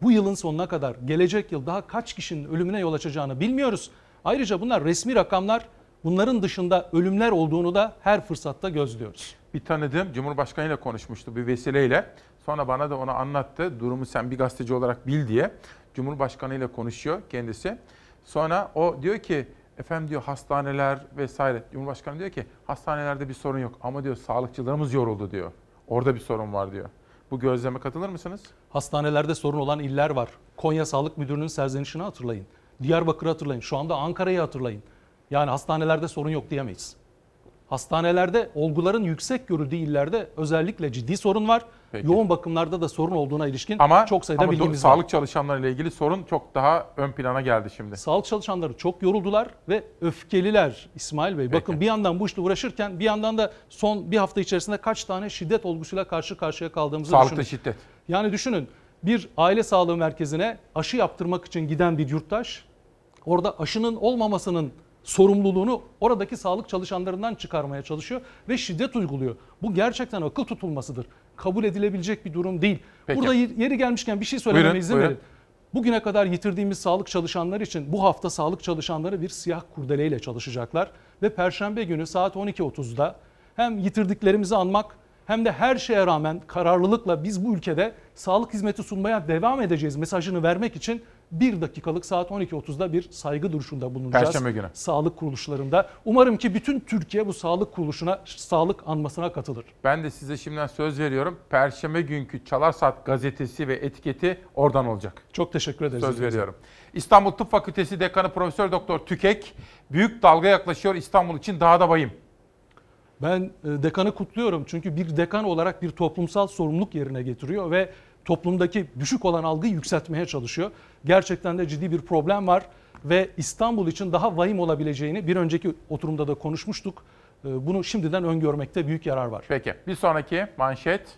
bu yılın sonuna kadar gelecek yıl daha kaç kişinin ölümüne yol açacağını bilmiyoruz. Ayrıca bunlar resmi rakamlar. Bunların dışında ölümler olduğunu da her fırsatta gözlüyoruz. Bir tanıdığım Cumhurbaşkanı ile konuşmuştu bir vesileyle. Sonra bana da onu anlattı. Durumu sen bir gazeteci olarak bil diye. Cumhurbaşkanı ile konuşuyor kendisi. Sonra o diyor ki efendim diyor hastaneler vesaire. Cumhurbaşkanı diyor ki hastanelerde bir sorun yok ama diyor sağlıkçılarımız yoruldu diyor. Orada bir sorun var diyor. Bu gözleme katılır mısınız? Hastanelerde sorun olan iller var. Konya Sağlık Müdürü'nün serzenişini hatırlayın. Diyarbakır'ı hatırlayın. Şu anda Ankara'yı hatırlayın. Yani hastanelerde sorun yok diyemeyiz. Hastanelerde olguların yüksek görüldüğü illerde özellikle ciddi sorun var. Peki. Yoğun bakımlarda da sorun olduğuna ilişkin Ama, çok sayıda ama bilgimiz var. sağlık çalışanlarıyla ilgili sorun çok daha ön plana geldi şimdi. Sağlık çalışanları çok yoruldular ve öfkeliler İsmail Bey. Bakın bir yandan bu işle uğraşırken bir yandan da son bir hafta içerisinde kaç tane şiddet olgusuyla karşı karşıya kaldığımızı Sağlıkta düşünün. şiddet. Yani düşünün bir aile sağlığı merkezine aşı yaptırmak için giden bir yurttaş orada aşının olmamasının sorumluluğunu oradaki sağlık çalışanlarından çıkarmaya çalışıyor ve şiddet uyguluyor. Bu gerçekten akıl tutulmasıdır. Kabul edilebilecek bir durum değil. Peki. Burada yeri gelmişken bir şey söylememe Buyurun, izin buyurun. verin. Bugüne kadar yitirdiğimiz sağlık çalışanları için bu hafta sağlık çalışanları bir siyah kurdeleyle çalışacaklar. ve Perşembe günü saat 12.30'da hem yitirdiklerimizi anmak hem de her şeye rağmen kararlılıkla biz bu ülkede sağlık hizmeti sunmaya devam edeceğiz mesajını vermek için bir dakikalık saat 12.30'da bir saygı duruşunda bulunacağız. Perşembe günü. Sağlık kuruluşlarında. Umarım ki bütün Türkiye bu sağlık kuruluşuna, sağlık anmasına katılır. Ben de size şimdiden söz veriyorum. Perşembe günkü Çalar Saat gazetesi ve etiketi oradan olacak. Çok teşekkür ederiz. Söz veriyorum. İstanbul Tıp Fakültesi Dekanı Profesör Doktor Tükek, büyük dalga yaklaşıyor İstanbul için daha da vahim. Ben e, dekanı kutluyorum çünkü bir dekan olarak bir toplumsal sorumluluk yerine getiriyor ve toplumdaki düşük olan algıyı yükseltmeye çalışıyor. Gerçekten de ciddi bir problem var ve İstanbul için daha vahim olabileceğini bir önceki oturumda da konuşmuştuk. E, Bunu şimdiden öngörmekte büyük yarar var. Peki bir sonraki manşet.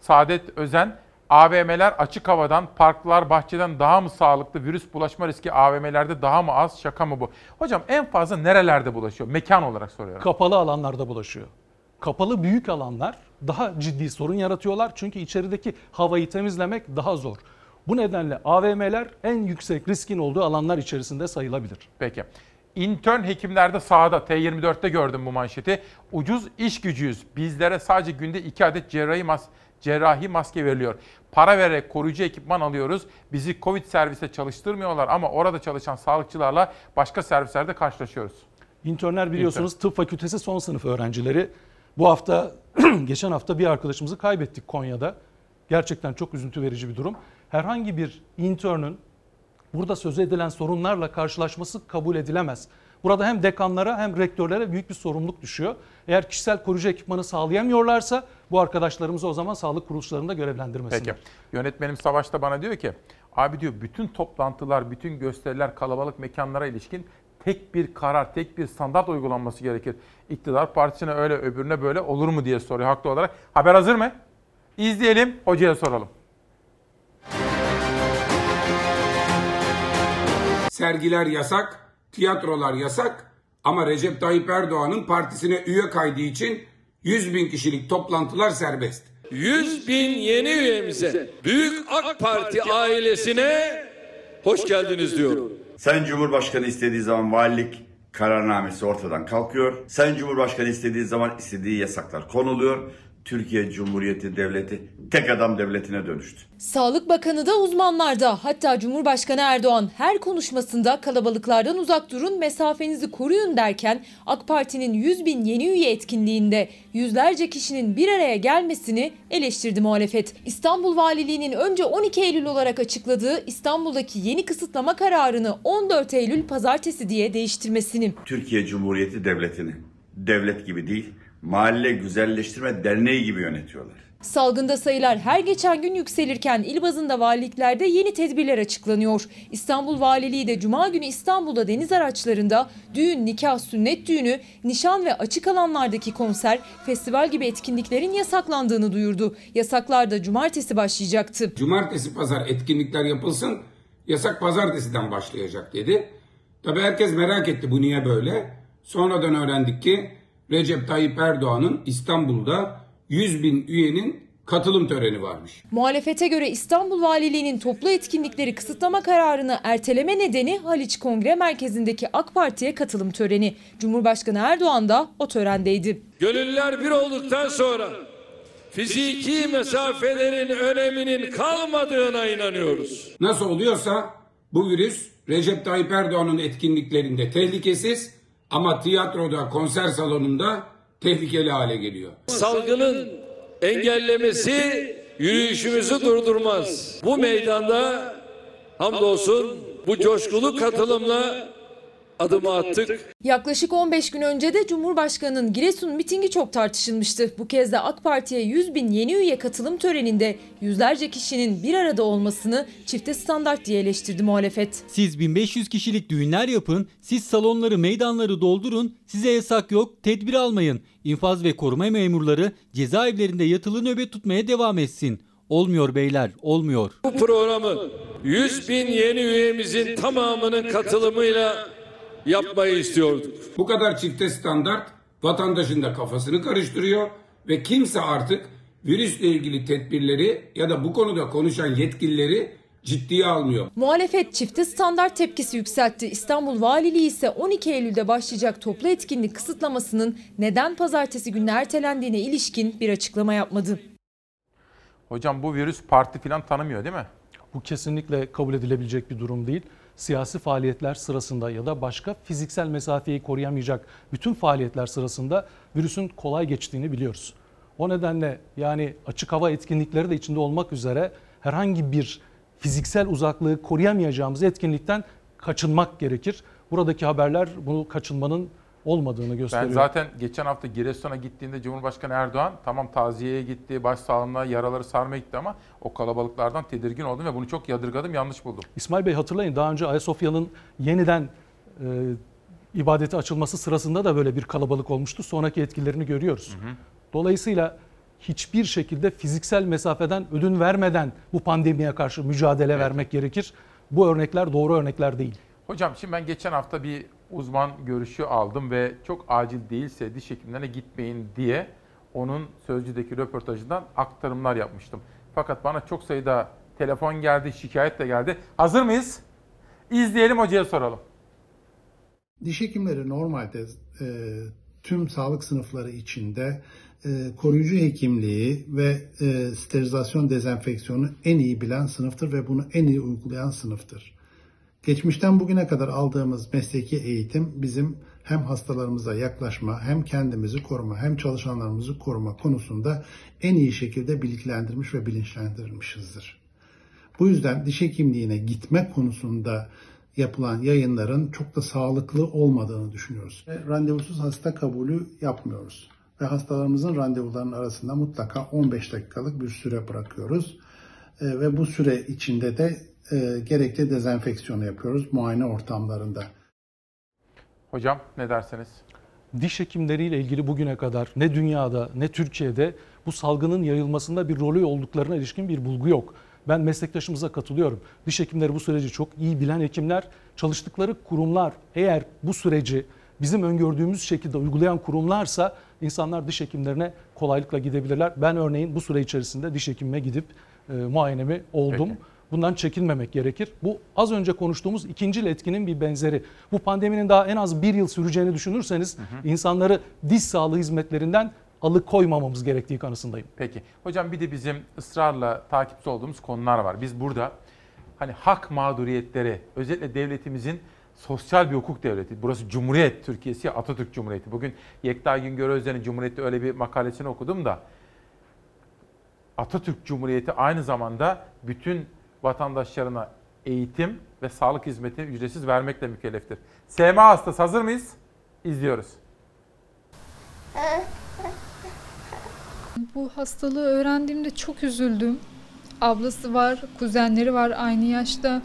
Saadet Özen, AVM'ler açık havadan, parklar bahçeden daha mı sağlıklı? Virüs bulaşma riski AVM'lerde daha mı az? Şaka mı bu? Hocam en fazla nerelerde bulaşıyor? Mekan olarak soruyorum. Kapalı alanlarda bulaşıyor. Kapalı büyük alanlar daha ciddi sorun yaratıyorlar çünkü içerideki havayı temizlemek daha zor. Bu nedenle AVM'ler en yüksek riskin olduğu alanlar içerisinde sayılabilir. Peki. İntern hekimlerde sahada T24'te gördüm bu manşeti. Ucuz iş gücüyüz. Bizlere sadece günde 2 adet cerrahi, mas cerrahi maske veriliyor. Para vererek koruyucu ekipman alıyoruz. Bizi Covid servise çalıştırmıyorlar ama orada çalışan sağlıkçılarla başka servislerde karşılaşıyoruz. İnternler biliyorsunuz tıp fakültesi son sınıf öğrencileri. Bu hafta, geçen hafta bir arkadaşımızı kaybettik Konya'da. Gerçekten çok üzüntü verici bir durum. Herhangi bir internün burada söz edilen sorunlarla karşılaşması kabul edilemez. Burada hem dekanlara hem rektörlere büyük bir sorumluluk düşüyor. Eğer kişisel koruyucu ekipmanı sağlayamıyorlarsa bu arkadaşlarımızı o zaman sağlık kuruluşlarında görevlendirmesinler. Peki. Yönetmenim Savaş da bana diyor ki, abi diyor bütün toplantılar, bütün gösteriler, kalabalık mekanlara ilişkin tek bir karar, tek bir standart uygulanması gerekir. İktidar partisine öyle, öbürüne böyle olur mu diye soruyor haklı olarak. Haber hazır mı? İzleyelim, hocaya soralım. Sergiler yasak, tiyatrolar yasak ama Recep Tayyip Erdoğan'ın partisine üye kaydı için 100 bin kişilik toplantılar serbest. 100 bin yeni üyemize, Büyük AK Parti ailesine hoş geldiniz diyorum. Sayın Cumhurbaşkanı istediği zaman valilik kararnamesi ortadan kalkıyor. Sayın Cumhurbaşkanı istediği zaman istediği yasaklar konuluyor. Türkiye Cumhuriyeti Devleti tek adam devletine dönüştü. Sağlık Bakanı da uzmanlarda hatta Cumhurbaşkanı Erdoğan her konuşmasında kalabalıklardan uzak durun mesafenizi koruyun derken AK Parti'nin 100 bin yeni üye etkinliğinde yüzlerce kişinin bir araya gelmesini eleştirdi muhalefet. İstanbul Valiliği'nin önce 12 Eylül olarak açıkladığı İstanbul'daki yeni kısıtlama kararını 14 Eylül pazartesi diye değiştirmesini. Türkiye Cumhuriyeti Devleti'ni devlet gibi değil, mahalle güzelleştirme derneği gibi yönetiyorlar. Salgında sayılar her geçen gün yükselirken il bazında valiliklerde yeni tedbirler açıklanıyor. İstanbul Valiliği de Cuma günü İstanbul'da deniz araçlarında düğün, nikah, sünnet düğünü, nişan ve açık alanlardaki konser, festival gibi etkinliklerin yasaklandığını duyurdu. Yasaklar da cumartesi başlayacaktı. Cumartesi pazar etkinlikler yapılsın, yasak pazartesiden başlayacak dedi. Tabii herkes merak etti bu niye böyle. Sonradan öğrendik ki Recep Tayyip Erdoğan'ın İstanbul'da 100 bin üyenin katılım töreni varmış. Muhalefete göre İstanbul Valiliği'nin toplu etkinlikleri kısıtlama kararını erteleme nedeni Haliç Kongre Merkezi'ndeki AK Parti'ye katılım töreni. Cumhurbaşkanı Erdoğan da o törendeydi. Gönüllüler bir olduktan sonra fiziki mesafelerin öneminin kalmadığına inanıyoruz. Nasıl oluyorsa bu virüs Recep Tayyip Erdoğan'ın etkinliklerinde tehlikesiz ama tiyatroda, konser salonunda tehlikeli hale geliyor. Salgının engellemesi yürüyüşümüzü durdurmaz. Bu meydanda hamdolsun bu coşkulu katılımla adımı attık. Yaklaşık 15 gün önce de Cumhurbaşkanı'nın Giresun mitingi çok tartışılmıştı. Bu kez de AK Parti'ye 100 bin yeni üye katılım töreninde yüzlerce kişinin bir arada olmasını çifte standart diye eleştirdi muhalefet. Siz 1500 kişilik düğünler yapın, siz salonları, meydanları doldurun, size yasak yok, tedbir almayın. İnfaz ve koruma memurları cezaevlerinde yatılı nöbet tutmaya devam etsin. Olmuyor beyler, olmuyor. Bu programı 100 bin yeni üyemizin tamamının katılımıyla yapmayı istiyorduk. Bu kadar çifte standart vatandaşın da kafasını karıştırıyor ve kimse artık virüsle ilgili tedbirleri ya da bu konuda konuşan yetkilileri ciddiye almıyor. Muhalefet çifte standart tepkisi yükseltti. İstanbul Valiliği ise 12 Eylül'de başlayacak toplu etkinlik kısıtlamasının neden pazartesi gününe ertelendiğine ilişkin bir açıklama yapmadı. Hocam bu virüs parti falan tanımıyor değil mi? Bu kesinlikle kabul edilebilecek bir durum değil. Siyasi faaliyetler sırasında ya da başka fiziksel mesafeyi koruyamayacak bütün faaliyetler sırasında virüsün kolay geçtiğini biliyoruz. O nedenle yani açık hava etkinlikleri de içinde olmak üzere herhangi bir fiziksel uzaklığı koruyamayacağımız etkinlikten kaçınmak gerekir. Buradaki haberler bunu kaçınmanın olmadığını gösteriyor. Ben zaten geçen hafta Giresun'a gittiğinde Cumhurbaşkanı Erdoğan tamam taziyeye gitti, başsağlığına yaraları sarmaya gitti ama o kalabalıklardan tedirgin oldum ve bunu çok yadırgadım, yanlış buldum. İsmail Bey hatırlayın daha önce Ayasofya'nın yeniden e, ibadete açılması sırasında da böyle bir kalabalık olmuştu. Sonraki etkilerini görüyoruz. Hı hı. Dolayısıyla hiçbir şekilde fiziksel mesafeden ödün vermeden bu pandemiye karşı mücadele evet. vermek gerekir. Bu örnekler doğru örnekler değil. Hocam şimdi ben geçen hafta bir uzman görüşü aldım ve çok acil değilse diş hekimlerine gitmeyin diye onun Sözcü'deki röportajından aktarımlar yapmıştım. Fakat bana çok sayıda telefon geldi, şikayet de geldi. Hazır mıyız? İzleyelim hocaya soralım. Diş hekimleri normalde e, tüm sağlık sınıfları içinde e, koruyucu hekimliği ve e, sterilizasyon dezenfeksiyonu en iyi bilen sınıftır ve bunu en iyi uygulayan sınıftır. Geçmişten bugüne kadar aldığımız mesleki eğitim bizim hem hastalarımıza yaklaşma, hem kendimizi koruma, hem çalışanlarımızı koruma konusunda en iyi şekilde bilgilendirmiş ve bilinçlendirilmişizdir. Bu yüzden diş hekimliğine gitme konusunda yapılan yayınların çok da sağlıklı olmadığını düşünüyoruz. Ve randevusuz hasta kabulü yapmıyoruz. Ve hastalarımızın randevularının arasında mutlaka 15 dakikalık bir süre bırakıyoruz. Ve bu süre içinde de e, gerekli dezenfeksiyonu yapıyoruz muayene ortamlarında. Hocam ne dersiniz? Diş hekimleriyle ilgili bugüne kadar ne dünyada ne Türkiye'de bu salgının yayılmasında bir rolü olduklarına ilişkin bir bulgu yok. Ben meslektaşımıza katılıyorum. Diş hekimleri bu süreci çok iyi bilen hekimler, çalıştıkları kurumlar eğer bu süreci bizim öngördüğümüz şekilde uygulayan kurumlarsa insanlar diş hekimlerine kolaylıkla gidebilirler. Ben örneğin bu süre içerisinde diş hekimime gidip e, muayenemi oldum. Peki. Bundan çekinmemek gerekir. Bu az önce konuştuğumuz ikinci etkinin bir benzeri. Bu pandeminin daha en az bir yıl süreceğini düşünürseniz hı hı. insanları diş sağlığı hizmetlerinden alıkoymamamız gerektiği kanısındayım. Peki. Hocam bir de bizim ısrarla takipçi olduğumuz konular var. Biz burada hani hak mağduriyetleri özellikle devletimizin sosyal bir hukuk devleti. Burası Cumhuriyet Türkiye'si, Atatürk Cumhuriyeti. Bugün Yekta Güngör Özden'in Cumhuriyet'te öyle bir makalesini okudum da Atatürk Cumhuriyeti aynı zamanda bütün vatandaşlarına eğitim ve sağlık hizmetini ücretsiz vermekle mükelleftir. SMA hastası hazır mıyız? İzliyoruz. Bu hastalığı öğrendiğimde çok üzüldüm. Ablası var, kuzenleri var aynı yaşta.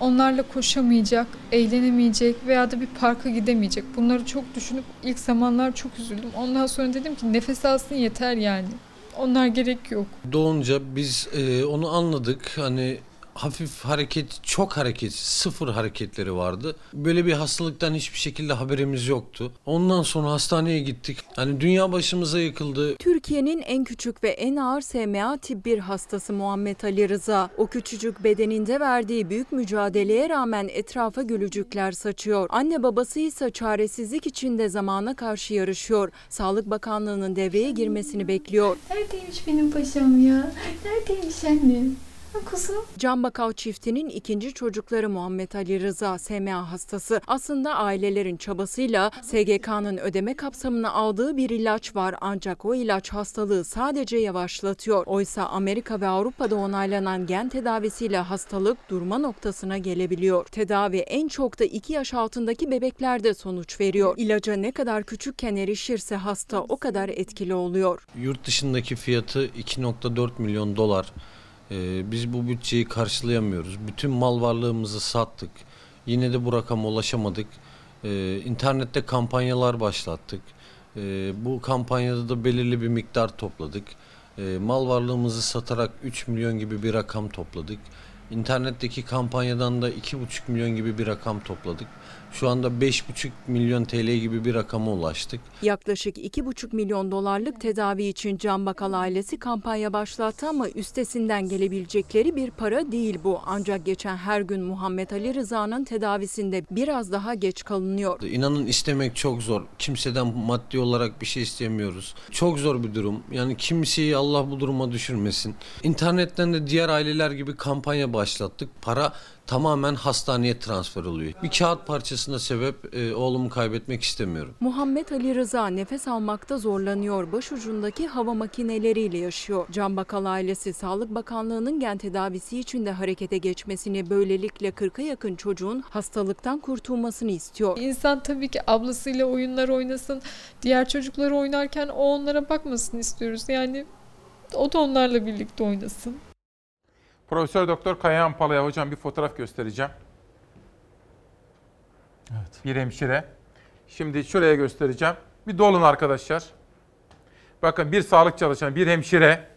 Onlarla koşamayacak, eğlenemeyecek veya da bir parka gidemeyecek. Bunları çok düşünüp ilk zamanlar çok üzüldüm. Ondan sonra dedim ki nefes alsın yeter yani. Onlar gerek yok. Doğunca biz e, onu anladık. Hani hafif hareket, çok hareket, sıfır hareketleri vardı. Böyle bir hastalıktan hiçbir şekilde haberimiz yoktu. Ondan sonra hastaneye gittik. Hani dünya başımıza yıkıldı. Türkiye'nin en küçük ve en ağır SMA tip 1 hastası Muhammed Ali Rıza. O küçücük bedeninde verdiği büyük mücadeleye rağmen etrafa gülücükler saçıyor. Anne babası ise çaresizlik içinde zamana karşı yarışıyor. Sağlık Bakanlığı'nın devreye girmesini bekliyor. Neredeymiş benim paşam ya? Neredeymiş annem? Kuzum. Can Bakal çiftinin ikinci çocukları Muhammed Ali Rıza SMA hastası. Aslında ailelerin çabasıyla SGK'nın ödeme kapsamına aldığı bir ilaç var ancak o ilaç hastalığı sadece yavaşlatıyor. Oysa Amerika ve Avrupa'da onaylanan gen tedavisiyle hastalık durma noktasına gelebiliyor. Tedavi en çok da 2 yaş altındaki bebeklerde sonuç veriyor. İlaca ne kadar küçükken erişirse hasta o kadar etkili oluyor. Yurt dışındaki fiyatı 2.4 milyon dolar. Ee, biz bu bütçeyi karşılayamıyoruz. Bütün mal varlığımızı sattık. Yine de bu rakama ulaşamadık. Ee, internette kampanyalar başlattık. Ee, bu kampanyada da belirli bir miktar topladık. Ee, mal varlığımızı satarak 3 milyon gibi bir rakam topladık. İnternetteki kampanyadan da 2,5 milyon gibi bir rakam topladık. Şu anda 5,5 milyon TL gibi bir rakama ulaştık. Yaklaşık 2,5 milyon dolarlık tedavi için Can Bakal ailesi kampanya başlattı ama üstesinden gelebilecekleri bir para değil bu. Ancak geçen her gün Muhammed Ali Rıza'nın tedavisinde biraz daha geç kalınıyor. İnanın istemek çok zor. Kimseden maddi olarak bir şey istemiyoruz. Çok zor bir durum. Yani kimseyi Allah bu duruma düşürmesin. İnternetten de diğer aileler gibi kampanya başlattık. Para tamamen hastaneye transfer oluyor. Bir kağıt parçasına sebep e, oğlumu kaybetmek istemiyorum. Muhammed Ali Rıza nefes almakta zorlanıyor. Başucundaki hava makineleriyle yaşıyor. Can Bakal ailesi Sağlık Bakanlığı'nın gen tedavisi için de harekete geçmesini böylelikle 40'a yakın çocuğun hastalıktan kurtulmasını istiyor. İnsan tabii ki ablasıyla oyunlar oynasın, diğer çocuklar oynarken o onlara bakmasın istiyoruz. Yani o da onlarla birlikte oynasın. Profesör Doktor Kayahan Pala'ya hocam bir fotoğraf göstereceğim. Evet. Bir hemşire. Şimdi şuraya göstereceğim. Bir dolun arkadaşlar. Bakın bir sağlık çalışanı, bir hemşire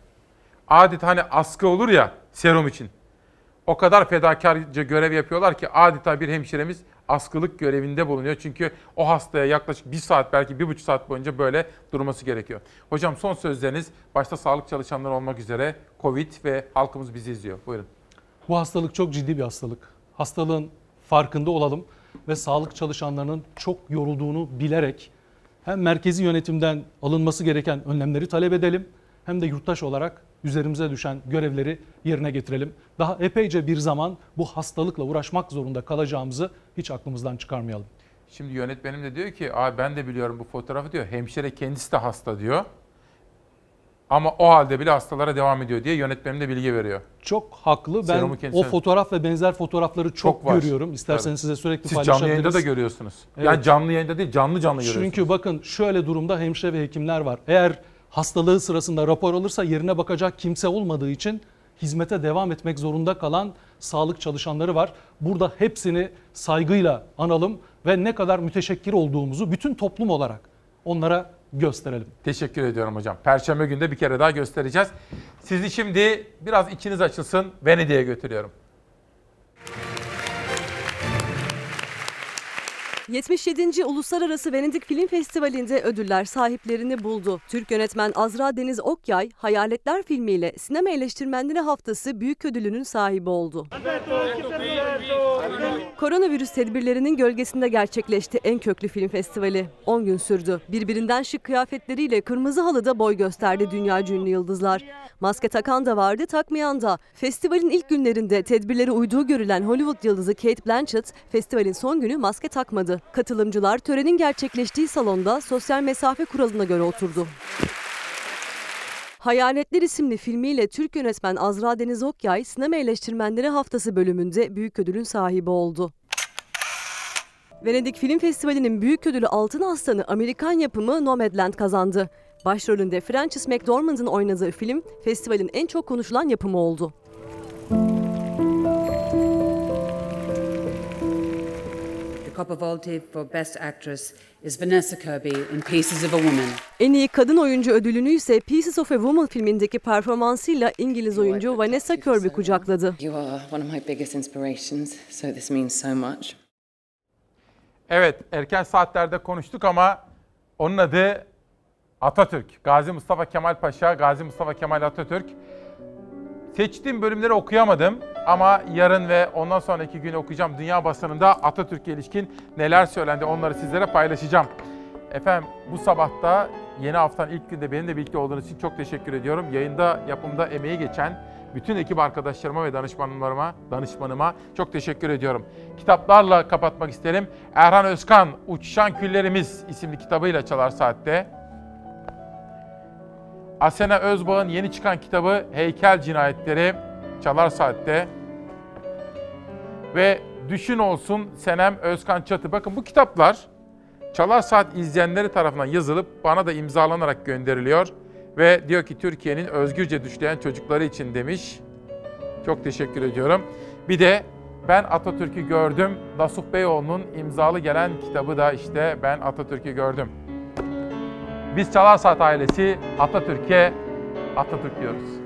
adeta hani askı olur ya serum için. O kadar fedakarca görev yapıyorlar ki adeta bir hemşiremiz askılık görevinde bulunuyor. Çünkü o hastaya yaklaşık bir saat belki bir buçuk saat boyunca böyle durması gerekiyor. Hocam son sözleriniz başta sağlık çalışanları olmak üzere Covid ve halkımız bizi izliyor. Buyurun. Bu hastalık çok ciddi bir hastalık. Hastalığın farkında olalım ve sağlık çalışanlarının çok yorulduğunu bilerek hem merkezi yönetimden alınması gereken önlemleri talep edelim hem de yurttaş olarak üzerimize düşen görevleri yerine getirelim. Daha epeyce bir zaman bu hastalıkla uğraşmak zorunda kalacağımızı hiç aklımızdan çıkarmayalım. Şimdi yönetmenim de diyor ki Aa, ben de biliyorum bu fotoğrafı diyor. Hemşire kendisi de hasta diyor. Ama o halde bile hastalara devam ediyor diye yönetmenim de bilgi veriyor. Çok haklı. Ben Serumu o fotoğraf ve benzer fotoğrafları çok, Çok var. görüyorum. İsterseniz Evet. size sürekli Siz paylaşabiliriz. canlı yayında da görüyorsunuz. Evet. Yani canlı yayında değil canlı canlı görüyorsunuz. Çünkü bakın şöyle durumda hemşire ve hekimler var. Eğer hastalığı sırasında rapor alırsa yerine bakacak kimse olmadığı için hizmete devam etmek zorunda kalan sağlık çalışanları var. Burada hepsini saygıyla analım ve ne kadar müteşekkir olduğumuzu bütün toplum olarak onlara gösterelim. Teşekkür ediyorum hocam. Perşembe günde bir kere daha göstereceğiz. Sizi şimdi biraz içiniz açılsın Venedik'e götürüyorum. 77. Uluslararası Venedik Film Festivali'nde ödüller sahiplerini buldu. Türk yönetmen Azra Deniz Okyay, Hayaletler filmiyle Sinema Eleştirmenleri Haftası büyük ödülünün sahibi oldu. Koronavirüs tedbirlerinin gölgesinde gerçekleşti en köklü film festivali. 10 gün sürdü. Birbirinden şık kıyafetleriyle kırmızı halıda boy gösterdi dünya ünlü yıldızlar. Maske takan da vardı, takmayan da. Festivalin ilk günlerinde tedbirlere uyduğu görülen Hollywood yıldızı Kate Blanchett, festivalin son günü maske takmadı. Katılımcılar törenin gerçekleştiği salonda sosyal mesafe kuralına göre oturdu. Hayaletler isimli filmiyle Türk yönetmen Azra Deniz Okyay, Sinema Eleştirmenleri Haftası bölümünde büyük ödülün sahibi oldu. Venedik Film Festivali'nin büyük ödülü Altın Aslanı Amerikan yapımı Nomadland kazandı. Başrolünde Frances McDormand'ın oynadığı film festivalin en çok konuşulan yapımı oldu. Volte for Best Actress is Vanessa Kirby in Pieces of a Woman. En iyi kadın oyuncu ödülünü ise Pieces of a Woman filmindeki performansıyla İngiliz oyuncu Vanessa Kirby kucakladı. You are one of my biggest inspirations, so this means so much. Evet erken saatlerde konuştuk ama onun adı Atatürk. Gazi Mustafa Kemal Paşa, Gazi Mustafa Kemal Atatürk. Seçtiğim bölümleri okuyamadım ama yarın ve ondan sonraki gün okuyacağım. Dünya basınında Atatürk'e ilişkin neler söylendi onları sizlere paylaşacağım. Efendim bu sabahta yeni haftanın ilk günde benimle birlikte olduğunuz için çok teşekkür ediyorum. Yayında yapımda emeği geçen bütün ekip arkadaşlarıma ve danışmanlarıma, danışmanıma çok teşekkür ediyorum. Kitaplarla kapatmak isterim. Erhan Özkan, Uçuşan Küllerimiz isimli kitabıyla Çalar Saat'te. Asena Özbağ'ın yeni çıkan kitabı Heykel Cinayetleri Çalar Saat'te. Ve Düşün Olsun Senem Özkan Çatı. Bakın bu kitaplar Çalar Saat izleyenleri tarafından yazılıp bana da imzalanarak gönderiliyor. Ve diyor ki Türkiye'nin özgürce düşleyen çocukları için demiş. Çok teşekkür ediyorum. Bir de Ben Atatürk'ü gördüm. Nasuh Beyoğlu'nun imzalı gelen kitabı da işte Ben Atatürk'ü gördüm. Biz Çalar Saat ailesi Atatürk'e Atatürk diyoruz.